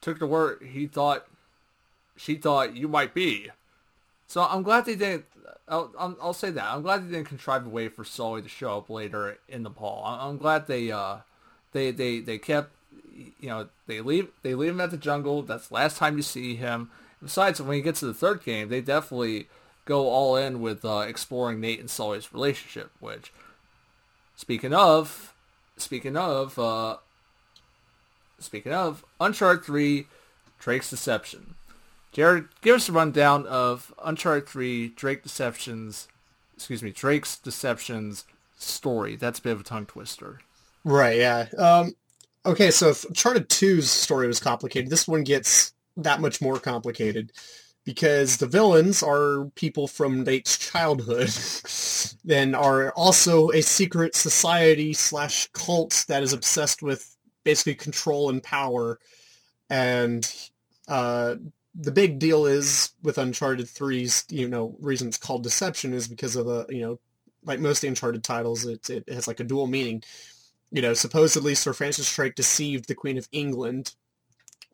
took the word he thought she thought you might be. So I'm glad they didn't. I'll, I'll, say that. I'm glad they didn't contrive a way for Sully to show up later in the I'm glad they uh they they they kept you know they leave they leave him at the jungle. That's the last time you see him. Besides, when you get to the third game, they definitely go all in with uh, exploring Nate and Sully's relationship. Which, speaking of, speaking of, uh, speaking of, Uncharted Three, Drake's Deception. Jared, give us a rundown of Uncharted 3, Drake Deceptions, excuse me, Drake's Deceptions story. That's a bit of a tongue twister. Right, yeah. Um, okay, so Uncharted 2's story was complicated, this one gets that much more complicated because the villains are people from Nate's childhood and are also a secret society slash cult that is obsessed with basically control and power. And uh, the big deal is with Uncharted 3's, you know, reason it's called Deception is because of the, you know, like most Uncharted titles, it, it has like a dual meaning. You know, supposedly Sir Francis Drake deceived the Queen of England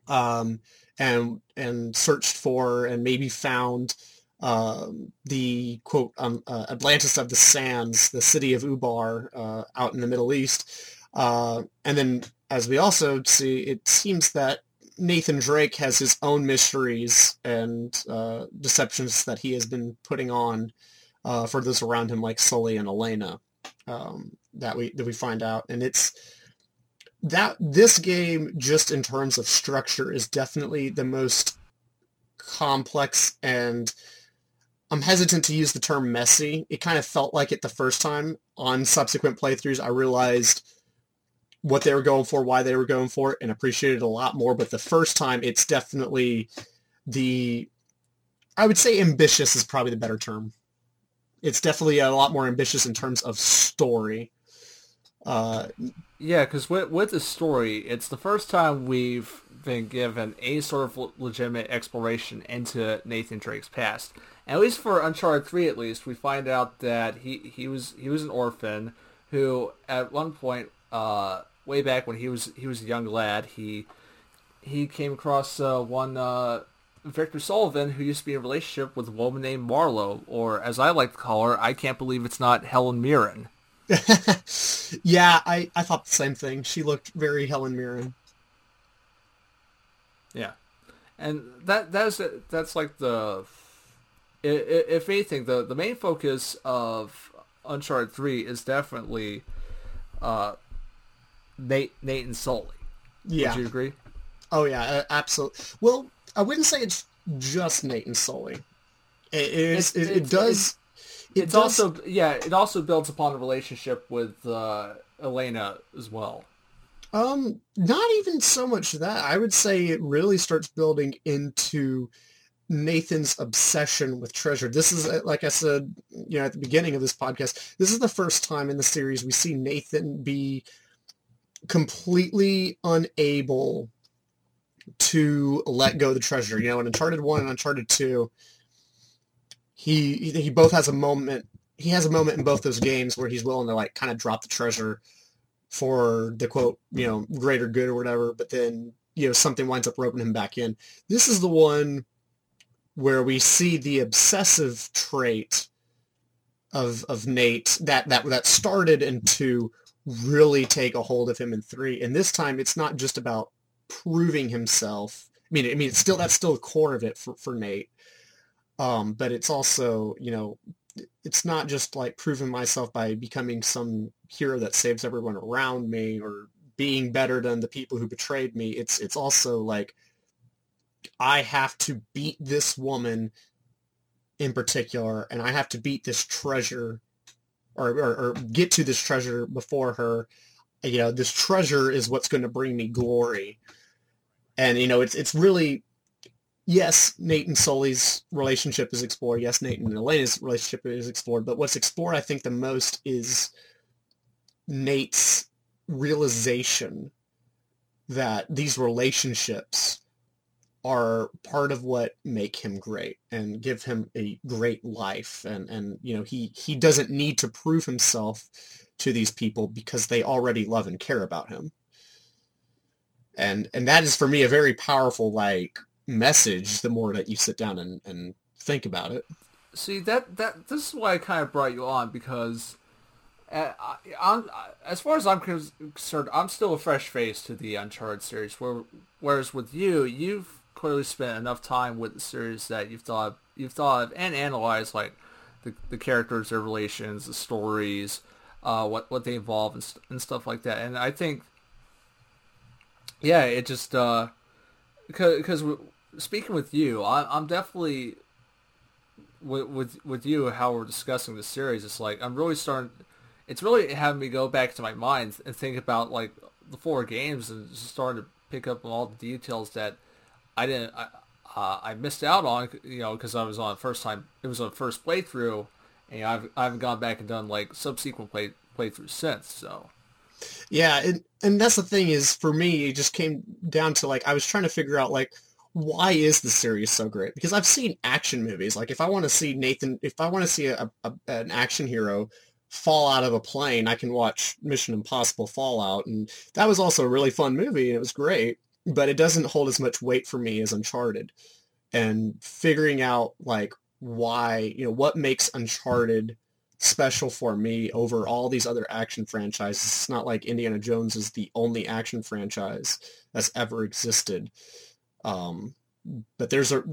um, and and searched for and maybe found um, the quote um, uh, Atlantis of the Sands, the city of Ubar uh, out in the Middle East. Uh, and then, as we also see, it seems that Nathan Drake has his own mysteries and uh, deceptions that he has been putting on uh, for those around him, like Sully and Elena, um, that we that we find out, and it's that this game, just in terms of structure, is definitely the most complex and I'm hesitant to use the term messy. It kind of felt like it the first time. On subsequent playthroughs, I realized what they were going for, why they were going for it, and appreciated it a lot more. But the first time, it's definitely the, I would say ambitious is probably the better term. It's definitely a lot more ambitious in terms of story. Uh, Yeah, because with, with the story, it's the first time we've been given a sort of legitimate exploration into Nathan Drake's past. At least for Uncharted 3, at least, we find out that he, he was he was an orphan who, at one point, uh, way back when he was he was a young lad, he he came across uh, one uh, Victor Sullivan who used to be in a relationship with a woman named Marlowe, or as I like to call her, I can't believe it's not Helen Mirren. yeah, I, I thought the same thing. She looked very Helen Mirren. Yeah, and that that's that's like the if anything the the main focus of Uncharted Three is definitely uh Nate Nate and Sully. Yeah. Would you agree? Oh yeah, absolutely. Well, I wouldn't say it's just Nate and Sully. It, it, is, It's- it, it it's- does. It It's also yeah, it also builds upon a relationship with uh, Elena as well. um not even so much that. I would say it really starts building into Nathan's obsession with treasure. This is uh, like I said, you know, at the beginning of this podcast. This is the first time in the series we see Nathan be completely unable to let go of the treasure. You know, in Uncharted One and Uncharted Two, he he both has a moment. He has a moment in both those games where he's willing to like kind of drop the treasure for the quote, you know, greater good or whatever. But then you know something winds up roping him back in. This is the one where we see the obsessive trait of of Nate that that that started in two really take a hold of him in three. And this time it's not just about proving himself. I mean, I mean, it's still that's still the core of it for, for Nate. Um, but it's also, you know, it's not just like proving myself by becoming some hero that saves everyone around me or being better than the people who betrayed me. It's it's also like I have to beat this woman in particular, and I have to beat this treasure or, or, or get to this treasure before her. You know, this treasure is what's going to bring me glory. And, you know, it's it's really, yes, Nate and Sully's relationship is explored. Yes, Nate and Elena's relationship is explored. But what's explored, I think, the most is Nate's realization that these relationships are part of what make him great and give him a great life and and you know he he doesn't need to prove himself to these people because they already love and care about him and and that is for me a very powerful like message the more that you sit down and and think about it See that that this is why I kind of brought you on because, uh, I, I'm, as far as I'm concerned, I'm still a fresh face to the Uncharted series. Where, whereas with you, you've clearly spent enough time with the series that you've thought you've thought of and analyzed like the the characters, their relations, the stories, uh, what what they involve and, and stuff like that. And I think, yeah, it just uh, because because speaking with you, I, I'm definitely with, with with you how we're discussing the series, it's like I'm really starting. it's really having me go back to my mind and think about like the four games and starting to pick up on all the details that I didn't I, uh, I missed out on you know because I was on first time it was on first playthrough and I've I haven't gone back and done like subsequent play playthroughs since so yeah and and that's the thing is for me it just came down to like I was trying to figure out like why is the series so great because I've seen action movies like if I want to see Nathan if I want to see a, a an action hero fall out of a plane, I can watch Mission Impossible Fallout, and that was also a really fun movie, and it was great, but it doesn't hold as much weight for me as Uncharted. And figuring out like why, you know, what makes Uncharted special for me over all these other action franchises. It's not like Indiana Jones is the only action franchise that's ever existed. Um, but there's a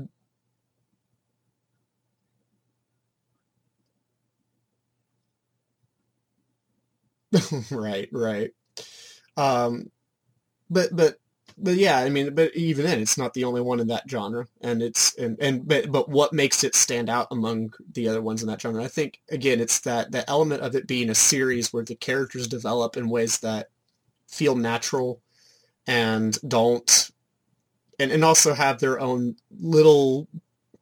right, right. Um, but but but yeah, I mean, but even then, it's not the only one in that genre, and it's and and but but what makes it stand out among the other ones in that genre? I think again, it's that that element of it being a series where the characters develop in ways that feel natural and don't and and also have their own little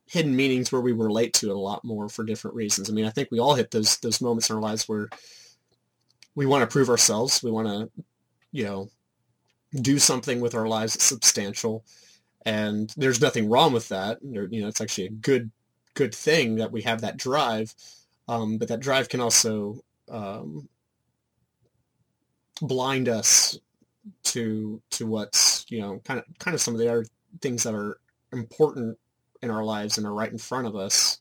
hidden meanings where we relate to it a lot more for different reasons. I mean, I think we all hit those those moments in our lives where we want to prove ourselves. We want to, you know, do something with our lives that's substantial. And there's nothing wrong with that. You know, it's actually a good, good thing that we have that drive. Um, but that drive can also um, blind us to to what's you know kind of kind of some of the other things that are important in our lives and are right in front of us.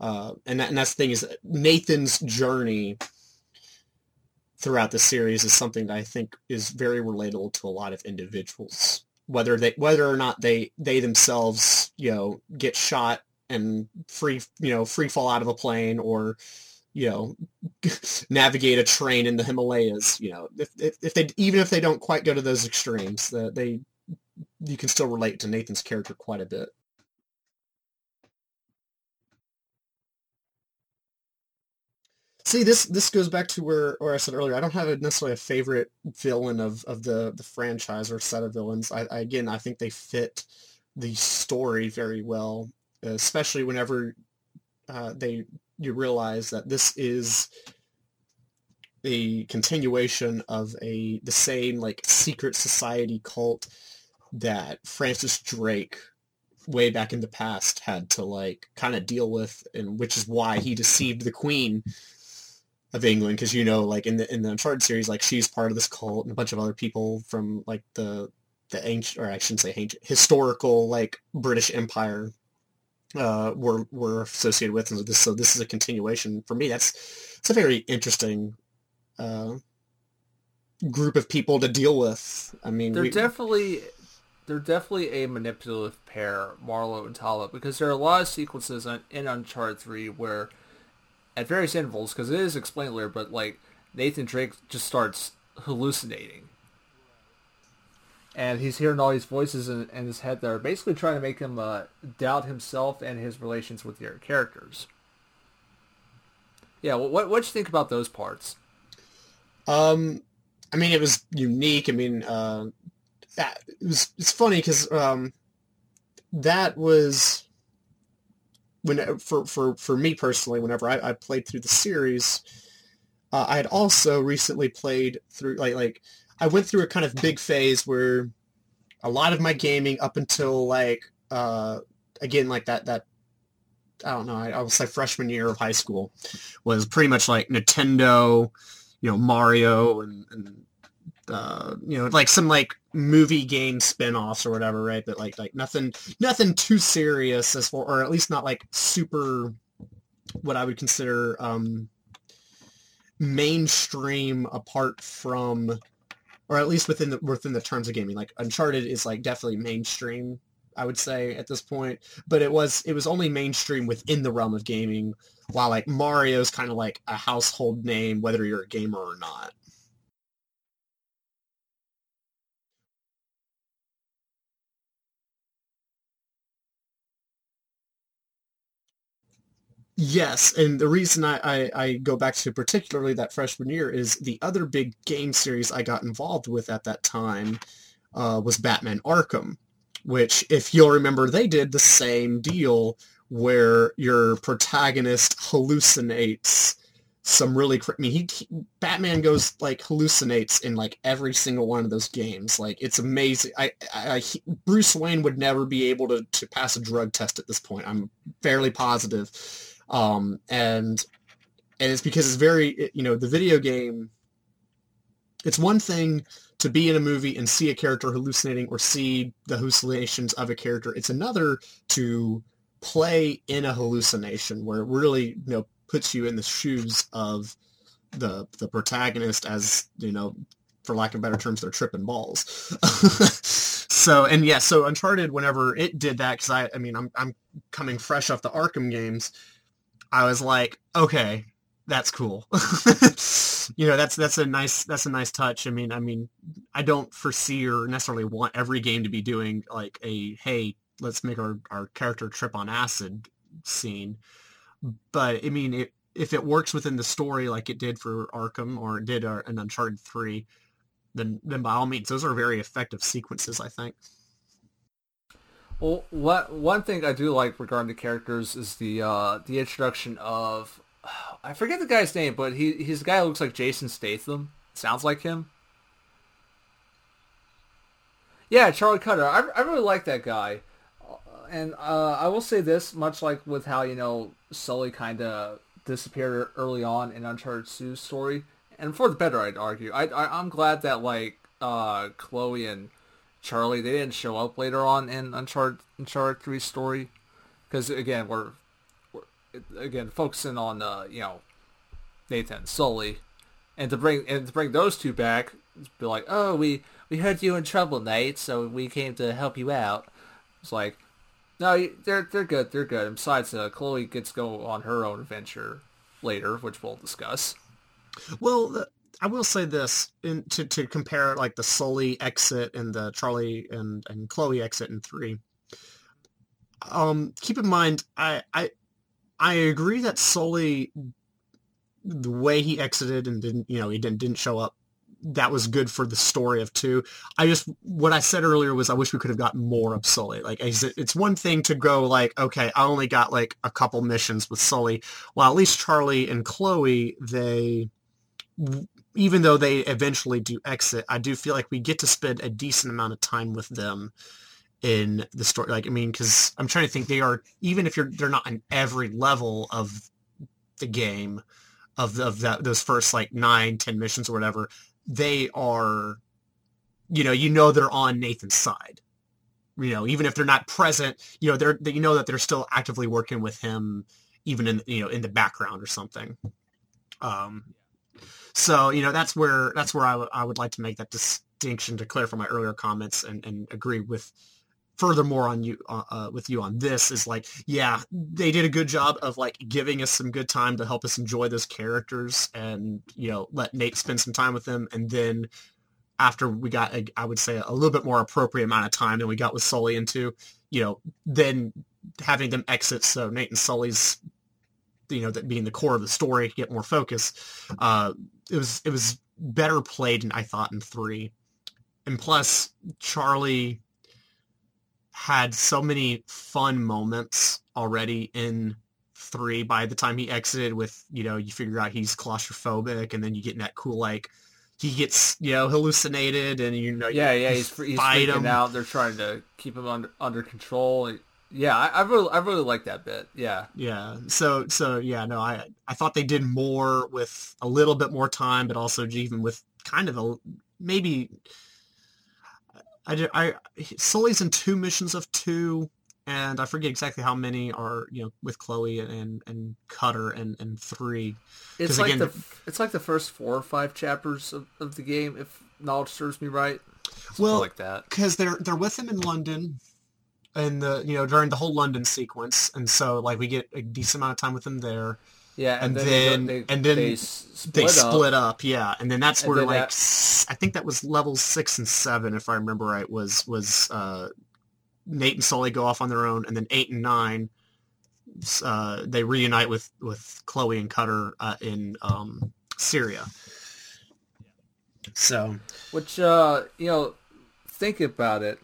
Uh, and, that, and that's the thing is Nathan's journey throughout the series is something that I think is very relatable to a lot of individuals. Whether they whether or not they they themselves you know get shot and free you know free fall out of a plane or you know navigate a train in the Himalayas you know if, if, if they even if they don't quite go to those extremes that they you can still relate to Nathan's character quite a bit. See, this this goes back to where, where I said earlier. I don't have a, necessarily a favorite villain of, of the, the franchise or set of villains. I, I, again, I think they fit the story very well, especially whenever uh, they you realize that this is a continuation of a the same like secret society cult that Francis Drake way back in the past had to like kind of deal with and which is why he deceived the queen of England because you know like in the in the Uncharted series like she's part of this cult and a bunch of other people from like the the ancient or I shouldn't say ancient historical like British Empire uh, were were associated with. And so this so this is a continuation. For me that's it's a very interesting uh, group of people to deal with. I mean they're we, definitely they're definitely a manipulative pair Marlowe and Tala because there are a lot of sequences in, in Uncharted 3 where at various intervals, because it is explained later, but like Nathan Drake just starts hallucinating. And he's hearing all these voices in, in his head that are basically trying to make him uh, doubt himself and his relations with the characters. Yeah, what what you think about those parts? Um, I mean, it was unique. I mean, uh, it was it's funny because um, that was when for for for me personally, whenever I, I played through the series, uh, I had also recently played through like like I went through a kind of big phase where a lot of my gaming up until like uh, again like that that I don't know I, I will say freshman year of high school was pretty much like Nintendo, you know Mario and, and uh, you know, like some like movie game spin-offs or whatever, right? But like like nothing nothing too serious as for or at least not like super what I would consider um mainstream apart from or at least within the within the terms of gaming. Like Uncharted is like definitely mainstream, I would say at this point. But it was it was only mainstream within the realm of gaming, while like Mario's kind of like a household name, whether you're a gamer or not. Yes, and the reason I, I, I go back to particularly that freshman year is the other big game series I got involved with at that time uh, was Batman Arkham, which, if you'll remember, they did the same deal where your protagonist hallucinates some really cr- I mean he, Batman goes like hallucinates in like every single one of those games. Like it's amazing. I, I, I he- Bruce Wayne would never be able to, to pass a drug test at this point. I'm fairly positive um and and it's because it's very you know the video game it's one thing to be in a movie and see a character hallucinating or see the hallucinations of a character. It's another to play in a hallucination where it really you know puts you in the shoes of the the protagonist as you know for lack of better terms they're tripping balls. So and yeah so uncharted whenever it did that because i i mean i'm i'm coming fresh off the arkham games i was like okay that's cool you know that's that's a nice that's a nice touch i mean i mean i don't foresee or necessarily want every game to be doing like a hey let's make our, our character trip on acid scene but I mean, it, if it works within the story like it did for Arkham or it did uh, an Uncharted Three, then then by all means, those are very effective sequences. I think. Well, what one thing I do like regarding the characters is the uh, the introduction of I forget the guy's name, but he he's a guy who looks like Jason Statham. Sounds like him. Yeah, Charlie Cutter. I, I really like that guy. Uh, And uh, I will say this, much like with how, you know, Sully kind of disappeared early on in Uncharted 2's story, and for the better, I'd argue. I, I, I'm glad that, like, uh, Chloe and Charlie, they didn't show up later on in Uncharted, Uncharted 3's story. Because, again, we're, we're, again, focusing on, uh, you know, Nathan and Sully. And to bring and to bring those two back, be like, oh, we we heard you in trouble, Nate, so we came to help you out. It's like, no, they're they're good, they're good. And besides, uh, Chloe gets go on her own adventure later, which we'll discuss. Well, I will say this in, to to compare like the Sully exit and the Charlie and and Chloe exit in three. Um, keep in mind, I I I agree that Sully, the way he exited and didn't you know he didn't didn't show up, that was good for the story of two. I just what I said earlier was I wish we could have gotten more of Sully. Like it's one thing to go like okay, I only got like a couple missions with Sully. Well, at least Charlie and Chloe they even though they eventually do exit, I do feel like we get to spend a decent amount of time with them in the story. Like, I mean, because I'm trying to think, they are even if you're they're not in every level of the game of of that those first like nine, ten missions or whatever. They are, you know, you know they're on Nathan's side. You know, even if they're not present, you know they're they, you know that they're still actively working with him, even in you know in the background or something. Um, so, you know, that's where that's where I, w- I would like to make that distinction to clarify my earlier comments and, and agree with furthermore on you uh, uh, with you on this is like, yeah, they did a good job of like giving us some good time to help us enjoy those characters and, you know, let Nate spend some time with them. And then after we got, a, I would say, a little bit more appropriate amount of time than we got with Sully into, you know, then having them exit. So Nate and Sully's you know that being the core of the story get more focus uh it was it was better played than i thought in three and plus charlie had so many fun moments already in three by the time he exited with you know you figure out he's claustrophobic and then you get in that cool like he gets you know hallucinated and you know Yeah, you yeah, he's, he's freaking him. out. They're trying to keep him under under control. Yeah, I, I really I really like that bit. Yeah. Yeah. So so yeah, no, I I thought they did more with a little bit more time, but also even with kind of a maybe I did, I Sully's in two missions of two, and I forget exactly how many are you know with Chloe and and Cutter and and three. It's like again, the it's like the first four or five chapters of, of the game, if knowledge serves me right. Well, like that. because they're they're with him in London, and the you know during the whole London sequence, and so like we get a decent amount of time with them there. Yeah, and and, then, they, go- and then they, split they up. split up, yeah, and then that's And where then like that- I think that was level six and seven, if I remember right, was was uh, Nate and Sully go off on their own, and then eight and nine uh, they reunite with with Chloe and Cutter uh, in um, Syria. So, which uh, you know, think about it.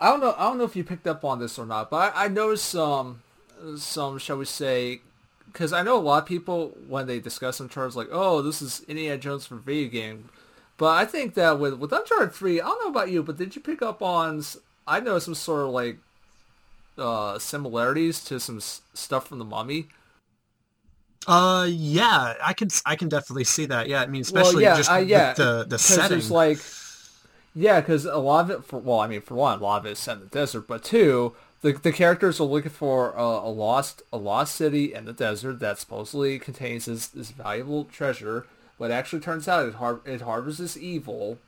I don't know. I don't know if you picked up on this or not, but I, I noticed some, some, shall we say, because I know a lot of people when they discuss Uncharted, like, oh, this is Indiana Jones for video game. But I think that with with Uncharted Three, I don't know about you, but did you pick up on? I know some sort of like uh, similarities to some s- stuff from the Mummy. Uh, yeah, I can I can definitely see that. Yeah, I mean, especially well, yeah, just uh, yeah, with the the setting. It's like, yeah, because a lot of it. For well, I mean, for one, a lot of it is set in the desert, but two, the the characters are looking for uh, a lost a lost city in the desert that supposedly contains this this valuable treasure, but actually turns out it har- it harbors this evil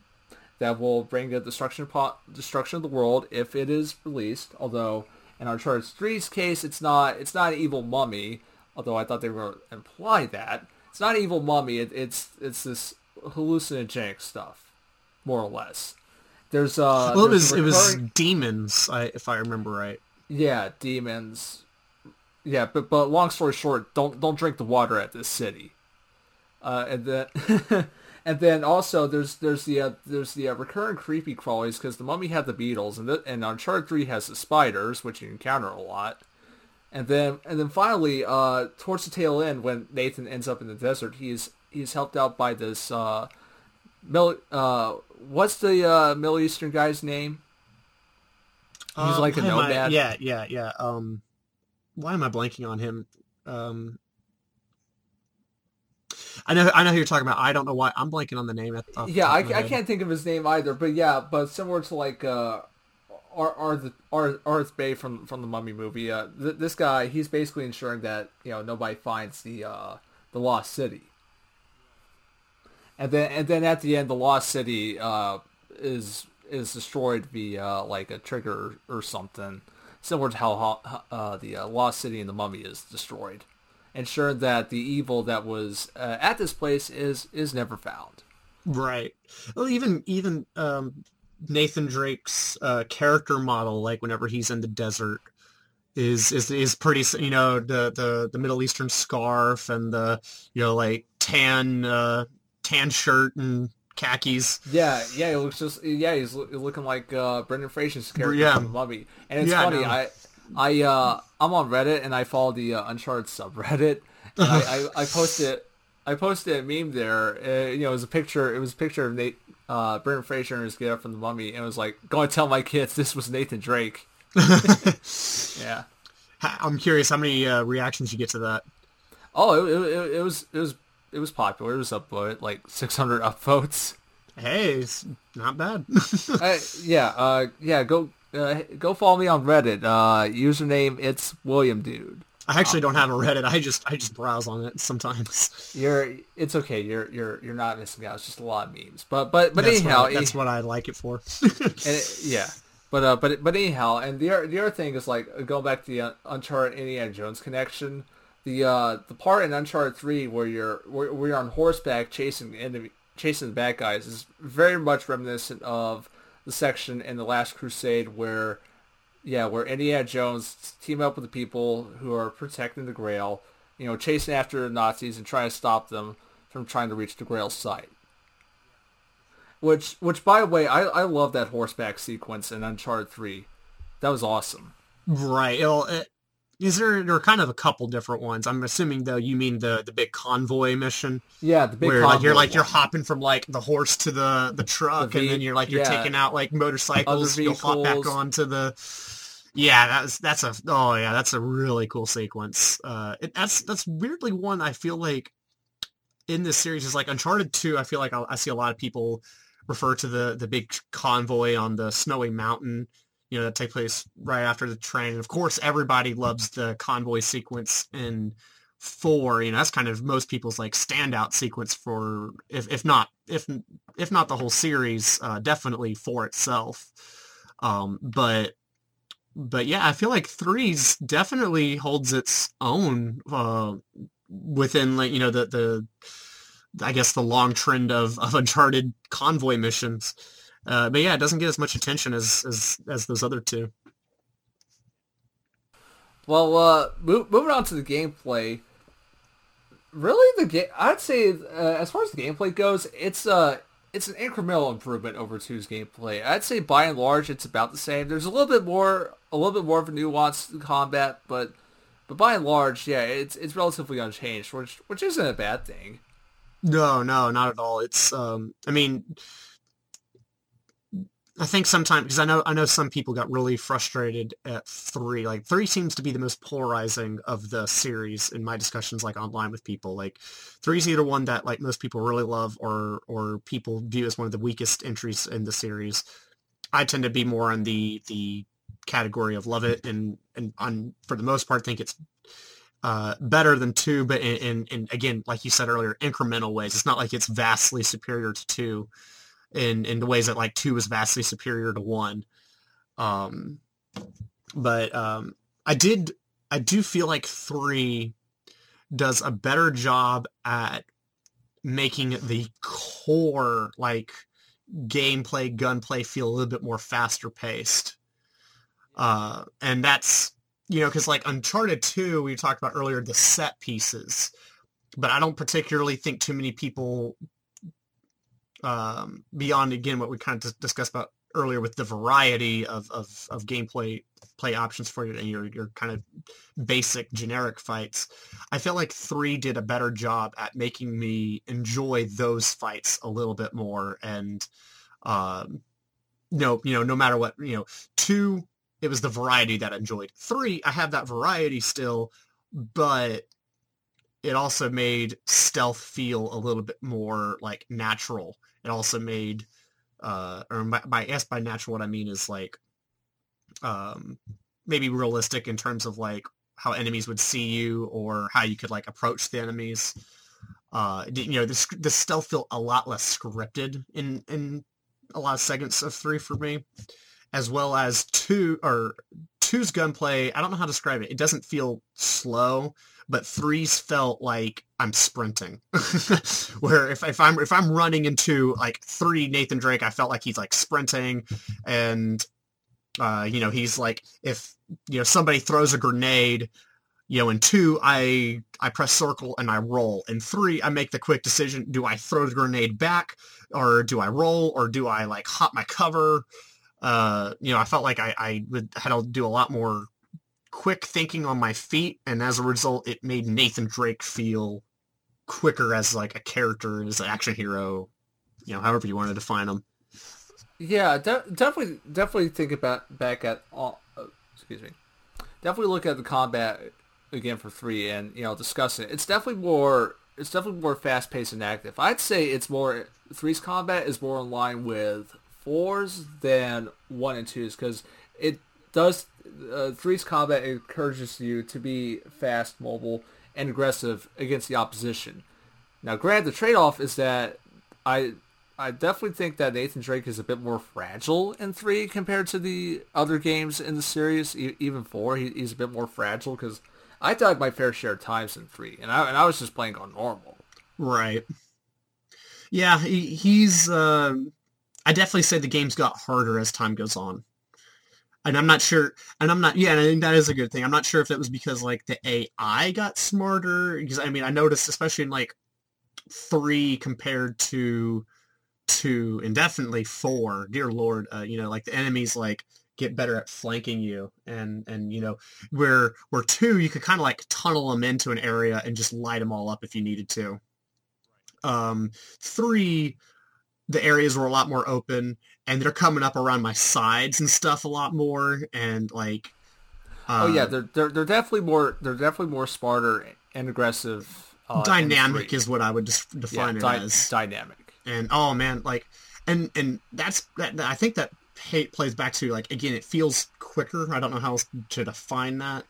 that will bring the destruction po- destruction of the world if it is released. Although in Uncharted 3's case, it's not it's not an evil mummy although I thought they were going to imply that. It's not an evil mummy. It, it's it's this hallucinogenic stuff, more or less. There's uh. Well, it there's was it was demons, I, if I remember right. yeah demons. Yeah, but but long story short, don't don't drink the water at this city. Uh, and then and then also there's there's the uh, there's the uh, recurring creepy crawlies because the mummy had the beetles and the, and Uncharted three has the spiders which you encounter a lot. And then and then finally, uh, towards the tail end, when Nathan ends up in the desert, he's he's helped out by this uh, Mil- uh, what's the uh, Middle Eastern guy's name? He's Uh, like a am I- nomad. yeah, yeah, yeah. Um, why am I blanking on him? Um, I know, I know who you're talking about. I don't know why I'm blanking on the name. The yeah, I, I can't think of his name either, but yeah, but similar to like uh, Ar- Arth, Ar- Arth Bay from from the Mummy movie. Uh, th- this guy, he's basically ensuring that you know nobody finds the uh, the lost city. And then and then at the end, the lost city uh, is is destroyed via like a trigger or something, similar to how uh, the uh, lost city in the Mummy is destroyed, ensuring that the evil that was uh, at this place is is never found. Right. Well, even even um, Nathan Drake's uh, character model, like whenever he's in the desert, is is is pretty. You know, the the the Middle Eastern scarf and the you know like tan uh, tan shirt and khakis. Yeah, yeah, he looks just yeah, he's looking like uh, Brendan Fraser's character Yeah. from the Mummy, and it's Yeah, funny. no. I I uh, I'm on Reddit and I follow the uh, Uncharted subreddit. And I, I I posted I posted a meme there. Uh, you know, it was a picture. It was a picture of Nate uh, Brendan Fraser and his get up from the Mummy, and it was like, "Go and tell my kids this was Nathan Drake." yeah. I'm curious how many uh, reactions you get to that. Oh, it, it, it was it was it was popular. It was upvoted like 600 upvotes. Hey, it's not bad. uh, yeah, uh, yeah. Go, uh, go follow me on Reddit. Uh, username it's William Dude. I actually don't have a Reddit. I just I just browse on it sometimes. You're, it's okay. You're, you're, you're not missing out. It's just a lot of memes. But, but, but that's anyhow, what I, that's what I like it for. and it, yeah. But, uh, but, but anyhow, and the other, the other thing is like going back to the uh, Uncharted Indiana Jones connection. The, uh, the part in Uncharted Three where you're, where, where you're on horseback chasing enemy, chasing the bad guys is very much reminiscent of the section in the Last Crusade where Yeah, where Indiana Jones team up with the people who are protecting the Grail, you know, chasing after the Nazis and trying to stop them from trying to reach the Grail site. Which, which by the way, I, I love that horseback sequence in Uncharted 3. That was awesome. Right. Well, uh, is there there are kind of a couple different ones. I'm assuming though you mean the the big convoy mission Yeah, the big where like you're like you're hopping from like the horse to the the truck The and then you're like you're yeah. taking out like motorcycles. You'll hop back onto the. Yeah, that's that's a oh yeah that's a really cool sequence. Uh, it, that's that's weirdly one I feel like in this series is like Uncharted Two. I feel like I, I see a lot of people refer to the the big convoy on the snowy mountain you know, that take place right after the train. And of course, everybody loves the convoy sequence in four. You know, that's kind of most people's like standout sequence for, if if not if if not the whole series, uh, definitely for itself. Um, but but yeah, I feel like threes definitely holds its own uh, within like you know the the I guess the long trend of of Uncharted convoy missions. Uh, but yeah, it doesn't get as much attention as as as those other two. Well, uh, mo- moving on to the gameplay. Really, the game I'd say uh, as far as the gameplay goes, it's uh it's an incremental improvement over two's gameplay. I'd say by and large it's about the same. There's a little bit more a little bit more of a nuanced combat, but but by and large, yeah, it's it's relatively unchanged, which which isn't a bad thing. No, no, not at all. It's um I mean I think sometimes because I know I know some people got really frustrated at three. Like three seems to be the most polarizing of the series in my discussions, like online with people. Like three is either one that like most people really love, or or people view as one of the weakest entries in the series. I tend to be more on the the category of love it, and and on for the most part think it's uh, better than two, but in, in, in again, like you said earlier, incremental ways. It's not like it's vastly superior to two in in the ways that like two is vastly superior to one. Um, but um, I did I do feel like three does a better job at making the core like gameplay gunplay feel a little bit more faster paced uh and that's you know because like uncharted 2 we talked about earlier the set pieces but i don't particularly think too many people um, beyond again what we kind of discussed about earlier with the variety of, of, of gameplay play options for your, your your kind of basic generic fights. I feel like three did a better job at making me enjoy those fights a little bit more, and um, no, you know, no matter what, you know, two it was the variety that I enjoyed. Three, I have that variety still, but it also made stealth feel a little bit more like natural it also made, uh, or by, by by natural, what I mean is like, um, maybe realistic in terms of like how enemies would see you or how you could like approach the enemies. Uh, you know, this this stealth felt a lot less scripted in in a lot of segments of three for me, as well as two or two's gunplay. I don't know how to describe it. It doesn't feel slow but threes felt like I'm sprinting. Where if, if I'm if I'm running into like three Nathan Drake, I felt like he's like sprinting, and uh, you know he's like if you know somebody throws a grenade, you know in two I I press circle and I roll. In three I make the quick decision: do I throw the grenade back, or do I roll, or do I like hop my cover? Uh, you know, I felt like I, I would had to do a lot more quick thinking on my feet, and as a result, it made Nathan Drake feel quicker as like a character as an action hero, you know, however you want to define him. Yeah, de- definitely, definitely think about back at all. Uh, excuse me. Definitely look at the combat again for three, and you know, discuss it. It's definitely more. It's definitely more fast paced and active. I'd say it's more three's combat is more in line with fours than one and twos because it does uh, three's combat encourages you to be fast, mobile, and aggressive against the opposition. Now, granted, the trade-off is that I I definitely think that Nathan Drake is a bit more fragile in three compared to the other games in the series. E- even four, he, he's a bit more fragile because I died my fair share of times in three, and I and I was just playing on normal. Right. Yeah, he, he's. Uh, I definitely say the game's got harder as time goes on and I'm not sure, and I'm not, yeah, and I think that is a good thing. I'm not sure if that was because like the AI got smarter, because I mean, I noticed especially in like three compared to two, and definitely four. Dear Lord, uh, you know, like the enemies like get better at flanking you, and and you know, where where two you could kind of like tunnel them into an area and just light them all up if you needed to. Um, three the areas were a lot more open and they're coming up around my sides and stuff a lot more and like uh, oh yeah um, they're, they're they're definitely more they're definitely more smarter and aggressive uh, dynamic is what i would just define yeah, it di- as. dynamic. And oh man like and and that's that i think that pay, plays back to like again it feels quicker. I don't know how else to define that.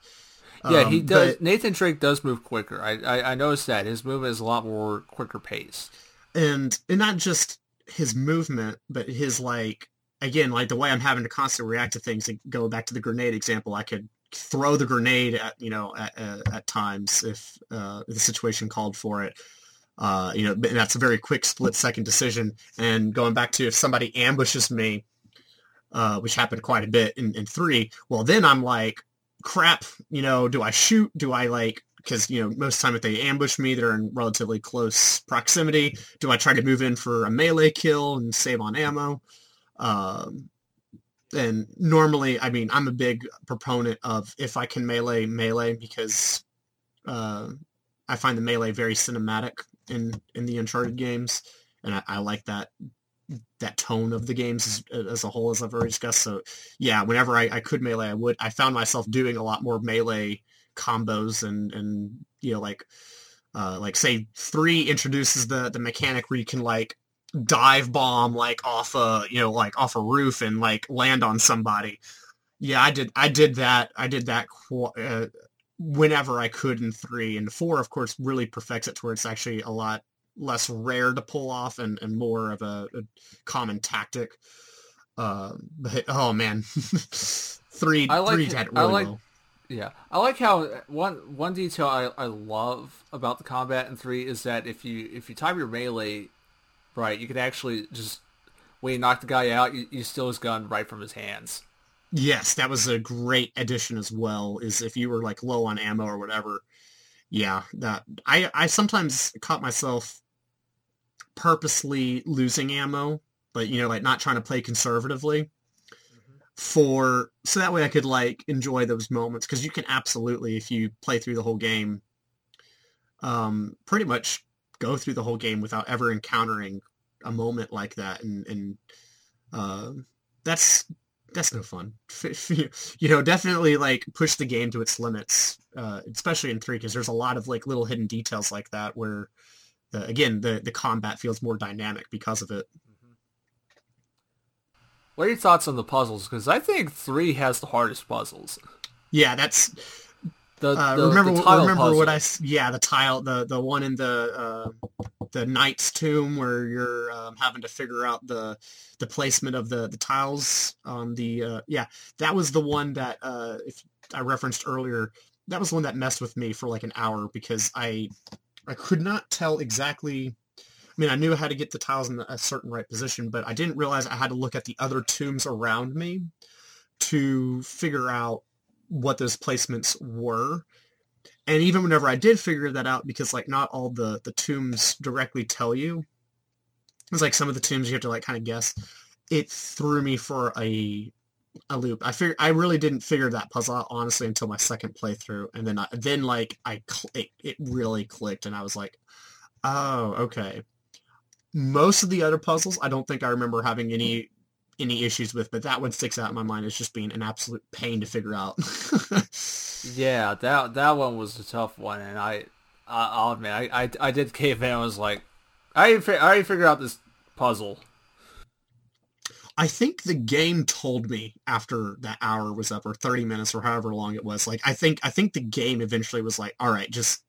Yeah, he um, does. But, Nathan Drake does move quicker. I, I, I noticed that his movement is a lot more quicker pace, and and not just his movement, but his like again, like the way I'm having to constantly react to things. And go back to the grenade example, I could throw the grenade at you know at, uh, at times if uh, the situation called for it. Uh, you know, that's a very quick split second decision. And going back to if somebody ambushes me, uh, which happened quite a bit in, in three, well, then I'm like, crap, you know, do I shoot? Do I like because you know most of the time if they ambush me, they're in relatively close proximity. Do I try to move in for a melee kill and save on ammo? Um, and normally, I mean, I'm a big proponent of if I can melee melee because uh, I find the melee very cinematic in in the Uncharted games, and I, I like that that tone of the games as, as, a whole, as I've already discussed. So yeah, whenever I, I could melee, I would. I found myself doing a lot more melee combos and and you know like uh, like say three introduces the the mechanic where you can like dive bomb like off a you know like off a roof and like land on somebody. Yeah, I did. I did that. I did that qu- uh, whenever I could in three and four. Of course, really perfects it to where it's actually a lot less rare to pull off and, and more of a, a common tactic. Uh, but oh man, three I like three really I like, well. Yeah, I like how uh, one one detail I, I love about the combat in three is that if you if you time your melee right, you can actually just when you knock the guy out, you, you steal his gun right from his hands. Yes, that was a great addition as well. Is if you were like low on ammo or whatever, yeah, that I I sometimes caught myself purposely losing ammo, but you know, like not trying to play conservatively for so that way I could like enjoy those moments because you can absolutely if you play through the whole game um pretty much go through the whole game without ever encountering a moment like that and and uh, that's that's no fun. You know definitely like push the game to its limits uh, especially in 3 because there's a lot of like little hidden details like that where again the the combat feels more dynamic because of it what are your thoughts on the puzzles? Because I think three has the hardest puzzles. Yeah, that's the, uh, the remember the remember puzzle. what I yeah the tile the the one in the uh, the knight's tomb where you're um, having to figure out the the placement of the the tiles on the uh, yeah that was the one that uh, if I referenced earlier that was the one that messed with me for like an hour because I I could not tell exactly mean, I knew how to get the tiles in a certain right position, but I didn't realize I had to look at the other tombs around me to figure out what those placements were. And even whenever I did figure that out, because like not all the, the tombs directly tell you, it's like some of the tombs you have to like kind of guess. It threw me for a a loop. I figure I really didn't figure that puzzle out honestly until my second playthrough, and then I, then like I cl- it, it really clicked, and I was like, oh okay most of the other puzzles I don't think I remember having any any issues with, but that one sticks out in my mind as just being an absolute pain to figure out. Yeah, that that one was a tough one, and I, I I'll admit, I, I, I did cave in. I was like, I I already figured out this puzzle. I think the game told me after that hour was up or 30 minutes or however long it was. Like I think I think the game eventually was like, all right, just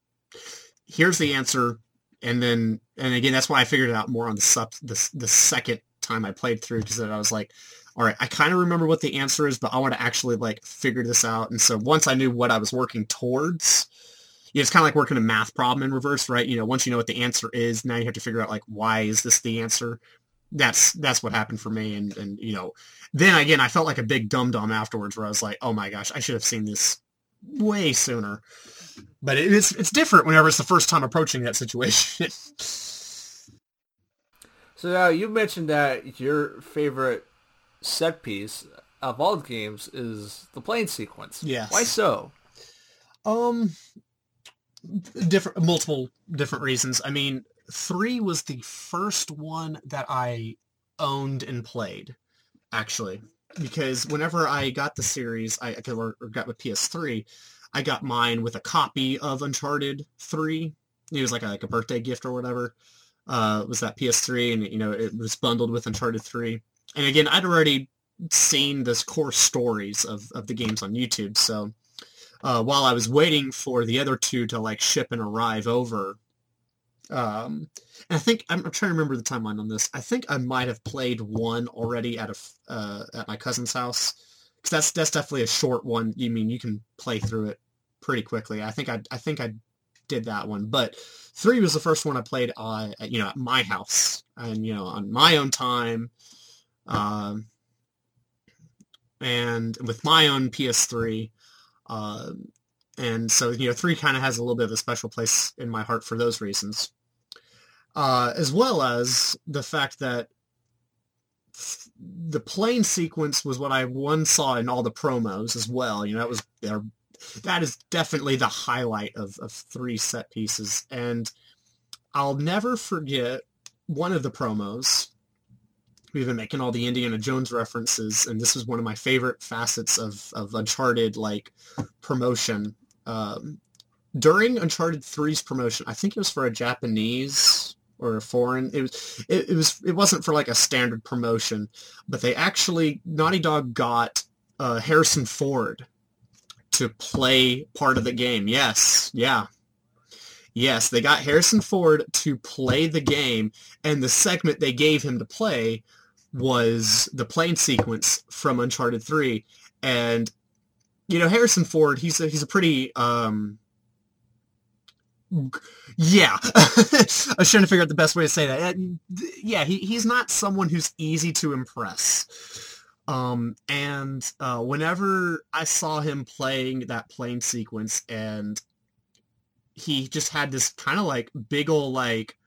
here's the answer and then and again that's why I figured it out more on the sub the, the second time I played through because I was like, all right, I kind of remember what the answer is, but I want to actually like figure this out. And so once I knew what I was working towards, you know, it's kind of like working a math problem in reverse, right? You know, once you know what the answer is, now you have to figure out like why is this the answer. That's that's what happened for me, and and you know, then again, I felt like a big dum dum afterwards, where I was like, oh my gosh, I should have seen this way sooner. But it is it's different whenever it's the first time approaching that situation. So now you mentioned that your favorite set piece of all the games is the plane sequence. Yes. Why so? Um, different, multiple different reasons. I mean, three was the first one that I owned and played, actually, because whenever I got the series, I or, or got with PS3, I got mine with a copy of Uncharted Three. It was like a, like a birthday gift or whatever. Uh, was that PS3, and you know it was bundled with Uncharted Three. And again, I'd already seen this core stories of, of the games on YouTube, so uh, while I was waiting for the other two to like ship and arrive over. Um, and I think I'm, I'm trying to remember the timeline on this. I think I might have played one already at a uh, at my cousin's house because that's that's definitely a short one. You mean you can play through it pretty quickly. I think I I think I did that one, but three was the first one I played uh, at, you know at my house and you know on my own time. Um, and with my own PS3, Uh, and so, you know, three kind of has a little bit of a special place in my heart for those reasons. Uh, as well as the fact that the plane sequence was what I once saw in all the promos as well. You know, that was that is definitely the highlight of, of three set pieces. And I'll never forget one of the promos. We've been making all the Indiana Jones references, and this was one of my favorite facets of, of Uncharted like promotion. Um, during Uncharted 3's promotion, I think it was for a Japanese or a foreign. It was it, it was it wasn't for like a standard promotion, but they actually Naughty Dog got uh, Harrison Ford to play part of the game. Yes, yeah. Yes, they got Harrison Ford to play the game, and the segment they gave him to play was the plane sequence from Uncharted 3. And, you know, Harrison Ford, he's a, he's a pretty, um, yeah, I was trying to figure out the best way to say that. Yeah, he, he's not someone who's easy to impress. Um, and uh, whenever I saw him playing that plane sequence and he just had this kind of like big old like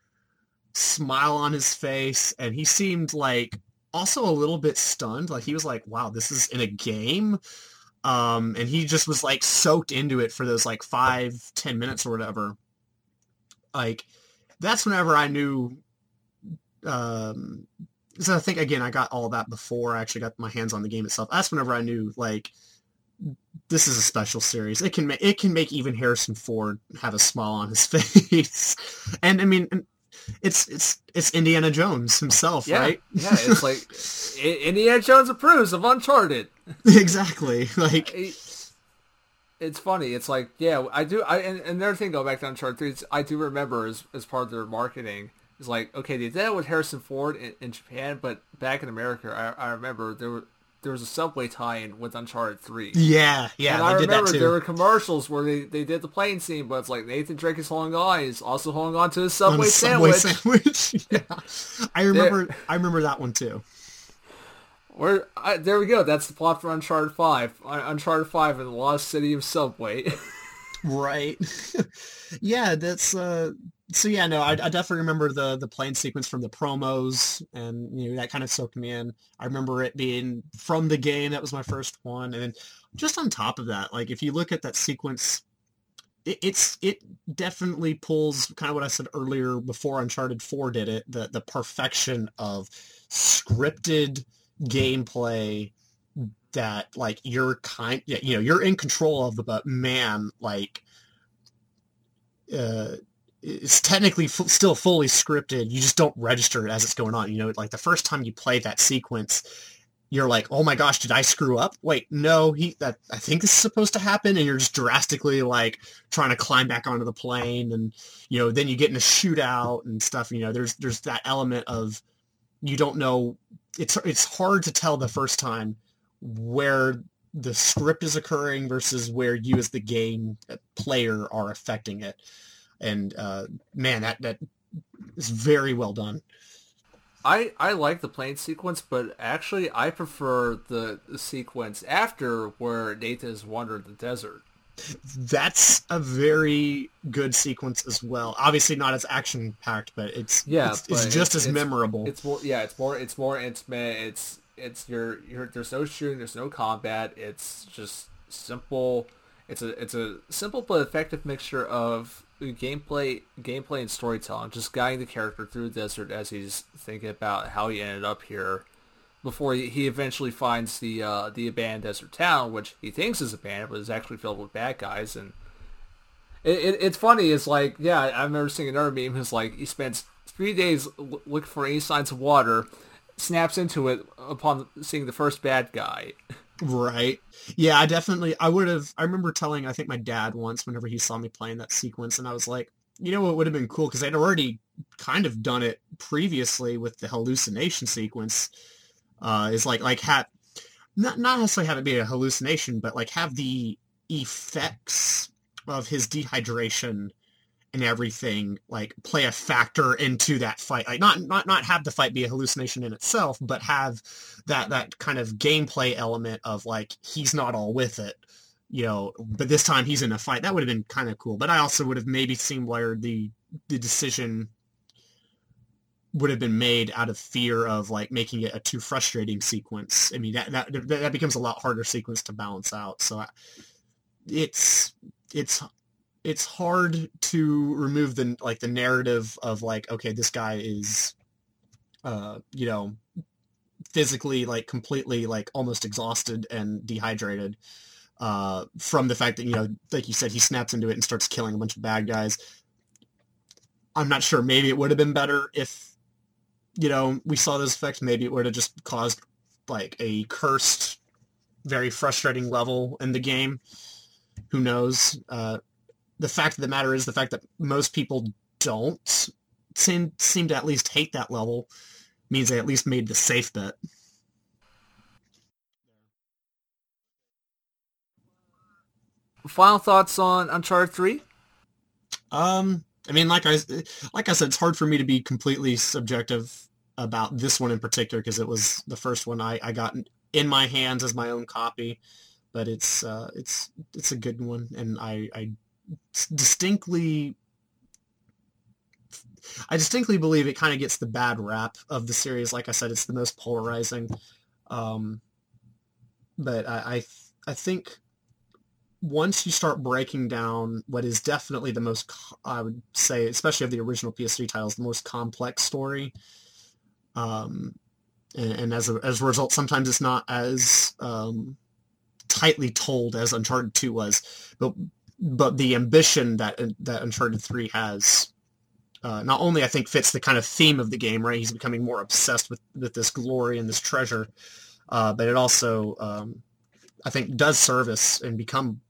smile on his face and he seemed like also a little bit stunned. Like he was like, wow, this is in a game. Um, and he just was like soaked into it for those like five, ten minutes or whatever. Like that's whenever I knew um, so I think again I got all that before I actually got my hands on the game itself. That's whenever I knew like this is a special series. It can make it can make even Harrison Ford have a smile on his face. and I mean it's it's it's Indiana Jones himself, yeah, right? yeah, it's like Indiana Jones approves of Uncharted. exactly. Like it's funny. It's like yeah, I do. I and, another thing, go back to Uncharted Three. I do remember as as part of their marketing it's like okay, they did that with Harrison Ford in, in Japan, but back in America, I, I remember there were there was a subway tie-in with Uncharted Three. Yeah, yeah, and I remember there were commercials where they, they did the plane scene, but it's like Nathan Drake is holding on, he's also holding on to his subway, subway sandwich. sandwich. yeah, I remember I remember that one too. Where I, there we go. That's the plot for Uncharted Five. Uncharted Five in the lost city of Subway. right. yeah, that's uh so yeah, no, I, I, definitely remember the the plane sequence from the promos, and you know that kind of soaked me in. I remember it being from the game. That was my first one, and just on top of that, like if you look at that sequence, it, it's it definitely pulls kind of what I said earlier before Uncharted Four did it. The the perfection of scripted gameplay that like you're kind, you know, you're in control of, but man, like. Uh, it's technically f- still fully scripted. You just don't register it as it's going on. You know, like the first time you play that sequence, you're like, oh my gosh, did I screw up? Wait, no, he that I think this is supposed to happen, and you're just drastically like trying to climb back onto the plane, and you know, then you get in a shootout and stuff. You know, there's there's that element of you don't know. It's it's hard to tell the first time where the script is occurring versus where you as the game uh, player are affecting it and uh, man, that that is very well done. I, I like the plane sequence, but actually I prefer the, the sequence after where Nathan has wandered the desert. That's a very good sequence as well. Obviously not as action packed, but it's yeah, it's, it's just it's, as it's, memorable. It's more yeah, it's more it's more intimate. It's it's your your there's no shooting, there's no combat. It's just simple. It's a it's a simple but effective mixture of gameplay gameplay and storytelling, just guiding the character through the desert as he's thinking about how he ended up here before he, eventually finds the uh, the abandoned desert town, which he thinks is abandoned, but is actually filled with bad guys. And it, it, it's funny. It's like, yeah, I remember seeing another meme. It's like he spends three days l- looking for any signs of water, snaps into it upon seeing the first bad guy. Right. Yeah, I definitely, I would have, I remember telling, I think my dad once, whenever he saw me playing that sequence, and I was like, you know what would have been cool? Because I'd already kind of done it previously with the hallucination sequence, uh, is like, like have, not, not necessarily have it be a hallucination, but like have the effects of his dehydration and everything like play a factor into that fight like not not not have the fight be a hallucination in itself but have that that kind of gameplay element of like he's not all with it you know, but this time he's in a fight. That would have been kind of cool. But I also would have maybe seen where the the decision would have been made out of fear of like making it a too frustrating sequence. I mean, that that that becomes a lot harder sequence to balance out. So I, it's it's it's hard to remove the like the narrative of like okay, this guy is uh, you know, physically like completely like almost exhausted and dehydrated uh, from the fact that you know, like you said, he snaps into it and starts killing a bunch of bad guys. I'm not sure. Maybe it would have been better if you know we saw those effects. Maybe it would have just caused like a cursed, very frustrating level in the game. Who knows? Uh, the fact of the matter is the fact that most people don't seem seem to at least hate that level means they at least made the safe bet. Final thoughts on Uncharted 3? Um, I mean, like I like I said, it's hard for me to be completely subjective about this one in particular because it was the first one I, I got in my hands as my own copy. But it's uh, it's it's a good one, and I, I distinctly I distinctly believe it kind of gets the bad rap of the series. Like I said, it's the most polarizing. Um, but I, I, I think once you start breaking down what is definitely the most, I would say, especially of the original PS3 titles, the most complex story. Um, and, and as a, as a result, sometimes it's not as um, tightly told as Uncharted 2 was, but but the ambition that that Uncharted 3 has uh, not only I think fits the kind of theme of the game, right? He's becoming more obsessed with, with this glory and this treasure, uh, but it also um, I think does service and become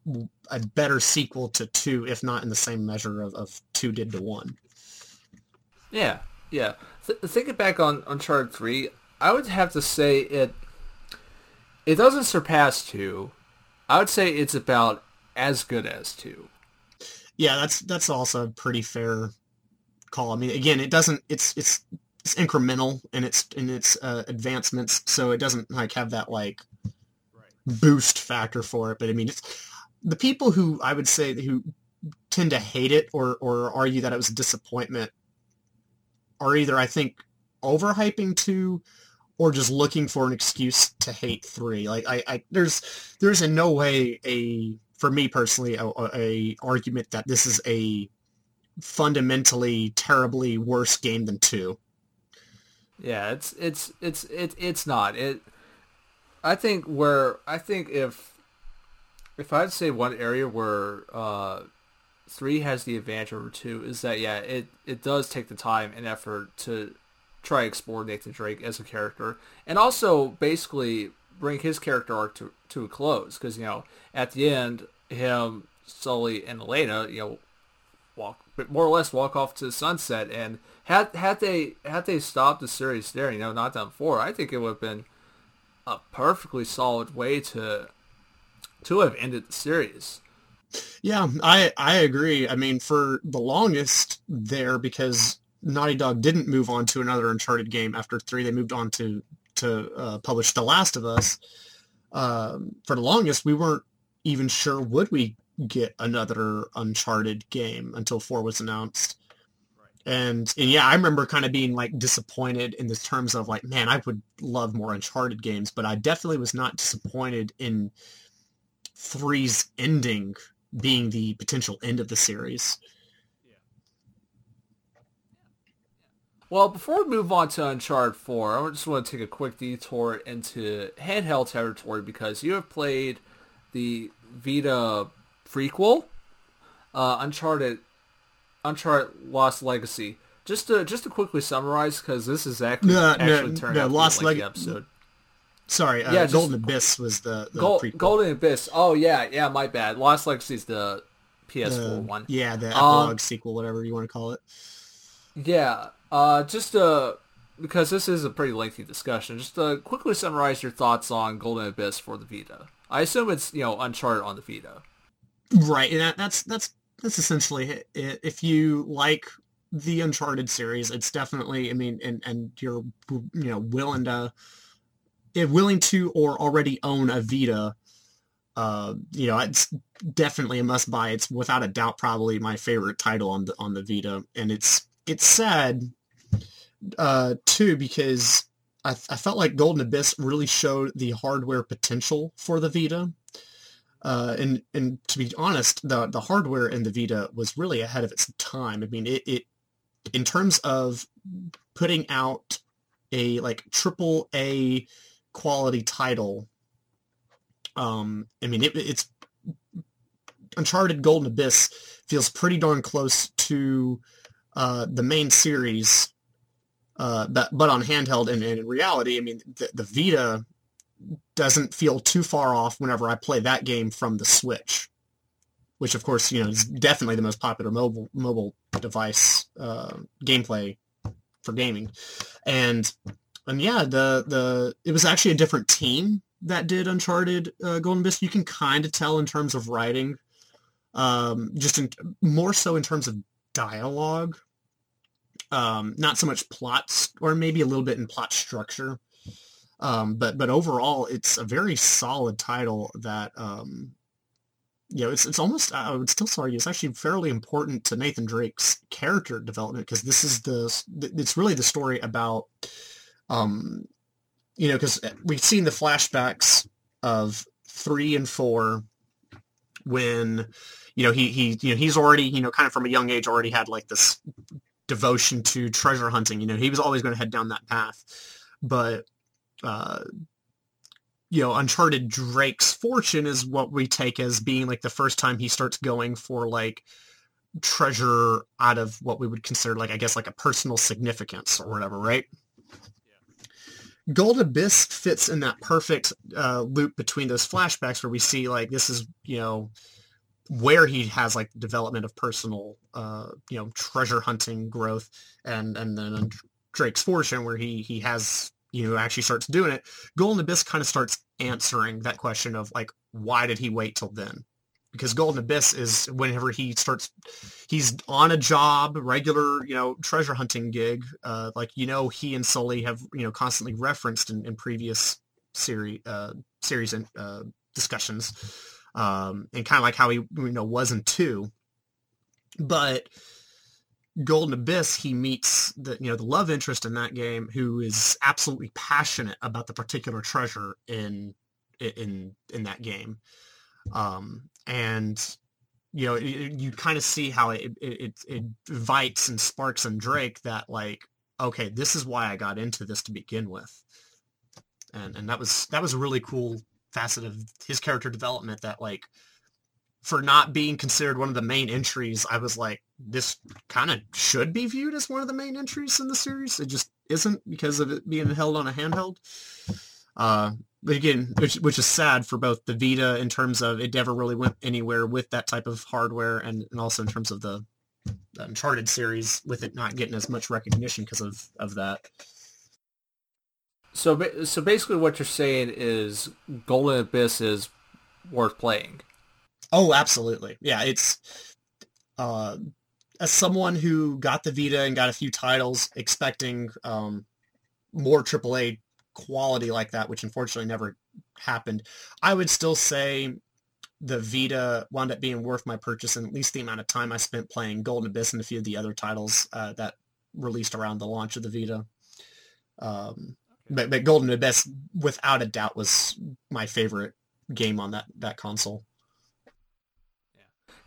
a better sequel to two, if not in the same measure of, of two did to one. Yeah, yeah. Th- thinking back on Uncharted three, I would have to say it it doesn't surpass two. I would say it's about as good as two. Yeah, that's that's also a pretty fair call. I mean, again, it doesn't. It's it's it's incremental in its in its uh, advancements, so it doesn't like have that like boost factor for it. But I mean, it's the people who I would say who tend to hate it or or argue that it was a disappointment are either I think overhyping two or just looking for an excuse to hate three. Like I, I there's there's in no way a for me personally a, a argument that this is a fundamentally terribly worse game than two. Yeah, it's it's it's it, it's not. It I think where I think if if I'd say one area where uh three has the advantage over two is that yeah, it it does take the time and effort to try explore Nathan Drake as a character and also basically bring his character arc to to a close because you know at the end him Sully and Elena you know walk, but more or less walk off to the sunset. And had had they had they stopped the series there, you know, not done four, I think it would have been a perfectly solid way to to have ended the series. Yeah, I I agree. I mean, for the longest there, because Naughty Dog didn't move on to another Uncharted game after three, they moved on to to uh, publish The Last of Us. Um, for the longest, we weren't even sure would we get another Uncharted game until four was announced. And, and yeah, I remember kind of being like disappointed in the terms of like, man, I would love more Uncharted games, but I definitely was not disappointed in three's ending being the potential end of the series. Well, before we move on to Uncharted 4, I just want to take a quick detour into handheld territory because you have played the Vita prequel, uh, Uncharted, Uncharted Lost Legacy. Just to just to quickly summarize, because this is actually No, actually no, turned no, out Lost like Leg- the episode. Sorry, uh, Yeah, Golden Abyss was the, the Gold, prequel. Golden Abyss. Oh yeah, yeah, my bad. Lost Legacy is the PS4 The- one. Yeah, the Um, epilogue sequel, whatever you want to call it. Yeah, uh, just uh, because this is a pretty lengthy discussion, just to quickly summarize your thoughts on Golden Abyss for the Vita. I assume it's you know Uncharted on the Vita. Right, that, that's that's that's essentially it. If you like the Uncharted series, it's definitely. I mean, and and you're you know willing to, if willing to or already own a Vita, uh, you know, it's definitely a must buy. It's without a doubt probably my favorite title on the on the Vita, and it's it's sad uh, too because I, I felt like Golden Abyss really showed the hardware potential for the Vita. Uh, and and to be honest, the the hardware in the Vita was really ahead of its time. I mean, it, it in terms of putting out a like triple A quality title. Um, I mean, it, it's Uncharted Golden Abyss feels pretty darn close to uh, the main series, uh, but but on handheld and, and in reality, I mean, the, the Vita doesn't feel too far off whenever I play that game from the Switch, which of course you know is definitely the most popular mobile mobile device uh, gameplay for gaming, and and yeah, the the it was actually a different team that did Uncharted uh, Golden Abyss. You can kind of tell in terms of writing, um, just in, more so in terms of dialogue, um, not so much plots, or maybe a little bit in plot structure. Um, but but overall, it's a very solid title that um, you know it's it's almost I would still argue it's actually fairly important to Nathan Drake's character development because this is the it's really the story about um, you know because we've seen the flashbacks of three and four when you know he he you know he's already you know kind of from a young age already had like this devotion to treasure hunting you know he was always going to head down that path but uh, you know, Uncharted Drake's fortune is what we take as being like the first time he starts going for like treasure out of what we would consider like I guess like a personal significance or whatever, right? Yeah. Gold Abyss fits in that perfect uh, loop between those flashbacks where we see like this is you know where he has like development of personal uh, you know treasure hunting growth and and then Drake's fortune where he he has you know, actually starts doing it, Golden Abyss kind of starts answering that question of like, why did he wait till then? Because Golden Abyss is whenever he starts, he's on a job, regular, you know, treasure hunting gig. Uh, like, you know, he and Sully have, you know, constantly referenced in, in previous series, uh, series and uh, discussions. Um, and kind of like how he, you know, was in two. But Golden Abyss, he meets the you know the love interest in that game, who is absolutely passionate about the particular treasure in in in that game, um, and you know you, you kind of see how it, it it invites and sparks and Drake that like okay, this is why I got into this to begin with, and and that was that was a really cool facet of his character development that like for not being considered one of the main entries, I was like, this kind of should be viewed as one of the main entries in the series. It just isn't because of it being held on a handheld. Uh, but again, which, which is sad for both the Vita in terms of it never really went anywhere with that type of hardware, and, and also in terms of the, the Uncharted series with it not getting as much recognition because of, of that. So, so basically, what you're saying is Golden Abyss is worth playing. Oh, absolutely. Yeah, it's uh, as someone who got the Vita and got a few titles expecting um, more AAA quality like that, which unfortunately never happened, I would still say the Vita wound up being worth my purchase and at least the amount of time I spent playing Golden Abyss and a few of the other titles uh, that released around the launch of the Vita. Um, but, but Golden Abyss, without a doubt, was my favorite game on that, that console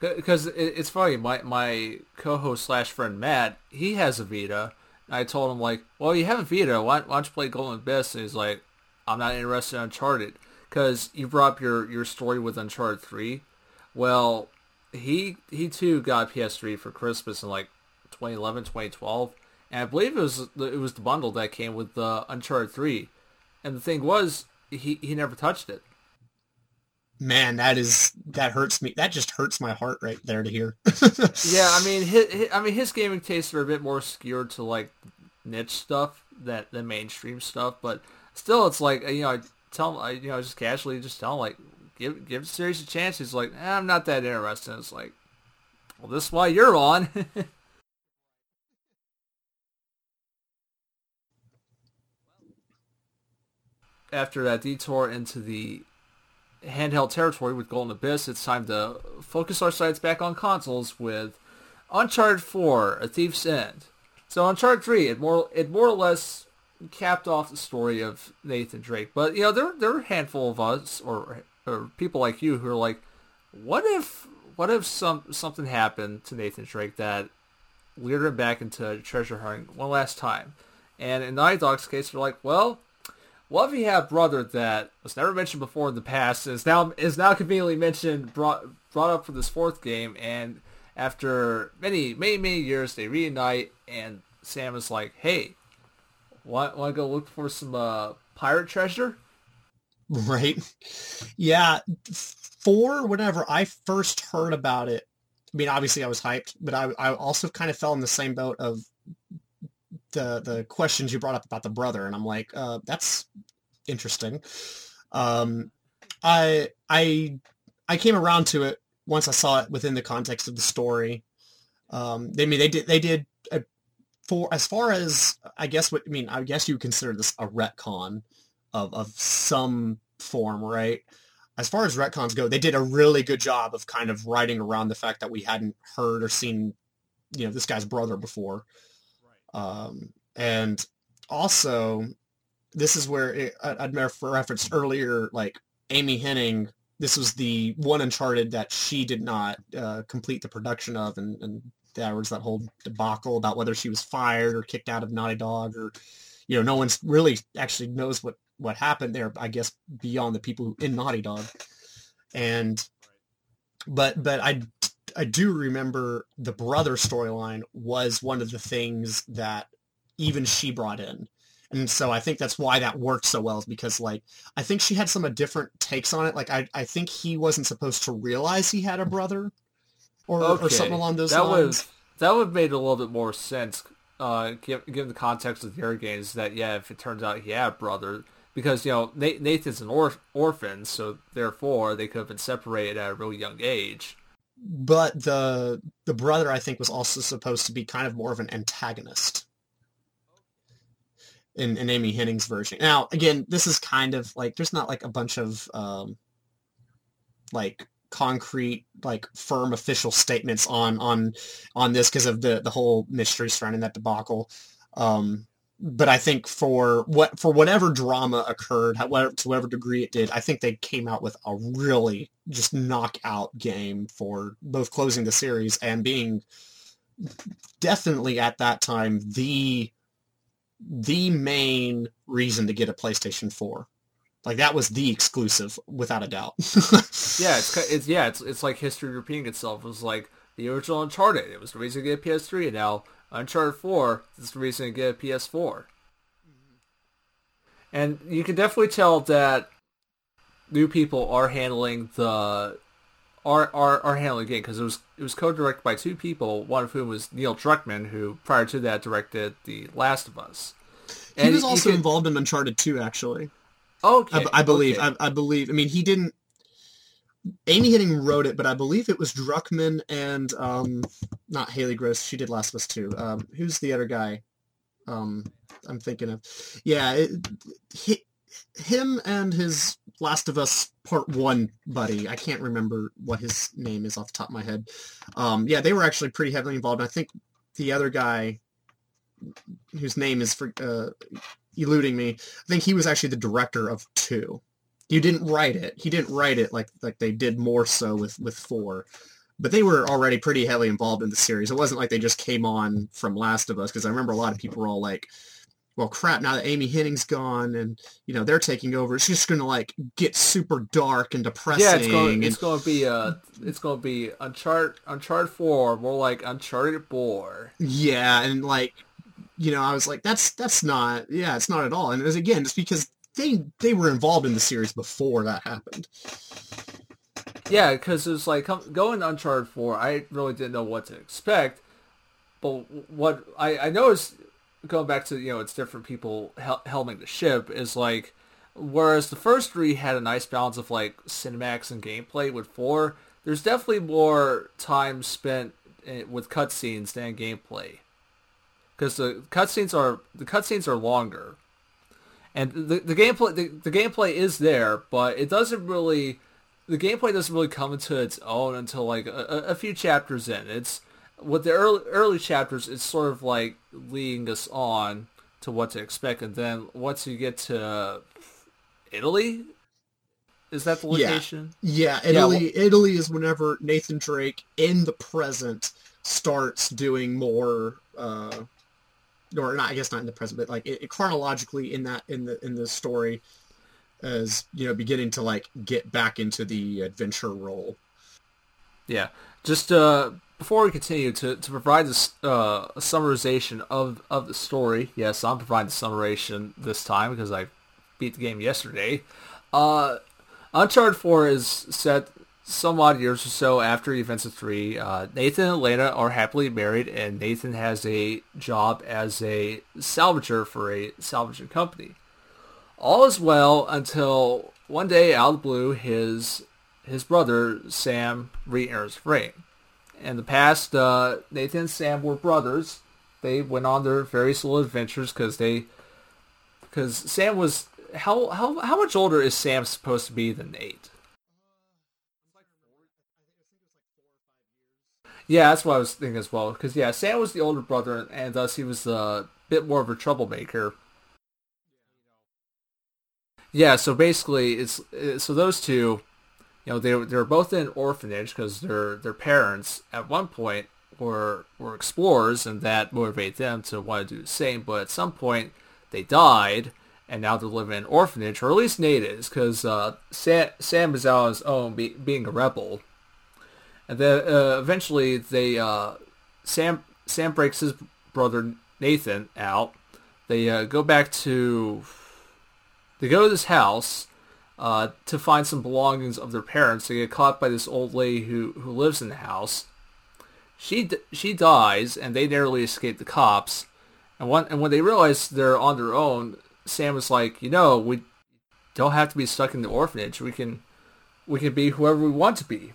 Yeah. because it's funny. My my co-host slash friend Matt, he has a Vita. I told him like, well, you have a Vita. Why, why don't you play Golden Abyss? And he's like, I'm not interested in Uncharted because you brought up your your story with Uncharted Three. Well, he he too got PS3 for Christmas in like 2011, 2012, and I believe it was it was the bundle that came with the Uncharted Three. And the thing was, he he never touched it man, that is that hurts me. That just hurts my heart right there to hear. yeah, I mean, his, his, I mean, his gaming tastes are a bit more skewed to like niche stuff that the mainstream stuff, but still, it's like you know, I tell him, I you know, just casually just tell him like, give give the series a chance. He's like, eh, I'm not that interested. It's like, well, this is why you're on. After that detour into the handheld territory with Golden Abyss, it's time to focus our sights back on consoles with Uncharted 4, A Thief's End. So Uncharted 3, it more it more or less capped off the story of Nathan Drake. But you know, there there are a handful of us or or people like you who are like, what if what if some something happened to Nathan Drake that lured him back into treasure hunting one last time? And in Naughty Dog's case, they're like, well, what he had brother that was never mentioned before in the past, is now is now conveniently mentioned, brought brought up for this fourth game, and after many many many years they reunite, and Sam is like, hey, want want to go look for some uh, pirate treasure? Right. Yeah. For whenever I first heard about it, I mean, obviously I was hyped, but I, I also kind of fell in the same boat of the the questions you brought up about the brother, and I'm like, uh, that's interesting. Um, I I I came around to it once I saw it within the context of the story. Um, they I mean they did they did a, for as far as I guess what I mean I guess you consider this a retcon of of some form, right? As far as retcons go, they did a really good job of kind of writing around the fact that we hadn't heard or seen, you know, this guy's brother before. Um, and also, this is where it, I, I'd referenced earlier, like Amy Hennig. This was the one Uncharted that she did not uh, complete the production of, and, and there was that whole debacle about whether she was fired or kicked out of Naughty Dog, or you know, no one's really actually knows what what happened there. I guess beyond the people in Naughty Dog, and but but I I do remember the brother storyline was one of the things that even she brought in. And so I think that's why that worked so well is because like I think she had some different takes on it. Like I, I think he wasn't supposed to realize he had a brother or, Okay, or something along those that lines. Would, that would have made a little bit more sense, uh, given, given the context of the other games. That yeah, if it turns out he had a brother, because you know Nathan's an or- orphan, so therefore they could have been separated at a really young age. But the the brother I think was also supposed to be kind of more of an antagonist. In, in Amy Hennig's version. Now, again, this is kind of like there's not like a bunch of um, like concrete, like firm official statements on on on this because of the the whole mystery surrounding that debacle. Um, but I think for what for whatever drama occurred, to whatever degree it did, I think they came out with a really just knockout game for both closing the series and being definitely at that time the the main reason to get a PlayStation 4. Like that was the exclusive without a doubt. Yeah, it's it's yeah, it's it's like history repeating itself. It was like the original Uncharted. It was the reason to get a PS3, and now Uncharted 4 is the reason to get a PS4. And you can definitely tell that new people are handling the are are, are handling the game because it was it was co-directed by two people, one of whom was Neil Druckmann, who prior to that directed The Last of Us. he was also could- involved in Uncharted 2 actually. Okay, I, I believe. okay. I, I believe. I mean, he didn't. Amy Hennig wrote it, but I believe it was Druckmann and um, not Halley Gross. She did Last of Us too. Um, who's the other guy? Um, I'm thinking of. Yeah, it, he, him and his Last of Us Part One buddy. I can't remember what his name is off the top of my head. Um, yeah, they were actually pretty heavily involved. I think the other guy, whose name is for, uh, eluding me, I think he was actually the director of two. You didn't write it. He didn't write it like like they did more so with with four. But they were already pretty heavily involved in the series. It wasn't like they just came on from Last of Us because I remember a lot of people were all like, "Well, crap! Now that Amy Hennig's gone and you know they're taking over, it's just gonna like get super dark and depressing." Yeah, it's going. and- It's to be uh, it's going to be Uncharted, Uncharted Four, more like Uncharted Four. Yeah, and like, you know, I was like, that's that's not, yeah, it's not at all. And it was again, it's because they they were involved in the series before that happened. Yeah, because it was like going Uncharted Four. I really didn't know what to expect, but what I I noticed going back to you know it's different people hel- helming the ship is like whereas the first three had a nice balance of like cinematics and gameplay with four there's definitely more time spent eh, with cutscenes than gameplay because the cutscenes are the cutscenes are longer and the, the gameplay the, the gameplay is there but it doesn't really the gameplay doesn't really come into its own until like a, a few chapters in. It's with the early early chapters, it's sort of like leading us on to what to expect, and then once you get to Italy, is that the location? Yeah, Italy. Yeah, Italy is whenever Nathan Drake in the present starts doing more. Uh, or not, I guess not in the present, but like it, it, chronologically in that in the in the story, as you know, beginning to like get back into the adventure role. Yeah, just uh, before we continue to, to provide this uh, a summarization of of the story. Yes, I'm providing the summarization this time because I beat the game yesterday. Uh, Uncharted 4 is set some odd years or so after events of 3. Uh, Nathan and Elena are happily married, and Nathan has a job as a salvager for a salvaging company. All is well until one day, out of the blue, his his brother Sam re-enters frame. In the past, uh, Nathan and Sam were brothers. They went on their various little adventures because they because Sam was how how how much older is Sam supposed to be than Nate? Yeah, that's what I was thinking as well. Because yeah, Sam was the older brother, and thus he was a bit more of a troublemaker. Yeah, so basically, it's so those two, you know, they they were both in an orphanage because their their parents at one point were were explorers, and that motivated them to want to do the same. But at some point, they died, and now they're living in an orphanage, or at least Nate is, because uh, Sam, Sam is out on his own, be, being a rebel. And then uh, eventually, they uh, Sam Sam breaks his brother Nathan out. They uh, go back to they go to this house uh, to find some belongings of their parents. They get caught by this old lady who who lives in the house. She she dies, and they narrowly escape the cops. And when and when they realize they're on their own, Sam is like, you know, we don't have to be stuck in the orphanage. We can we can be whoever we want to be.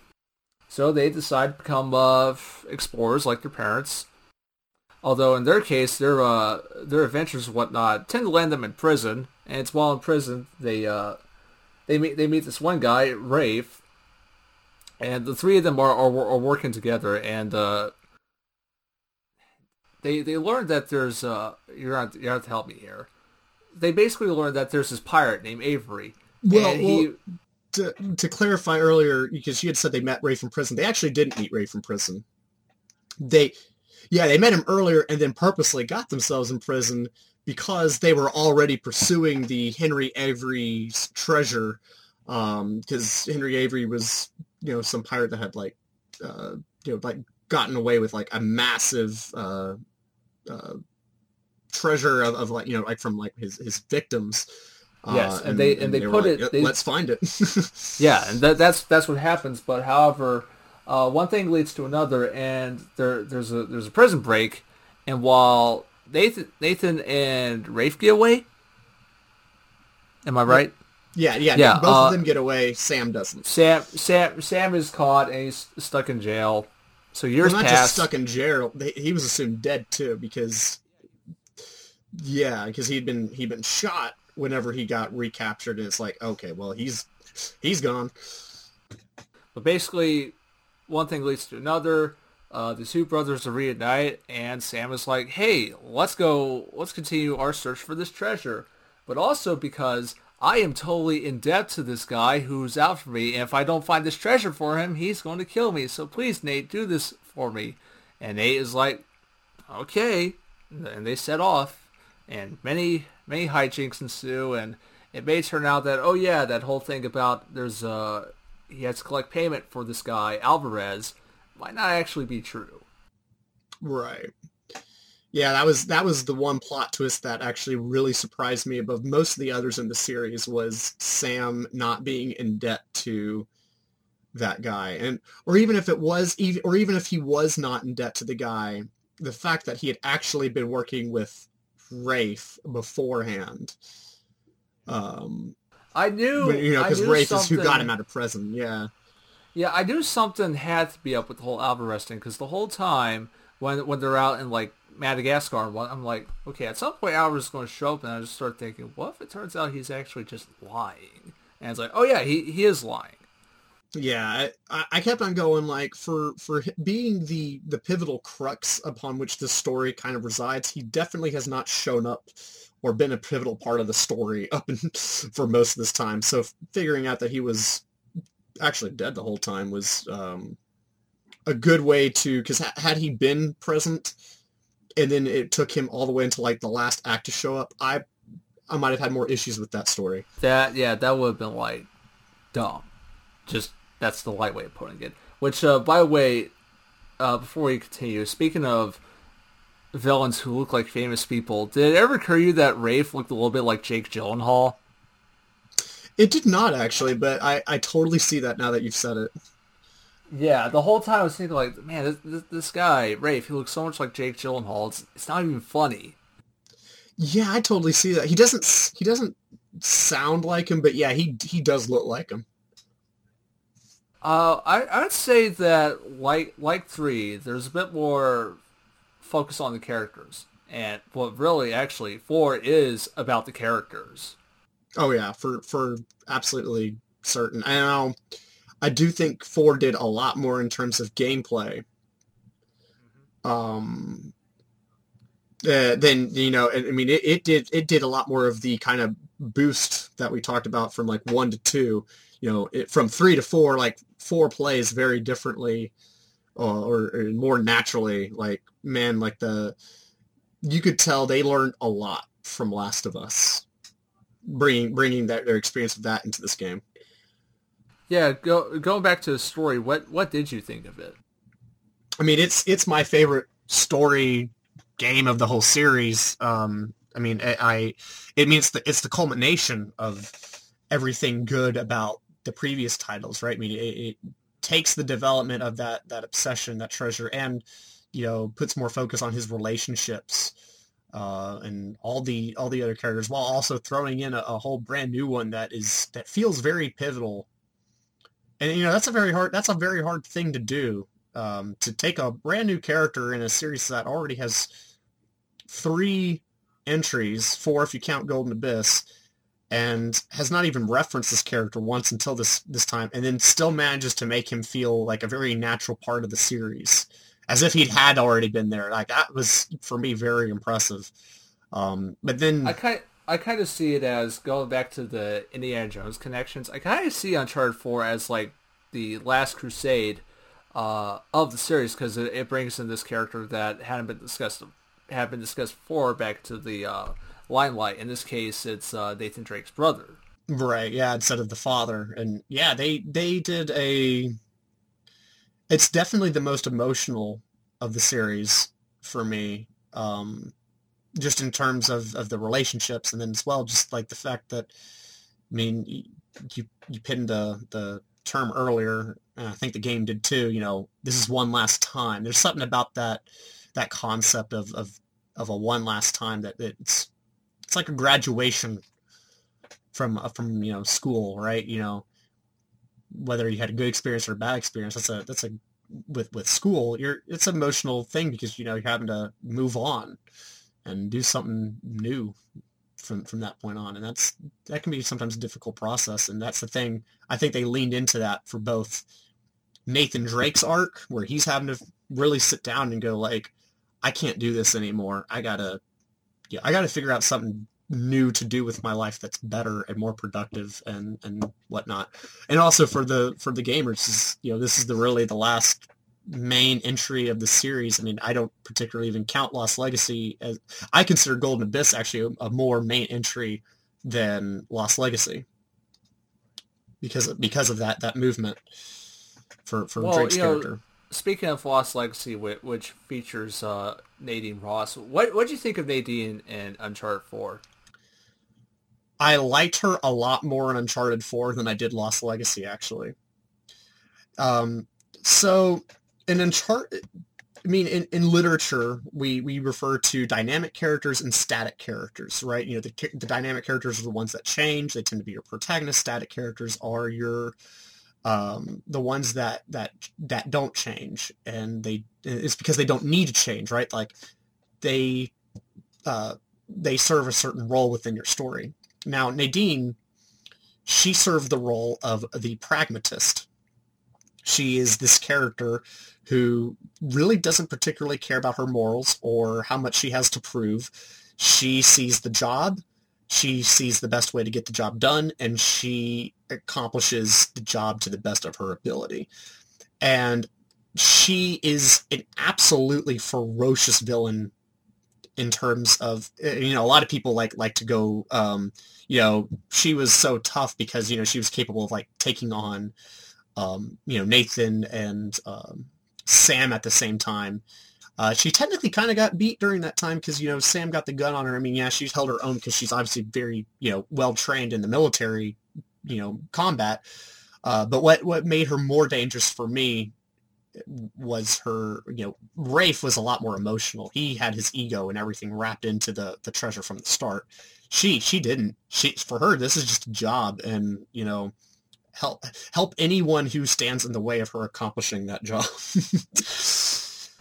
So they decide to become uh, explorers like their parents. Although in their case, their uh, their adventures and whatnot tend to land them in prison. And it's while in prison they uh, they meet they meet this one guy, Rafe, and the three of them are are, are working together. And uh, they they learn that there's uh, you're not you have to help me here they basically learned that there's this pirate named Avery. Well, he, well to, to clarify earlier, because you had said they met Ray from prison, they actually didn't meet Ray from prison. They, yeah, they met him earlier and then purposely got themselves in prison because they were already pursuing the Henry Avery's treasure. Because um, Henry Avery was, you know, some pirate that had like, uh, you know, like gotten away with like a massive uh, uh, treasure of, of like you know like from like his his victims. Yes, uh, and, and, they and, and they, they put like, it. They, Let's find it. yeah, and that, that's that's what happens. But however, uh, one thing leads to another, and there there's a there's a prison break, and while Nathan Nathan and Rafe get away, am I right? Yeah, yeah, yeah. Both uh, of them get away. Sam doesn't. Sam Sam Sam is caught and he's stuck in jail. So years well, not just stuck in jail. He was assumed dead too because yeah, because he'd been he'd been shot whenever he got recaptured, and it's like, okay, well, he's he's gone. But basically, one thing leads to another. Uh, the two brothers are reunite, and Sam is like, "Hey, let's go. Let's continue our search for this treasure." But also because I am totally in debt to this guy who's out for me, and if I don't find this treasure for him, he's going to kill me. So please, Nate, do this for me. And Nate is like, "Okay," and they set off and many many hijinks ensue, and it may turn out that oh yeah, that whole thing about there's uh he has to collect payment for this guy Alvarez might not actually be true. Right. Yeah, that was that was the one plot twist that actually really surprised me above most of the others in the series was Sam not being in debt to that guy. And or even if it was even or even if he was not in debt to the guy, the fact that he had actually been working with Rafe beforehand. Um, I knew, you know, because Rafe is who got him out of prison. Yeah, yeah, I knew something had to be up with the whole Alvarez thing because the whole time when when they're out in like Madagascar, I'm like, okay, at some point Alvarez is going to show up, and I just start thinking, what if it turns out he's actually just lying? And it's like, oh yeah, he he is lying. Yeah, I, I kept on going like for for being the the pivotal crux upon which this story kind of resides. He definitely has not shown up or been a pivotal part of the story up in, for most of this time. So figuring out that he was actually dead the whole time was um, a good way to because ha- had he been present and then it took him all the way into like the last act to show up, I I might have had more issues with that story. That yeah, that would have been like dumb. Just that's the lightweight putting it. Which, uh, by the way, uh, before we continue, speaking of villains who look like famous people, did it ever occur to you that Rafe looked a little bit like Jake Gyllenhaal? It did not actually, but I, I totally see that now that you've said it. Yeah, the whole time I was thinking like, man, this, this, this guy Rafe, he looks so much like Jake Gyllenhaal. It's it's not even funny. Yeah, I totally see that. He doesn't he doesn't sound like him, but yeah, he he does look like him. Uh, I I'd say that like like three, there's a bit more focus on the characters, and what really actually four is about the characters. Oh yeah, for for absolutely certain. I know. I do think four did a lot more in terms of gameplay. Um. Uh, then you know, I mean, it, it did it did a lot more of the kind of boost that we talked about from like one to two. You know, it, from three to four, like four plays very differently, uh, or, or more naturally. Like man, like the you could tell they learned a lot from Last of Us, bringing bringing that their experience of that into this game. Yeah, go going back to the story. What what did you think of it? I mean, it's it's my favorite story game of the whole series. Um, I mean, I, I it means that it's the culmination of everything good about the previous titles, right? I mean, it, it takes the development of that that obsession, that treasure, and you know, puts more focus on his relationships uh, and all the all the other characters, while also throwing in a, a whole brand new one that is that feels very pivotal. And you know, that's a very hard that's a very hard thing to do. Um, to take a brand new character in a series that already has three entries, four if you count Golden Abyss, and has not even referenced this character once until this this time, and then still manages to make him feel like a very natural part of the series, as if he had already been there. Like that was for me very impressive. Um, but then I kind I kind of see it as going back to the Indiana Jones connections. I kind of see Uncharted Four as like the last crusade uh, of the series because it, it brings in this character that hadn't been discussed had been discussed before back to the uh, limelight. In this case, it's uh, Nathan Drake's brother. Right, yeah, instead of the father. And yeah, they they did a it's definitely the most emotional of the series for me. Um just in terms of, of the relationships and then as well just like the fact that I mean you you pinned the the term earlier and I think the game did too, you know, this is one last time. There's something about that that concept of of, of a one last time that it's it's like a graduation from uh, from you know school, right? You know, whether you had a good experience or a bad experience, that's a that's a with with school, you're it's an emotional thing because you know you're having to move on and do something new from from that point on, and that's that can be sometimes a difficult process, and that's the thing. I think they leaned into that for both Nathan Drake's arc, where he's having to really sit down and go like, I can't do this anymore. I gotta yeah, I got to figure out something new to do with my life that's better and more productive and and whatnot. And also for the for the gamers, is, you know, this is the really the last main entry of the series. I mean, I don't particularly even count Lost Legacy as I consider Golden Abyss actually a, a more main entry than Lost Legacy because because of that that movement for for Well, Drake's you know, character. Speaking of Lost Legacy, which, features uh, Nadine Ross, what what do you think of Nadine in Uncharted Four? I liked her a lot more in Uncharted 4 than I did Lost Legacy, actually. Um, so in Uncharted, I mean, in, in literature, we, we refer to dynamic characters and static characters, right? You know, the, the dynamic characters are the ones that change. They tend to be your protagonist. Static characters are your um, the ones that that that don't change, and they it's because they don't need to change, right? Like they uh, they serve a certain role within your story. Now, Nadine, she served the role of the pragmatist, She is this character who really doesn't particularly care about her morals or how much she has to prove. She sees the job, she sees the best way to get the job done, and she accomplishes the job to the best of her ability. And she is an absolutely ferocious villain in terms of you know a lot of people like like to go um you know she was so tough because you know she was capable of like taking on um you know Nathan and um Sam at the same time uh, she technically kind of got beat during that time because you know Sam got the gun on her. I mean, yeah, she's held her own because she's obviously very you know well trained in the military, you know, combat. Uh, but what what made her more dangerous for me was her you know Rafe was a lot more emotional. He had his ego and everything wrapped into the the treasure from the start. She she didn't. She for her this is just a job, and you know help help anyone who stands in the way of her accomplishing that job.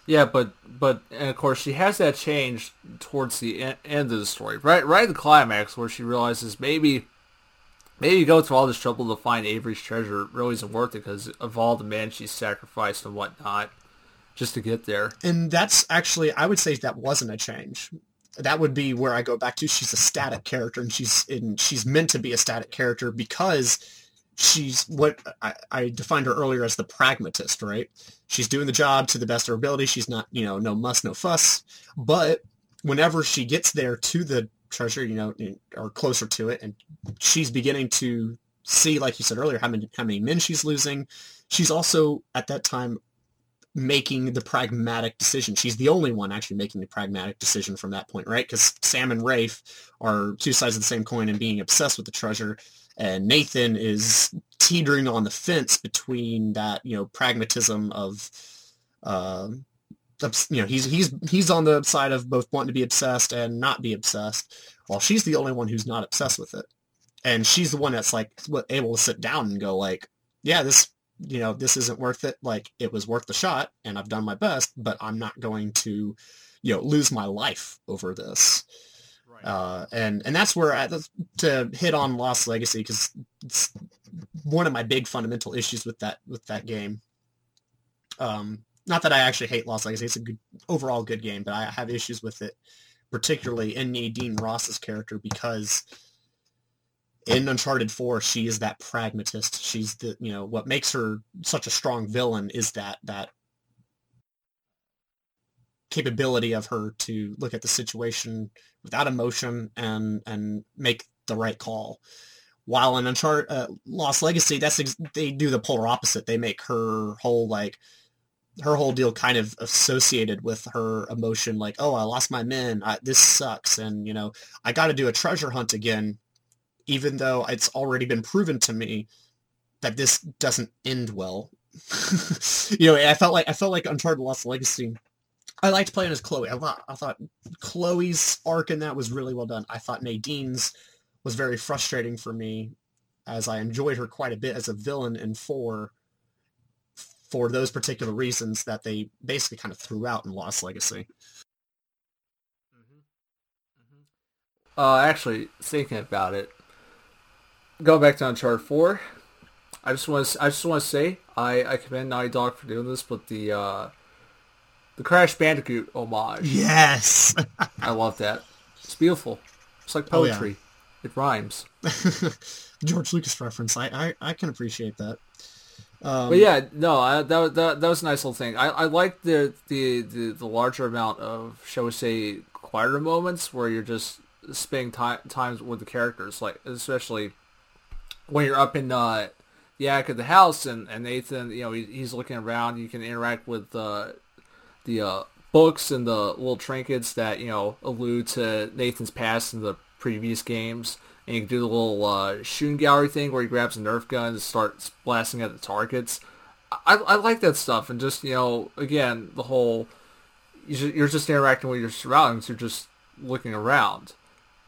Yeah, but but and of course she has that change towards the end of the story, right? Right at the climax where she realizes maybe maybe go through all this trouble to find Avery's treasure really isn't worth it because of all the men she sacrificed and whatnot just to get there. And that's actually I would say that wasn't a change. That would be where I go back to. She's a static character, and she's in, she's meant to be a static character because she's what I, I, defined her earlier as the pragmatist, right? She's doing the job to the best of her ability. She's not, you know, no muss, no fuss. But whenever she gets there to the treasure, you know, or closer to it, and she's beginning to see, like you said earlier, how many how many men she's losing. She's also at that time making the pragmatic decision. She's the only one actually making the pragmatic decision from that point, right? Because Sam and Rafe are two sides of the same coin and being obsessed with the treasure and Nathan is teetering on the fence between that you know pragmatism of uh, you know he's he's he's on the side of both wanting to be obsessed and not be obsessed while she's the only one who's not obsessed with it. And she's the one that's like able to sit down and go like yeah this you know this isn't worth it. Like it was worth the shot and i've done my best but i'm not going to you know lose my life over this. Right. uh, and and that's where I, to hit on Lost Legacy because one of my big fundamental issues with that with that game. Um, not that I actually hate Lost Legacy; it's a good overall good game, but I have issues with it, particularly in Nadine Ross's character because in Uncharted 4, she is that pragmatist. She's the you know what makes her such a strong villain is that that capability of her to look at the situation without emotion and and make the right call. While in Uncharted uh, Lost Legacy, that's ex- they do the polar opposite. They make her whole like her whole deal kind of associated with her emotion, like oh I lost my men, I, this sucks, and you know I got to do a treasure hunt again, even though it's already been proven to me that this doesn't end well. you know, I felt like I felt like Uncharted Lost Legacy I liked playing as Chloe. I thought I thought Chloe's arc in that was really well done. I thought Nadine's was very frustrating for me, as I enjoyed her quite a bit as a villain in four. For those particular reasons that they basically kind of threw out in Lost Legacy. Uh, actually, thinking about it, going back to Uncharted Four, I just want to I just want to say I I commend Naughty Dog for doing this, but the uh, the Crash Bandicoot homage. Yes. I love that. It's beautiful. It's like poetry. It rhymes. George Lucas reference. I, I, I can appreciate that. Um, but yeah, no, I, that, that that was a nice little thing. I, I like the, the, the the larger amount of shall we say quieter moments where you're just spending time times with the characters, like especially when you're up in uh, the attic of the house and, and Nathan, you know, he, he's looking around. You can interact with uh, the uh, books and the little trinkets that you know allude to Nathan's past and the previous games. And you can do the little uh, shooting gallery thing where he grabs a Nerf gun and starts blasting at the targets. I, I like that stuff, and just you know, again, the whole you're just interacting with your surroundings. You're just looking around.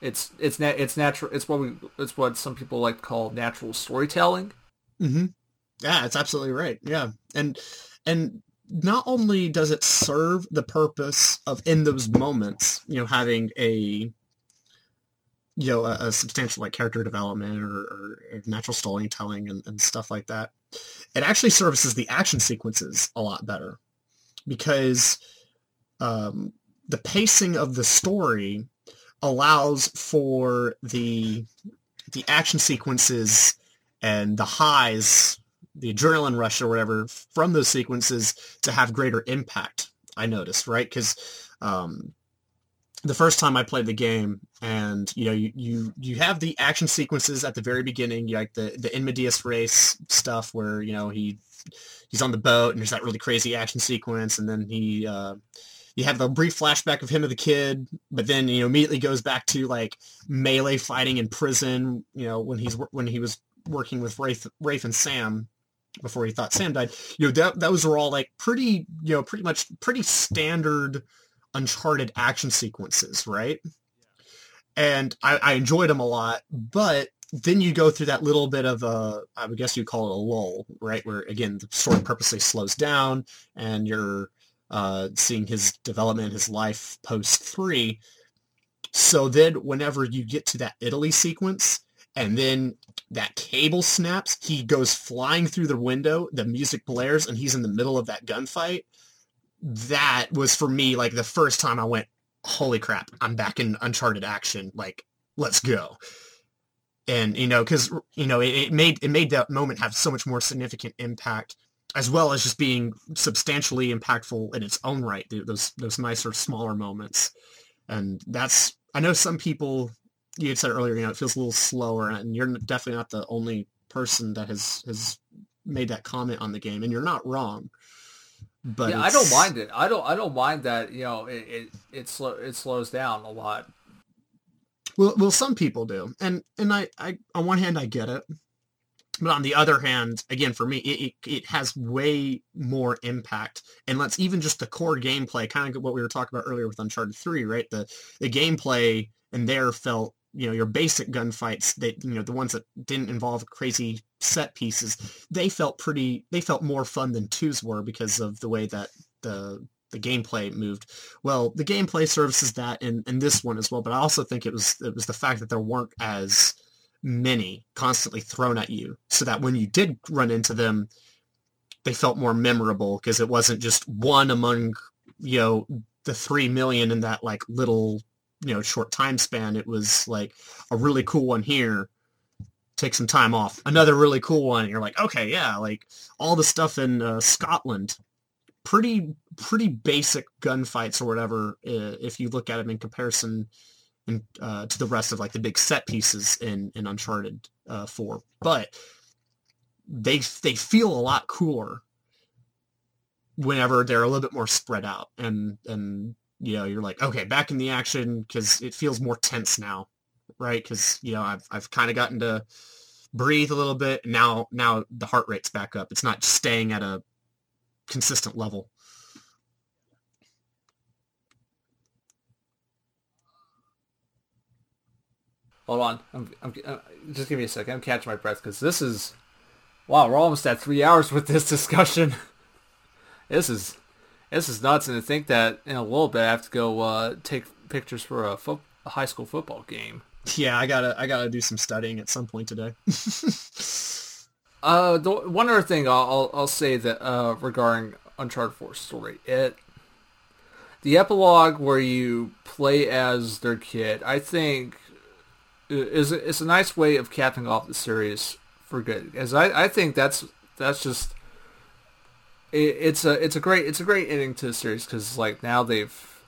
It's it's na- it's natural. It's what we it's what some people like to call natural storytelling. Mm-hmm. Yeah, it's absolutely right. Yeah, and and not only does it serve the purpose of in those moments, you know, having a you know a, a substantial like character development or, or, or natural storytelling and, and stuff like that, it actually services the action sequences a lot better because um, the pacing of the story allows for the the action sequences and the highs, the adrenaline rush or whatever from those sequences to have greater impact. I noticed, right? Because um, the first time I played the game, and you know, you, you you have the action sequences at the very beginning, like the the in medias res stuff, where you know he he's on the boat and there's that really crazy action sequence, and then he uh, you have the brief flashback of him as a kid, but then you know immediately goes back to like melee fighting in prison. You know when he's when he was working with Rafe, Rafe and Sam before he thought Sam died. You know that those were all like pretty you know pretty much pretty standard Uncharted action sequences, right? And I, I enjoyed them a lot, but then you go through that little bit of a, I would guess you'd call it a lull, right? Where again, the story purposely slows down and you're uh, seeing his development, his life post three. So then whenever you get to that Italy sequence and then that cable snaps, he goes flying through the window, the music blares, and he's in the middle of that gunfight that was for me like the first time I went, holy crap, I'm back in Uncharted action. Like, let's go. And you know, because you know, it, it, made it made that moment have so much more significant impact, as well as just being substantially impactful in its own right. Those those nicer, smaller moments, and that's I know some people. You had said earlier, you know, it feels a little slower, and you're definitely not the only person that has has made that comment on the game, and you're not wrong. But yeah, I don't mind it. I don't. I don't mind that. You know, it it it, slow, it slows down a lot. Well, well, some people do, and and I, I on one hand I get it, but on the other hand, again, for me, it, it, it has way more impact and let's even just the core gameplay, kind of what we were talking about earlier with Uncharted 3, right? The the gameplay in there felt you know your basic gunfights that you know the ones that didn't involve crazy set pieces they felt pretty they felt more fun than twos were because of the way that the the gameplay moved. Well the gameplay services that in in this one as well but i also think it was it was the fact that there weren't as many constantly thrown at you so that when you did run into them they felt more memorable because it wasn't just one among you know the three million in that like little you know short time span it was like a really cool one here. Take some time off. Another really cool one you're like okay yeah like all the stuff in uh, scotland. Pretty pretty basic gunfights or whatever if you look at them in comparison in, uh, to the rest of like the big set pieces in in uncharted uh, 4 but they they feel a lot cooler whenever they're a little bit more spread out and and you know, you're like, okay, back in the action because it feels more tense now, right? Because you know, I've I've kind of gotten to breathe a little bit. Now now the heart rate's back up. It's not staying at a consistent level. Hold on, I'm, I'm, uh, just give me a second. I'm catching my breath because this is wow. We're almost at three hours with this discussion. this is this is nuts, and to think that in a little bit I have to go uh, take pictures for a, fo- a high school football game. Yeah, I gotta I gotta do some studying at some point today. uh, the, one other thing I'll I'll, I'll say that uh, regarding Uncharted 4 story, it the epilogue where you play as their kid, I think is is a nice way of capping off the series for good. As I, I think that's that's just it, it's a it's a great it's a great ending to the series because like now they've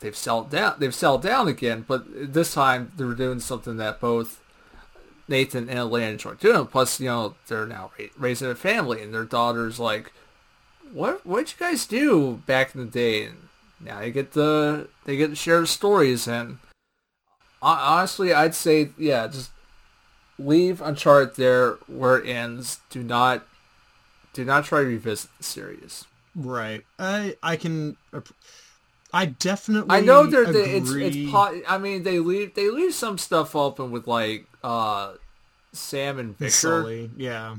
they've settled down they've settled down again, but this time they're doing something that both Nathan and Elena enjoy doing. Plus, you know, they're now raising a family, and their daughter's like, "What what'd you guys do back in the day?" And now they get the they get to share stories, and honestly, I'd say yeah, just leave Uncharted there where it ends. Do not do not try to revisit the series. Right. I I can. I definitely. I know they're the, it's it's. Po- I mean, they leave they leave some stuff open with like uh Sam and Victor. Sully, yeah.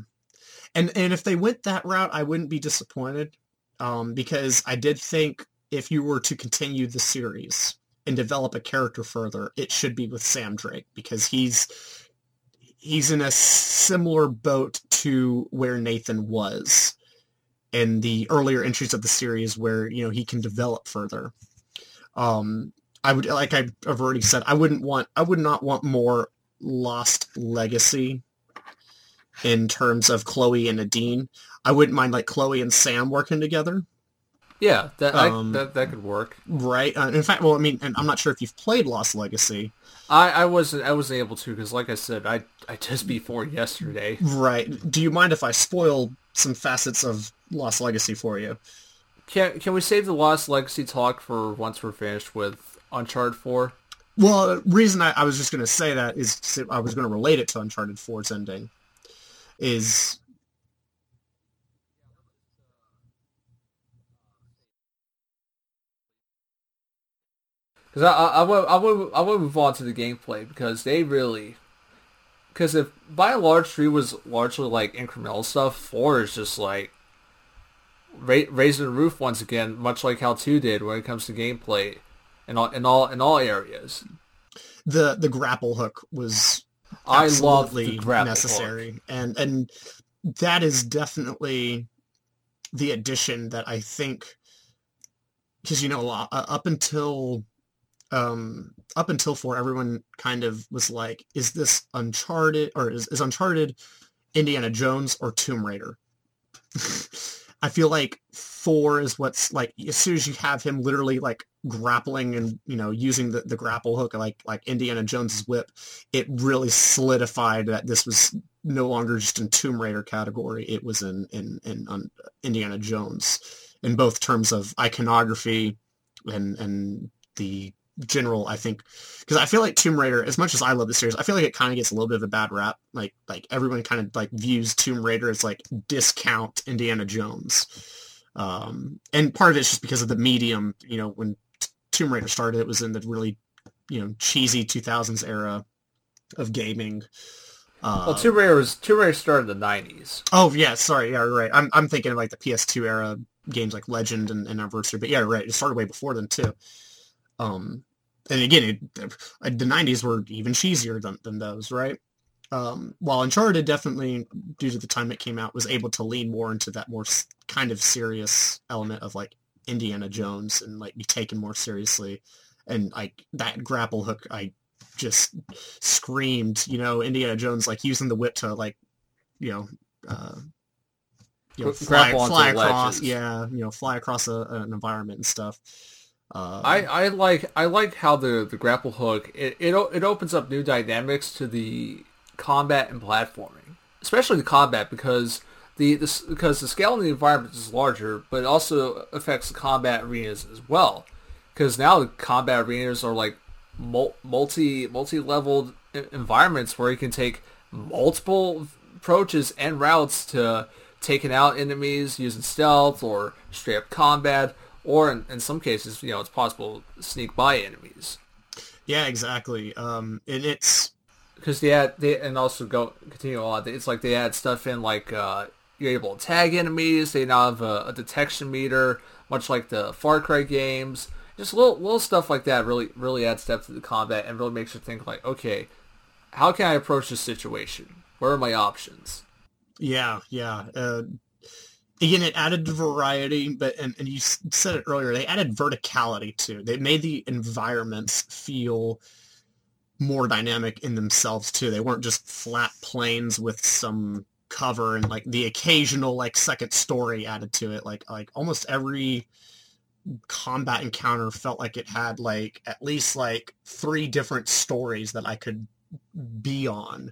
And and if they went that route, I wouldn't be disappointed, um, because I did think if you were to continue the series and develop a character further, it should be with Sam Drake because he's he's in a similar boat to where Nathan was in the earlier entries of the series where, you know, he can develop further. Um, I would, like I've already said, I wouldn't want, I would not want more Lost Legacy in terms of Chloe and Nadine. I wouldn't mind like Chloe and Sam working together. Yeah, that I, Um, that that could work. Right. Uh, in fact, well, I mean, and I'm not sure if you've played Lost Legacy. I, I wasn't I wasn't able to because like I said I I just before yesterday. Right. Do you mind if I spoil some facets of Lost Legacy for you? Can can we save the Lost Legacy talk for once we're finished with Uncharted Four? Well, the reason I, I was just going to say that is I was going to relate it to Uncharted 4's ending. Is Because I, I, I will I will I move on to the gameplay because they really because if by and large three was largely like incremental stuff, four is just like ra- raising the roof once again, much like how two did when it comes to gameplay in all in all in all areas. the the grapple hook was I love absolutely the grapple necessary, and and that is definitely the addition that I think because you know uh, up until um up until four everyone kind of was like is this uncharted or is, is uncharted indiana jones or tomb raider? I feel like four is what's like as soon as you have him literally like grappling and you know using the, the grapple hook like like indiana jones's whip it really solidified that this was no longer just in tomb raider category it was in in in indiana jones in both terms of iconography and and the general I think because I feel like Tomb Raider as much as I love the series I feel like it kind of gets a little bit of a bad rap like like everyone kind of like views Tomb Raider as like discount Indiana Jones um and part of it's just because of the medium you know when T- Tomb Raider started it was in the really you know cheesy 2000s era of gaming uh, Well, Tomb Raider was Tomb Raider started in the nineties. Oh yeah, sorry, yeah, right. I'm I'm thinking of like the PS2 era games like Legend and, and Anniversary, but yeah, right. It started way before then too. Um, and again, it, uh, the '90s were even cheesier than, than those, right? Um, while Uncharted definitely, due to the time it came out, was able to lean more into that more kind of serious element of like Indiana Jones and like be taken more seriously, and like that grapple hook, I just screamed, you know, Indiana Jones like using the whip to like, you know, uh, you know, fly, fly across, ledges. yeah, you know, fly across a, an environment and stuff. Uh, I, I like I like how the, the grapple hook it, it it opens up new dynamics to the combat and platforming, especially the combat because the this because the scale of the environment is larger, but it also affects the combat arenas as well. Because now the combat arenas are like multi multi leveled environments where you can take multiple approaches and routes to taking out enemies using stealth or straight up combat, or in, in some cases, you know, it's possible to sneak by enemies. yeah, exactly. Um, and it's Because they add, they, and also go continue on. It's like they add stuff in like uh, you're able to tag enemies. They now have a, a detection meter, much like the Far Cry games. Just little little stuff like that really really adds depth to the combat and really makes you think like, okay, how can I approach this situation? Where are my options? Yeah, yeah. Uh, again, it added variety, but and, and you said it earlier, they added verticality too. They made the environments feel more dynamic in themselves too. They weren't just flat planes with some cover and like the occasional like second story added to it. Like like almost every combat encounter felt like it had like at least like three different stories that I could be on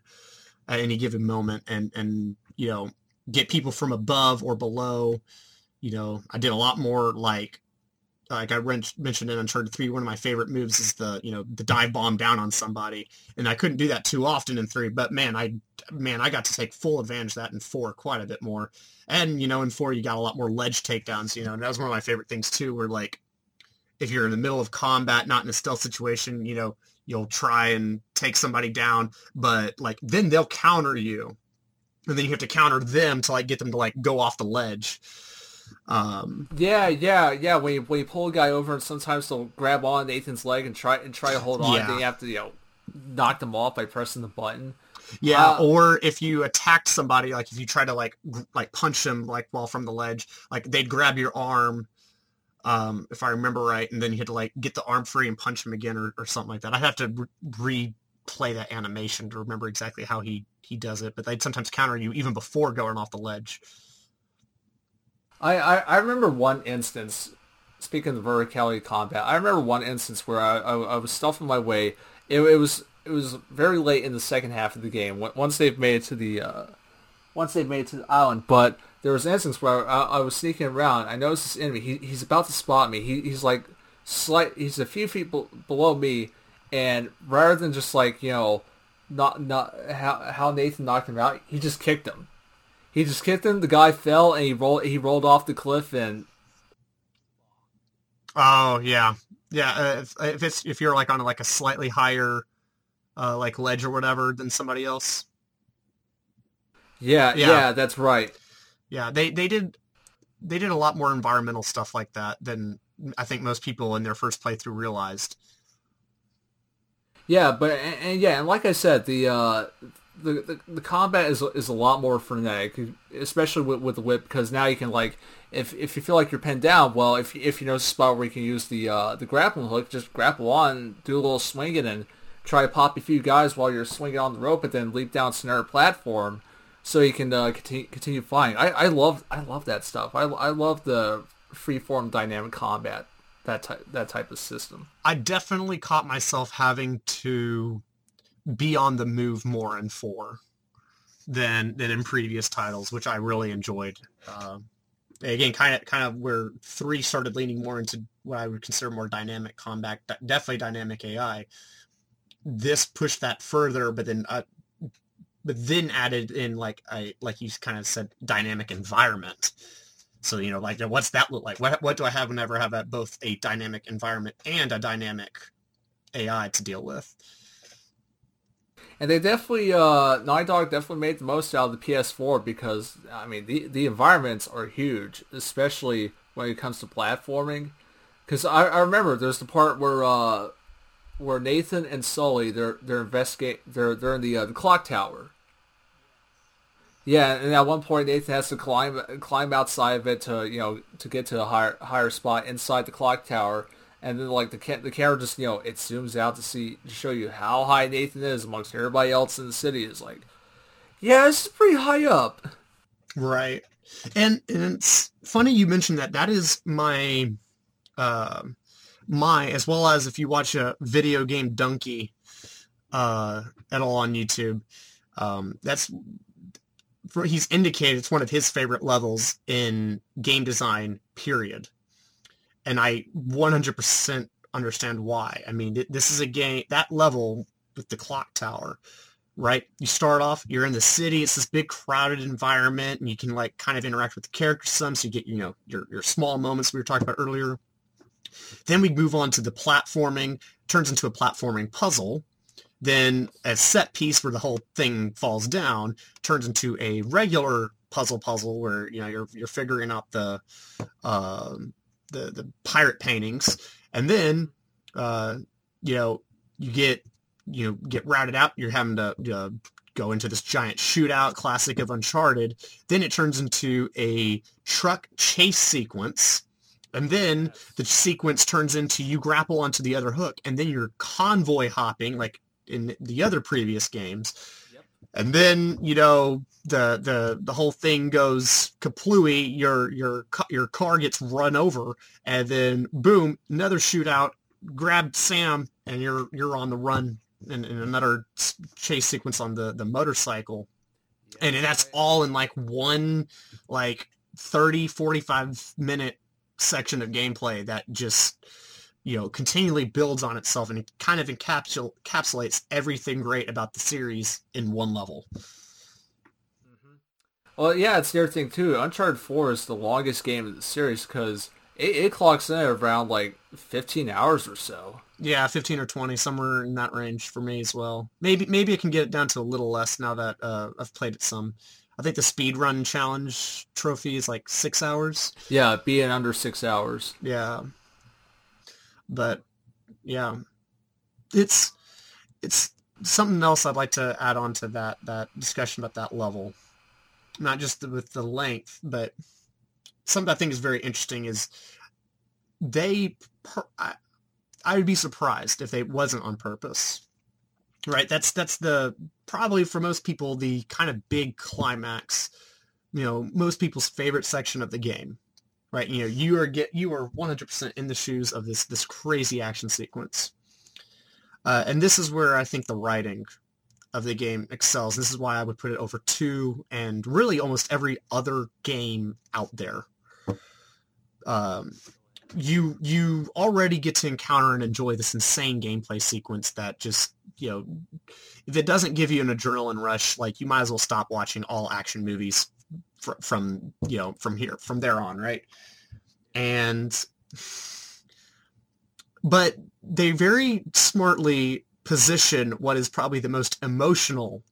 at any given moment and and you know get people from above or below. You know i did a lot more like like i mentioned in uncharted 3 one of my favorite moves is the you know the dive bomb down on somebody. And i couldn't do that too often in 3 but man i man i got to take full advantage of that in 4 quite a bit more. And you know in 4 you got a lot more ledge takedowns you know and that was one of my favorite things too where like if you're in the middle of combat not in a stealth situation you know you'll try and take somebody down but like then they'll counter you and then you have to counter them to like get them to like go off the ledge um Yeah, yeah, yeah. When you when you pull a guy over, and sometimes they'll grab on Nathan's leg and try and try to hold on. Yeah. Then you have to you know knock them off by pressing the button. Yeah, Uh, or if you attacked somebody, like if you try to like like punch them like while from the ledge, like they'd grab your arm, um, if I remember right, and then you had to like get the arm free and punch him again or, or something like that. I'd have to re- replay that animation to remember exactly how he he does it, but they'd sometimes counter you even before going off the ledge. I, I, I remember one instance, speaking of verticality combat, I remember one instance where I, I, I was stuffing my way. It, it was it was very late in the second half of the game. Once they've made it to the uh, once they've made it to the island, but there was an instance where I, I was sneaking around. I noticed this enemy. He, he's about to spot me. He, he's like slight. He's a few feet be- below me, and rather than just like you know, not not how how Nathan knocked him out, he just kicked him. He just kicked him. The guy fell, and he rolled. He rolled off the cliff, and Oh yeah, yeah. Uh, if, if it's if you're like on like a slightly higher, uh, like ledge or whatever than somebody else. yeah, Yeah. yeah, that's right. Yeah, they they did they did a lot more environmental stuff like that than I think most people in their first playthrough realized. Yeah, but and, and yeah, and like I said, the uh, the, the the combat is is a lot more frenetic, especially with, with the whip, because now you can like if if you feel like you're pinned down, well, if if you know a spot where you can use the uh, the grappling hook, just grapple on, do a little swinging, and try to pop a few guys while you're swinging on the rope, and then leap down to another platform, so you can uh, continue continue flying. I, I love I love that stuff. I I love the freeform dynamic combat that type that type of system. I definitely caught myself having to be on the move more in four than than in previous titles, which I really enjoyed. Um again, kind of kind of where three started leaning more into what I would consider more dynamic combat, definitely dynamic AI. This pushed that further, but then uh, but then added in like a like you kind of said dynamic environment. So you know, like what's that look like? What what do I have whenever I have both a dynamic environment and a dynamic AI to deal with? And they definitely, uh, Naughty Dog definitely made the most out of the PS4 because, I mean, the, the environments are huge, especially when it comes to platforming. Because I, I remember there's the part where, uh, where Nathan and Sully, they're, they're investigate, they're, they're in the, uh, the clock tower. Yeah, and at one point Nathan has to climb, climb outside of it to, you know, to get to a higher, higher spot inside the clock tower and then like the ca- the camera just you know it zooms out to see to show you how high Nathan is amongst everybody else in the city is like, yeah, this is pretty high up. Right. And and it's funny you mentioned that. That is my uh, my as well as if you watch a video game Dunkey uh, at all on YouTube, um, that's he's indicated it's one of his favorite levels in game design. Period. And I 100% understand why. I mean, this is a game that level with the clock tower right? You start off, you're in the city. It's this big crowded environment, and you can like kind of interact with the characters some, so you get you know your your small moments we were talking about earlier. Then we move on to the platforming. Turns into a platforming puzzle. Then a set piece where the whole thing falls down turns into a regular puzzle puzzle where you know you're you're figuring out the um, the the pirate paintings, and then uh, you know you get you know get routed out. You're having to uh, go into this giant shootout, classic of Uncharted. Then it turns into a truck chase sequence. And then the sequence turns into you grapple onto the other hook, and then you're convoy hopping like in the other previous games. And then you know the the the whole thing goes kaplooey. Your your your car gets run over, and then boom, another shootout. Grab Sam, and you're you're on the run in, in another chase sequence on the the motorcycle and that's all in like one like 30 45 minute section of gameplay that just you know continually builds on itself and kind of encapsul- encapsulates everything great about the series in one level Well, yeah, it's the other thing too. Uncharted Four is the longest game of the series because it, it clocks in around like 15 hours or so. yeah 15 or 20 somewhere in that range for me as well maybe maybe i can get it down to a little less now that uh, i've played it some i think the speed run challenge trophy is like six hours Yeah, being under six hours. Yeah. But yeah. It's it's something else I'd like to add on to that that discussion about that level, not just with the length, but something I think is very interesting is they. Per- I, I would be surprised if they wasn't on purpose. Right, that's that's the probably for most people the kind of big climax. You know, most people's favorite section of the game. Right, you know, you are get you are 100% in the shoes of this this crazy action sequence. Uh, and this is where I think the writing of the game excels. This is why I would put it over two and really almost every other game out there. Um, you you already get to encounter and enjoy this insane gameplay sequence that just you know if it doesn't give you an adrenaline rush, like you might as well stop watching all action movies fr- from you know from here from there on, right? And but they very smartly position what is probably the most emotional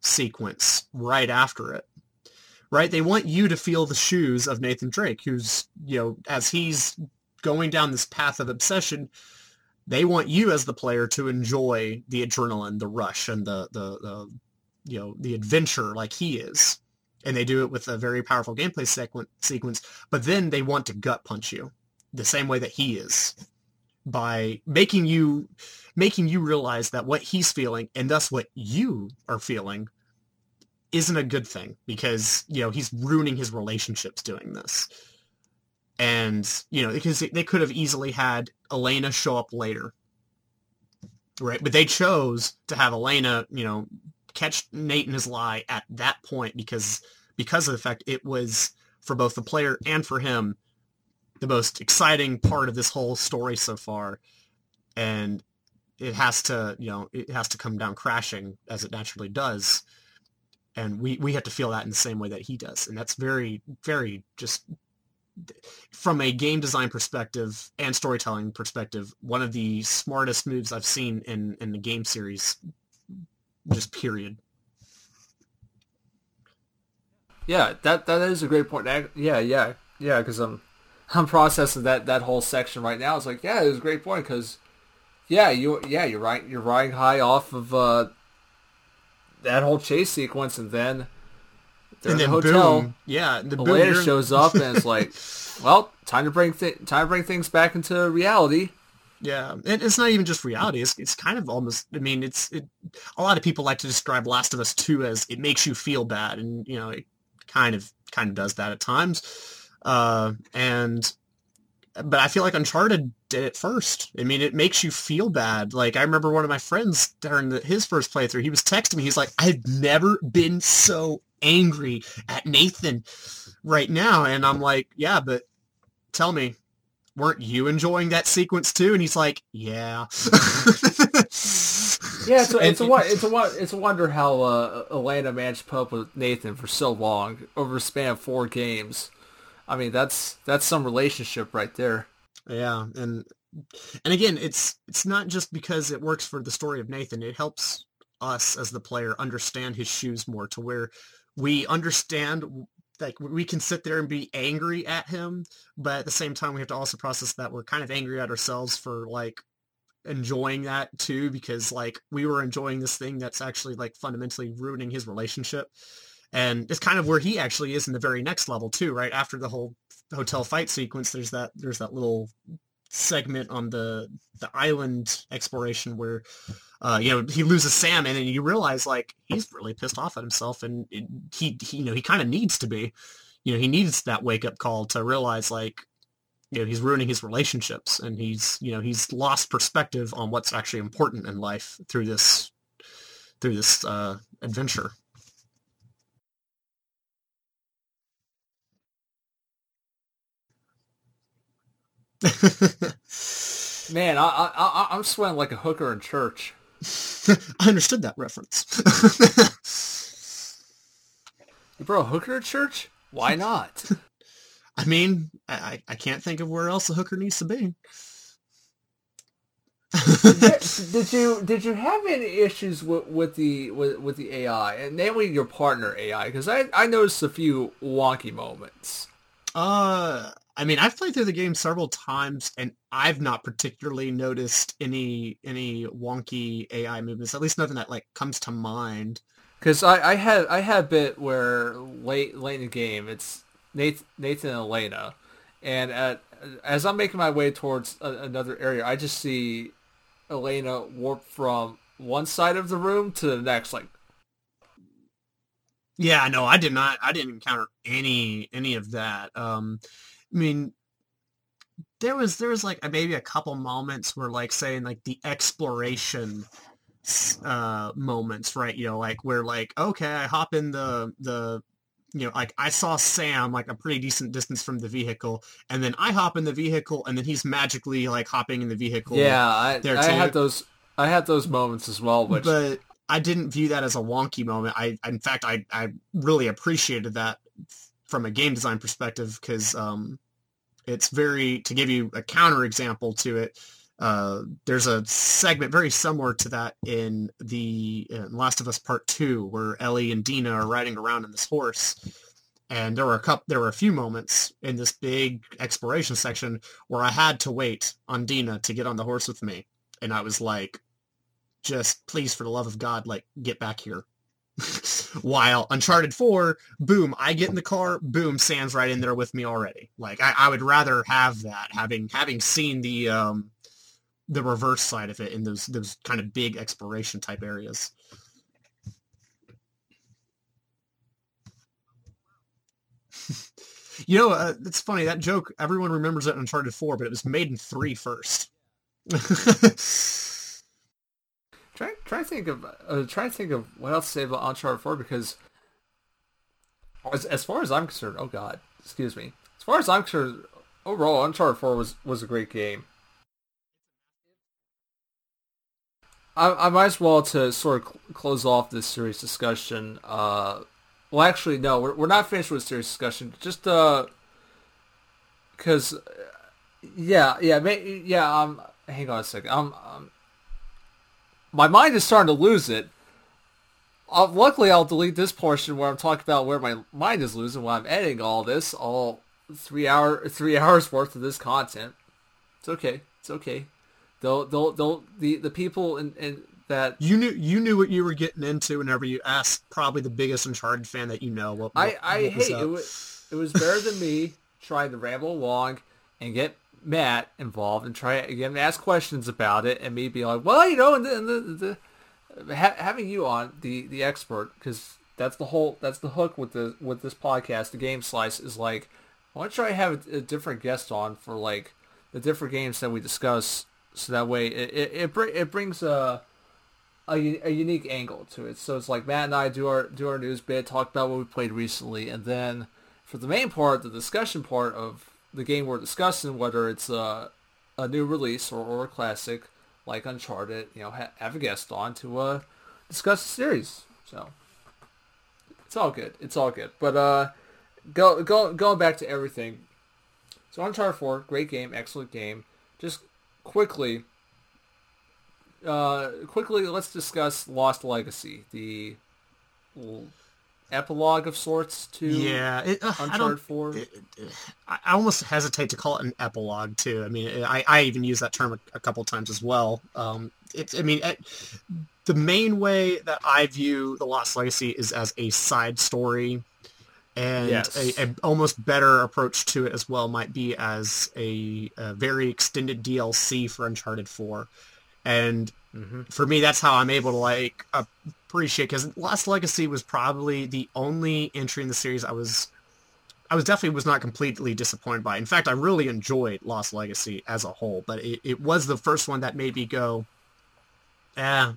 sequence right after it. Right? They want you to feel the shoes of Nathan Drake, who's, you know, as he's going down this path of obsession, they want you as the player to enjoy the adrenaline, the rush, and the, the, the you know, the adventure like he is. And they do it with a very powerful gameplay sequ- sequence, but then they want to gut punch you the same way that he is by making you making you realize that what he's feeling and thus what you are feeling isn't a good thing because you know he's ruining his relationships doing this. And you know because they could have easily had elena show up later right? But they chose to have elena you know catch nate in his lie at that point because because of the fact it was for both the player and for him the most exciting part of this whole story so far. And it has to you know it has to come down crashing as it naturally does. And we we have to feel that in the same way that he does. And that's very very just from a game design perspective and storytelling perspective one of the smartest moves i've seen in in the game series just period Yeah, that that is a great point. Yeah, yeah, yeah. Because I'm I'm processing that that whole section right now. It's like, yeah, it was a great point because, yeah, you yeah you're right. You're riding high off of uh, that whole chase sequence, and then they're and in the hotel. boom yeah the boom, shows up, and it's like, well, time to bring th- time to bring things back into reality. Yeah, and it's not even just reality. It's it's kind of almost. I mean, it's it. A lot of people like to describe Last of Us Two as it makes you feel bad, and you know, it kind of kind of does that at times. Uh, and but I feel like Uncharted did it first. I mean, it makes you feel bad. Like I remember one of my friends during the, his first playthrough, he was texting me. He's like, "I've never been so angry at Nathan right now," and I'm like, "Yeah, but tell me." Weren't you enjoying that sequence too? And he's like, "Yeah." Yeah, it's a, it's a it's a it's a wonder how uh, Elena managed to put up with Nathan for so long over a span of four games. I mean, that's that's some relationship right there. Yeah, and and again, it's it's not just because it works for the story of Nathan. It helps us as the player understand his shoes more to where we understand like we can sit there and be angry at him, but at the same time we have to also process that we're kind of angry at ourselves for like enjoying that too because like we were enjoying this thing that's actually like fundamentally ruining his relationship. And it's kind of where he actually is in the very next level too, right? After the whole hotel fight sequence, there's that there's that little segment on the the island exploration where uh, you know he loses salmon and you realize like he's really pissed off at himself and it, he, he you know he kind of needs to be. You know he needs that wake up call to realize like you know he's ruining his relationships and he's you know he's lost perspective on what's actually important in life through this through this uh, adventure Man, I I, I I'm sweating like a hooker in church. I understood that reference. You brought a hooker at church? Why not? I mean, I, I I can't think of where else a hooker needs to be. did you did you have any issues with, with the with, with the AI and namely your partner AI? Because I I noticed a few wonky moments. Uh, I mean, I've played through the game several times, and I've not particularly noticed any any wonky AI movements. At least nothing that like comes to mind. Because I, I had I had a bit where late late in the game it's Nathan, Nathan and Elena, and at, as I'm making my way towards a, another area, I just see Elena warp from one side of the room to the next, like Yeah, no, I did not. I didn't encounter any any of that. Um, I mean, there was there was like maybe a couple moments where like saying like the exploration uh moments, right? You know, like where like okay, I hop in the the you know, like I saw Sam like a pretty decent distance from the vehicle, and then I hop in the vehicle, and then he's magically like hopping in the vehicle. yeah, I, there I had those I had those moments as well, which but I didn't view that as a wonky moment. I, in fact, I, I really appreciated that from a game design perspective because um, it's very to give you a counter example to it. Uh, there's a segment very similar to that in the in Last of Us Part Two, where Ellie and Dina are riding around in this horse, and there were a couple, there were a few moments in this big exploration section where I had to wait on Dina to get on the horse with me, and I was like, just please, for the love of God, like get back here. While Uncharted 4, boom, I get in the car, boom, Sam's right in there with me already. Like I, I would rather have that, having having seen the um the reverse side of it in those those kind of big exploration type areas. you know, uh, it's funny that joke. Everyone remembers it in Uncharted 4, but it was made in three first. try try to think of uh, try think of what else to say about Uncharted 4 because as, as far as I'm concerned, oh god, excuse me. As far as I'm concerned, overall Uncharted 4 was was a great game. I, I might as well to sort of cl- close off this series discussion. Uh, well, actually, no, we're we're not finished with series discussion. Just uh, because yeah, yeah, may, yeah. Um, hang on a second. Um, um, my mind is starting to lose it. Uh, luckily, I'll delete this portion where I'm talking about where my mind is losing while I'm editing all this, all three hour, three hours worth of this content. It's okay. It's okay. They'll, they'll, they'll, the, the people in, in that You knew you knew what you were getting into whenever you asked probably the biggest Uncharted fan that you know. What, I, what- I what was hate it. Was, it was better than me trying to ramble along and get Matt involved and try again ask questions about it, and me be like, well, you know, and the, and the, the ha- having you on the the expert because that's the whole that's the hook with the with this podcast. The game slice is like, why don't you have a, a different guest on for like the different games that we discuss, so that way it it it, br- it brings a a, a unique angle to it. So it's like Matt and I do our do our news bit, talk about what we played recently, and then for the main part, the discussion part of the game we're discussing, whether it's a a new release or, or a classic like Uncharted, you know, ha- have a guest on to uh, discuss the series. So it's all good. It's all good. But uh, go go going back to everything. So Uncharted 4, great game, excellent game. Just quickly, uh, quickly, let's discuss Lost Legacy, the epilogue of sorts to Yeah, it, uh, Uncharted. 4. it- it- I almost hesitate to call it an epilogue too. I mean, I, I even use that term a, a couple times as well. Um, it's, I mean, the main way that I view the Lost Legacy is as a side story, and Yes. a, a almost better approach to it as well might be as a, a very extended DLC for Uncharted Four, and for me, that's how I'm able to like appreciate because Lost Legacy was probably the only entry in the series I was I was definitely was not completely disappointed by. In fact, I really enjoyed Lost Legacy as a whole, but it, it was the first one that made me go, "Ah,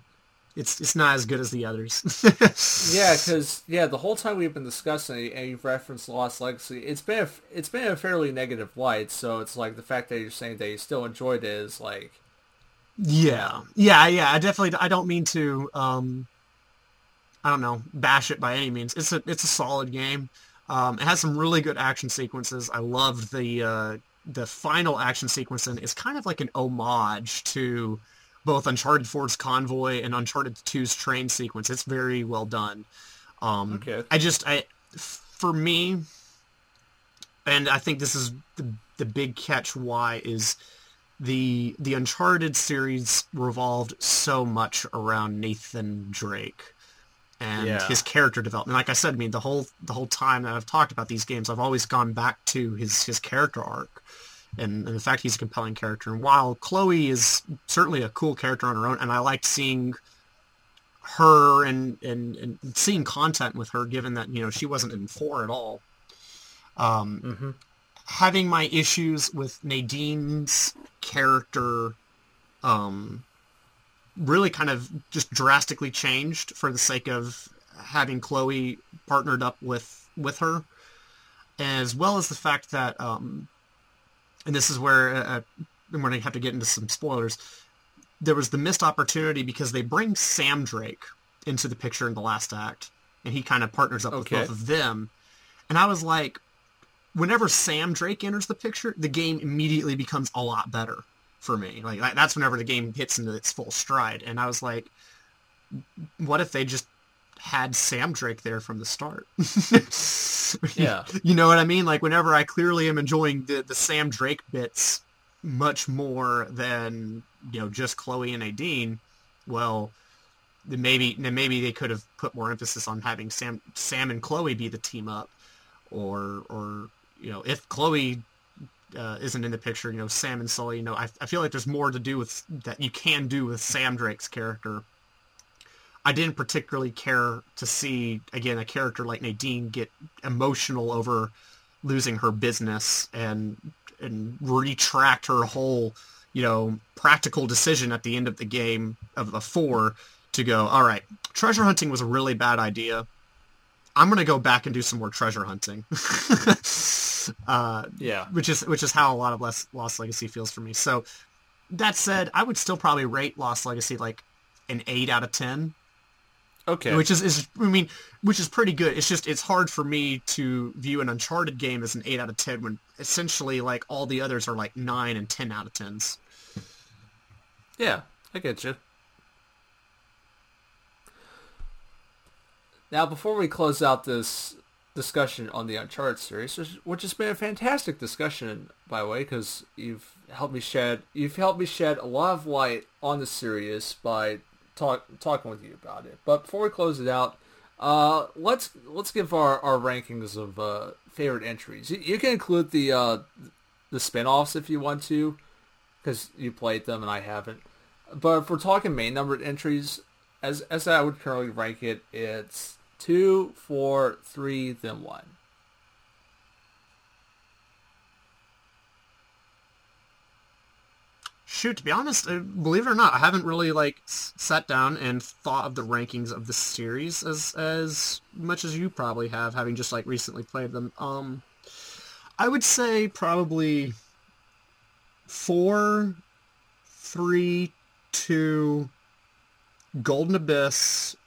it's it's not as good as the others." Yeah, because yeah, the whole time we've been discussing it, and you've referenced Lost Legacy, it's been a, it's been a fairly negative light. So it's like the fact that you're saying that you still enjoyed it is like Yeah, yeah, yeah. I definitely. I don't mean to. Um, I don't know, bash it by any means. It's a it's a solid game. Um, it has some really good action sequences. I loved the uh, the final action sequence, and it's kind of like an homage to both Uncharted 4's convoy and Uncharted 2's train sequence. It's very well done. Um, Okay. I just I for me, and I think this is the the big catch why is the the Uncharted series revolved so much around Nathan Drake and Yeah. his character development. Like I said, I mean the whole the whole time that I've talked about these games, I've always gone back to his his character arc and, and the fact he's a compelling character. And while Chloe is certainly a cool character on her own, and I liked seeing her and, and, and seeing content with her, given that, you know, she wasn't in four at all. Um, Having my issues with Nadine's character um, really kind of just drastically changed for the sake of having Chloe partnered up with, with her, as well as the fact that um, and this is where uh, I'm going to have to get into some spoilers. There was the missed opportunity because they bring Sam Drake into the picture in the last act, and he kind of partners up Okay. with both of them. And I was like, whenever Sam Drake enters the picture, the game immediately becomes a lot better for me. Like that's whenever the game hits into its full stride. And I was like, what if they just had Sam Drake there from the start? Yeah. You know what I mean? Like whenever I clearly am enjoying the, the Sam Drake bits much more than, you know, just Chloe and Nadine, well, then maybe then maybe they could have put more emphasis on having Sam Sam and Chloe be the team up or or you know, if Chloe uh, isn't in the picture, you know, Sam and Sully, you know, I, I feel like there's more to do with that you can do with Sam Drake's character. I didn't particularly care to see again a character like Nadine get emotional over losing her business and and retract her whole you know practical decision at the end of the game of the four to go all right treasure hunting was a really bad idea i'm going to go back and do some more treasure hunting uh, Yeah. which is which is how a lot of Lost, Lost Legacy feels for me. So that said, I would still probably rate Lost Legacy like an eight out of ten, Okay. which is, is I mean, which is pretty good. It's just it's hard for me to view an Uncharted game as an eight out of ten when essentially like all the others are like nine and ten out of tens. Yeah, I get you. Now, before we close out this discussion on the Uncharted series, which- has been a fantastic discussion, by the way, because you've helped me shed you've helped me shed a lot of light on the series by talk, talking with you about it. But before we close it out, uh, let's let's give our, our rankings of uh, favorite entries. You, you can include the uh, the spin-offs if you want to, because you played them and I haven't. But if we're talking main numbered entries, as as I would currently rank it, it's two, four, three, then one. Shoot, to be honest, uh, believe it or not, I haven't really like sat down and thought of the rankings of the series as as much as you probably have, having just like recently played them. Um, I would say probably four, three, two, Golden Abyss,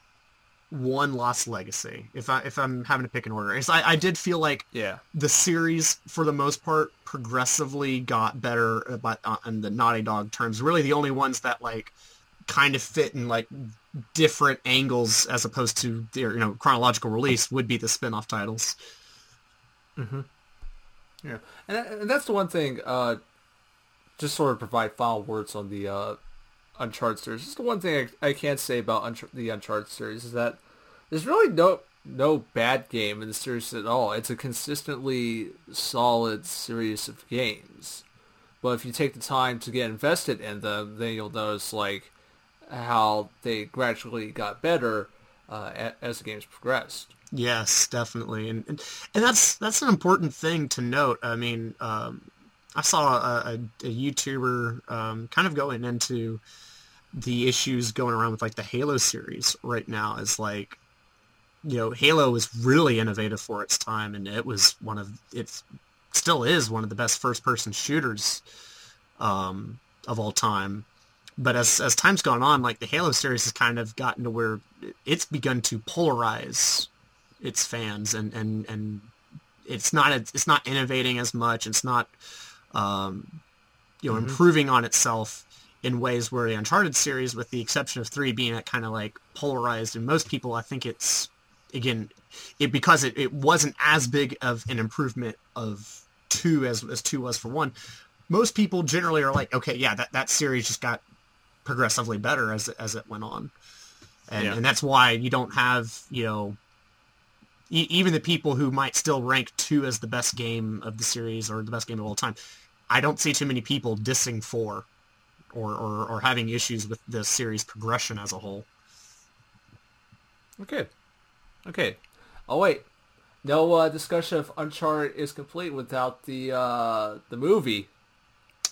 one Lost Legacy. If I if I'm having to pick an order, It's- I, I did feel like Yeah. the series, for the most part, progressively got better about uh, in the Naughty Dog terms. Really, the only ones that like kind of fit in like different angles as opposed to their you know chronological release would be the spin-off titles. Yeah, and, that, and that's the one thing. Uh, just sort of provide final words on the uh, Uncharted series. Just the one thing I, I can't say about Unch- the Uncharted series is that there's really no no bad game in the series at all. It's a consistently solid series of games. But if you take the time to get invested in them, then you'll notice like how they gradually got better uh, as the games progressed. Yes, definitely, and and, and that's that's an important thing to note. I mean, um, I saw a, a, a YouTuber um, kind of going into the issues going around with like the Halo series right now. Is like, you know, Halo was really innovative for its time, and it was one of it still is one of the best first-person shooters um, of all time. But as as time's gone on, like the Halo series has kind of gotten to where it's begun to polarize its fans and and and it's not it's not innovating as much it's not um you know improving on itself in ways where the uncharted series with the exception of 3 being kind of like polarized and most people i think it's again it because it, it wasn't as big of an improvement of two as as two was for one. Most people generally are like, okay, yeah, that that series just got progressively better as it, as it went on, and Yeah. and that's why you don't have you know. E- even the people who might still rank two as the best game of the series or the best game of all time, I don't see too many people dissing four or, or, or having issues with the series progression as a whole. Okay. Okay. Oh wait. No uh, discussion of Uncharted is complete without the uh, the movie.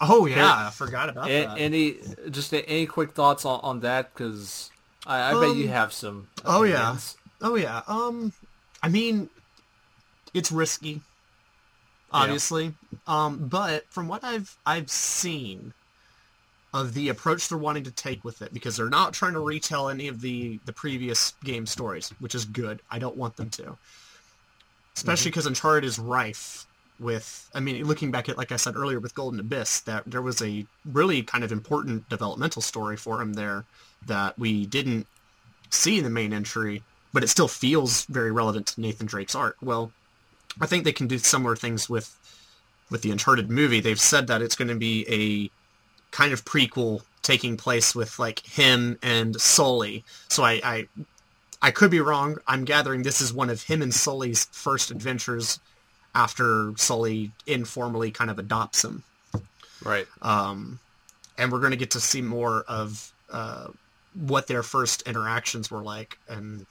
Oh yeah, I forgot about A- that. any just any quick thoughts on, on that? Because I, I bet you Um, have some. oh yeah, oh yeah. Um, I mean, it's risky, obviously. Um, but from what I've I've seen of the approach they're wanting to take with it, because they're not trying to retell any of the the previous game stories, which is good. I don't want them to, especially mm-hmm. because Uncharted is rife with. I mean, looking back at like I said earlier with Golden Abyss, that there was a really kind of important developmental story for him there that we didn't see in the main entry, but it still feels very relevant to Nathan Drake's art. Well, I think they can do similar things with with the Uncharted movie. They've said that it's going to be a kind of prequel taking place with like him and Sully. So I, I I could be wrong. I'm gathering this is one of him and Sully's first adventures after Sully informally kind of adopts him Right. um, and we're going to get to see more of uh, what their first interactions were like, and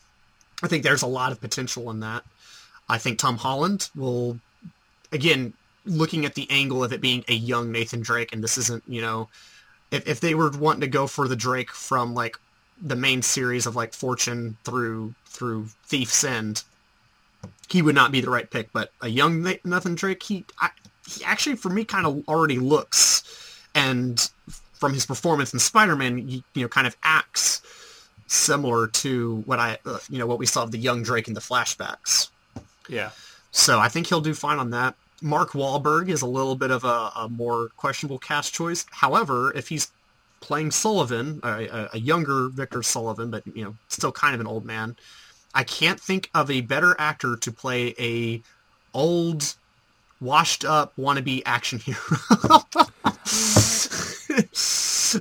I think there's a lot of potential in that. I think Tom Holland will, again, looking at the angle of it being a young Nathan Drake, and this isn't, you know, if if they were wanting to go for the Drake from like the main series of like Fortune through through Thief's End, he would not be the right pick. But a young Na- Nathan Drake, he, I, he actually for me kind of already looks, and from his performance in Spider-Man, he, you know, kind of acts similar to what I, uh, you know, what we saw of the young Drake in the flashbacks. Yeah. So I think he'll do fine on that. Mark Wahlberg is a little bit of a, a more questionable cast choice. However, if he's playing Sullivan, a, a, younger Victor Sullivan, but you know, still kind of an old man, I can't think of a better actor to play a old, washed up wannabe action hero.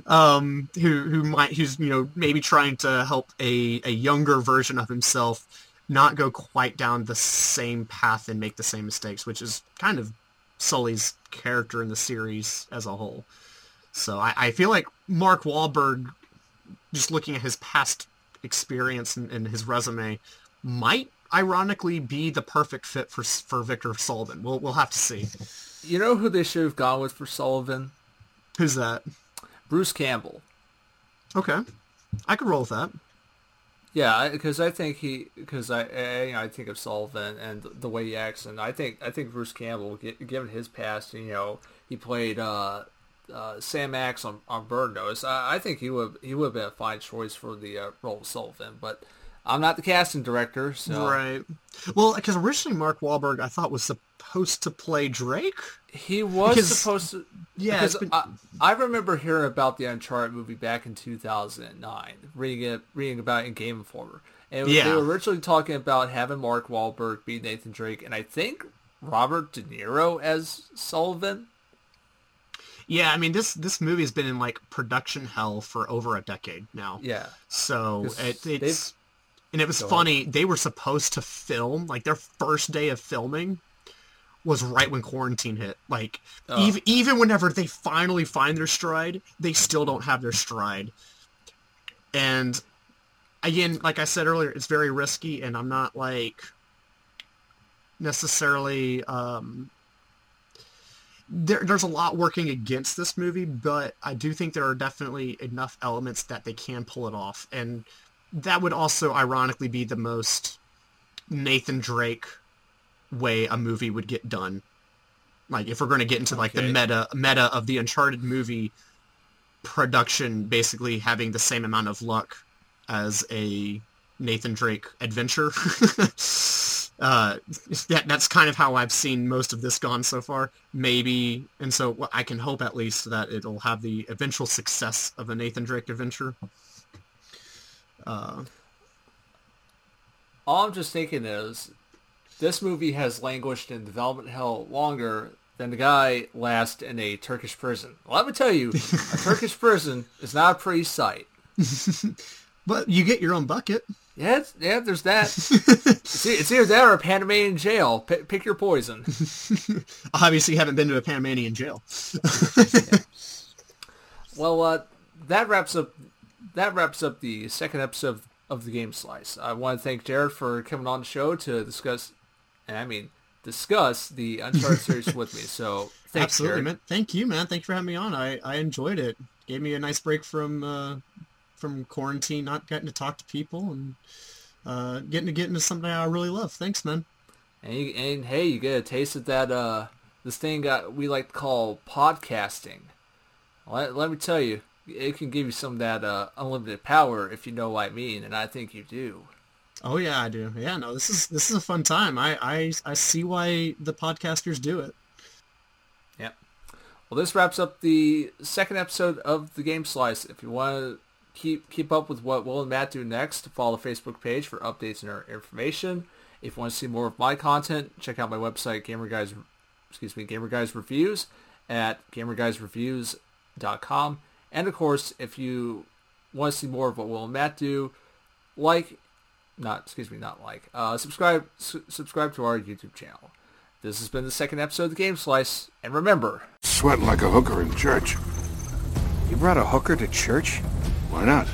um, who who might who's you know maybe trying to help a, a younger version of himself not go quite down the same path and make the same mistakes, which is kind of Sully's character in the series as a whole. So I, I feel like Mark Wahlberg, just looking at his past experience and, and his resume, might ironically be the perfect fit for for Victor Sullivan. We'll we'll have to see. You know who they should have gone with for Sullivan? Who's that? Bruce Campbell. Okay, I could roll with that. Yeah, because I think he, because I, I, you know, I think of Sullivan and the way he acts, and I think I think Bruce Campbell, given his past, you know, he played uh, uh, Sam Axe on Burn Notice. I, I think he would he would have been a fine choice for the uh, role of Sullivan, but I'm not the casting director, so Right. Well, because originally Mark Wahlberg I thought was supposed to play Drake. he was Because- supposed to. Yeah, because been- I, I remember hearing about the Uncharted movie back in 2009, reading it, reading about it in Game Informer, and they were originally talking about having Mark Wahlberg be Nathan Drake, and I think Robert De Niro as Sullivan. Yeah, I mean this this movie has been in like production hell for over a decade now. Yeah, so it, it's and it was Go funny. They were supposed to film like their first day of filming was right when quarantine hit. Like Oh. even even whenever they finally find their stride, they still don't have their stride. And again, like I said earlier, it's very risky, and I'm not like necessarily um, there, there's a lot working against this movie, but I do think there are definitely enough elements that they can pull it off. And that would also ironically be the most Nathan Drake way a movie would get done. Like if we're going to get into like the meta meta of the Uncharted movie production basically having the same amount of luck as a Nathan Drake adventure. uh, that that's kind of how I've seen most of this gone so far. Maybe, and so well, I can hope at least that it'll have the eventual success of a Nathan Drake adventure. Uh, all I'm just thinking is this movie has languished in development hell longer than the guy last in a Turkish prison. Well, let me tell you, a Turkish prison is not a pretty sight. But you get your own bucket. Yeah, it's, yeah, there's that. it's, it's either that or a Panamanian jail. P- pick your poison. Obviously, you haven't been to a Panamanian jail. Well, uh, that wraps up that wraps up the second episode of, of the Game Slice. I want to thank Jared for coming on the show to discuss, and I mean discuss the Uncharted series with me. So thanks, Absolutely, Jared. man. Thank you, man. Thank you for having me on. I, I enjoyed it. Gave me a nice break from uh, from quarantine, not getting to talk to people and uh, getting to get into something I really love. Thanks, man. And, you, and hey, you get a taste of that uh, this thing got we like to call podcasting. Let, let me tell you, it can give you some of that uh, unlimited power if you know what I mean, and I think you do. Oh yeah, I do. Yeah, no, this is this is a fun time. I I, I see why the podcasters do it. Yep. Well, this wraps up the second episode of the Game Slice. If you want to keep keep up with what Will and Matt do next, follow the Facebook page for updates and our information. If you want to see more of my content, check out my website, Gamer Guys, excuse me, Gamer Guys Reviews at gamerguysreviews.com. And of course, if you want to see more of what Will and Matt do, like, not excuse me, not like, uh, subscribe su- subscribe to our YouTube channel. This has been the second episode of the Game Slice, and remember, Sweating like a hooker in church. You brought a hooker to church? Why not?